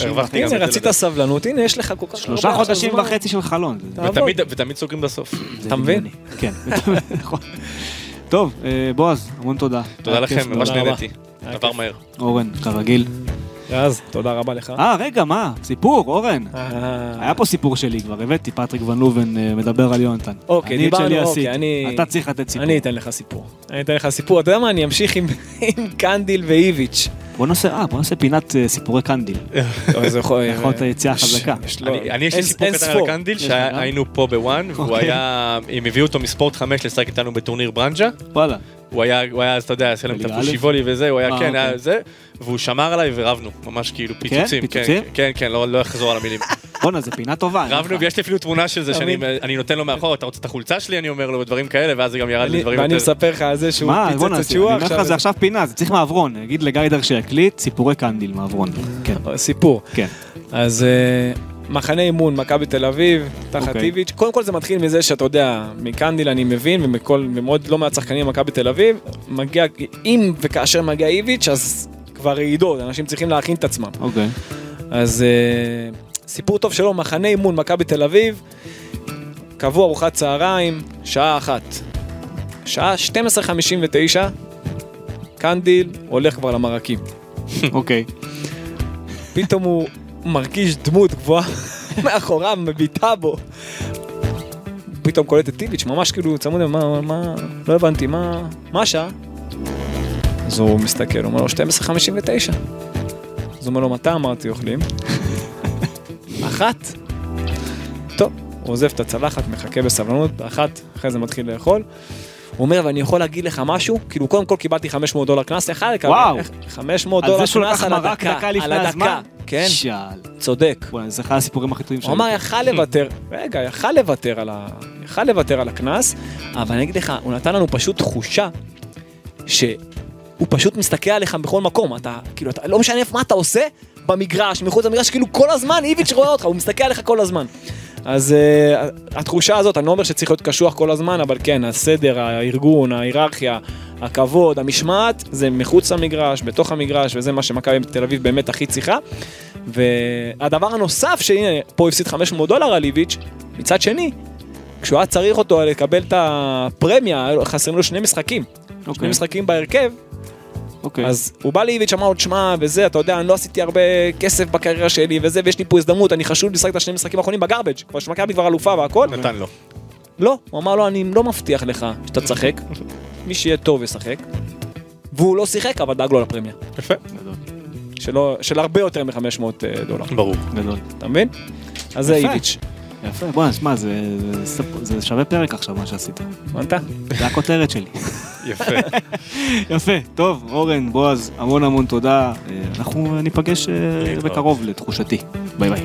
הרווחתי הנה, את זה רצית. סבלנות, הנה, יש לך כל כך שלושה חודשים. וחצי של חלון. ותמיד- סוגרים בסוף. אתה מבין? כן, *laughs* נכון. טוב, אה, בועז, המון תודה. תודה לכם. ממש תודה רבה. נהניתי. עבר. מהר. אורן, כרגיל. אז, תודה רבה לך. אה, רגע, מה? סיפור, אורן. אה, היה פה סיפור שלי כבר, הבאתי, פטריק ון לובן אה, מדבר על יונתן. אוקיי, דיברנו, אוקיי. אני- אתה צריך לתת סיפור. אני אתן לך סיפור. אני אתן לך סיפור. אתה יודע מה, אני אמשיך עם עם קנדיל ואיביץ'. בוא נעשה, אה, בוא נעשה פינת אה, סיפורי קנדיל. זה יכול להיות היציאה חזקה. אני- יש לי סיפור קטן על לך? שהיינו פה ב ONE, והוא אוקיי. היה, הם הביאו אותו מספורט 5 לשחק איתנו בטורניר ברנז'ה. וואלה. הוא היה, הוא היה, אז אתה יודע, עשה להם את הפושיבולי וזה, הוא היה, אה, כן, אוקיי. היה זה, והוא שמר עליי ורבנו, ממש כאילו פיצוצים. פיצוצים? כן, כן, כן, לא לא אחזור על המילים. *laughs* בואנה, זו פינה טובה. רבנו. ויש לי אפילו תמונה של זה, שאני נותן לו מאחור, אתה רוצה את החולצה שלי? אני אומר לו, ודברים כאלה, ואז זה גם ירד לי אני- דברים ואני יותר... מספר לך על זה שהוא מה, פיצץ בואנה, את אומר לך, זה עכשיו פינה, זה צריך מעברון. נגיד לגיידר שיקליט, סיפורי קנדיל, מעברון. כן, סיפור. כן. אז אה, מחנה אימון, מכבי תל אביב, תחת אוקיי. איביץ'. קודם כל זה מתחיל מזה שאתה יודע, מקנדיל אני מבין, ומכל, ומעוד לא מעט שחקנים במכבי תל אביב, מגיע, אם וכאשר מגיע איביץ', אז כבר רעידות, אנשים צריכים להכין את עצמם. אוקיי. אז אה, סיפור טוב שלו, מחנה אימון, מכבי תל אביב, קבעו ארוחת צהריים, שעה אחת. שעה 12:59, קנדיל הולך כבר למרקים. *laughs* אוקיי. פתאום הוא מרגיש דמות גבוהה *laughs* מאחוריו, מביטה בו. פתאום קולט את טיביץ', ממש כאילו צמוד, מה, מה, לא הבנתי, מה, מה השעה? אז הוא מסתכל, הוא אומר לו, 12.59. אז הוא אומר לו, מתי אמרתי אוכלים? *laughs* אחת. טוב, הוא עוזב את הצלחת, מחכה בסבלנות, אחת, אחרי זה מתחיל לאכול. הוא אומר, ואני יכול להגיד לך משהו? כאילו, קודם כל קיבלתי 500 דולר קנס, יכל לקבל. וואו. 500 על דולר קנס על הדקה. דקה על הדקה. כן, שאל. צודק. וואי, זה אחד הסיפורים הכי טובים הוא אמר, יכל לוותר, רגע, יכל לוותר על ה... יכל לוותר על הקנס, אבל אני אגיד לך, הוא נתן לנו פשוט תחושה שהוא פשוט מסתכל עליך בכל מקום, אתה, כאילו, אתה, לא משנה מה אתה עושה, במגרש, מחוץ למגרש, כאילו כל הזמן, איביץ' רואה אותך, הוא מסתכל עליך כל הזמן. אז uh, התחושה הזאת, אני לא אומר שצריך להיות קשוח כל הזמן, אבל כן, הסדר, הארגון, ההיררכיה, הכבוד, המשמעת, זה מחוץ למגרש, בתוך המגרש, וזה מה שמכבי תל אביב באמת הכי צריכה. והדבר הנוסף, שהנה, פה הפסיד 500 דולר על איביץ', מצד שני, כשהוא היה צריך אותו לקבל את הפרמיה, חסרים לו שני משחקים. שני אוקיי. משחקים בהרכב, אוקיי. אז הוא בא לאיביץ' אמר לו, תשמע, וזה, אתה יודע, אני לא עשיתי הרבה כסף בקריירה שלי וזה, ויש לי פה הזדמנות, אני חשוב לשחק את השני משחקים האחרונים בגרבג', כבר שמכבי כבר אלופה והכל. נתן לו. לא, הוא אמר לו, אני לא מבטיח לך שאתה תשחק, מי שיהיה טוב ישחק. והוא לא שיחק, אבל דאג לו לפרמיה. יפה. של הרבה יותר מ-500 דולר, ברור. גדול. אתה מבין? אז זה. איביץ'. יפה, בוא'נה, שמע, זה- זה- זה שווה פרק עכשיו מה שעשית. הבנת? זה הכותרת שלי. *laughs* יפה. *laughs* יפה, טוב, אורן, בועז, המון המון תודה. אה, אנחנו ניפגש אה. בקרוב לתחושתי. ביי ביי.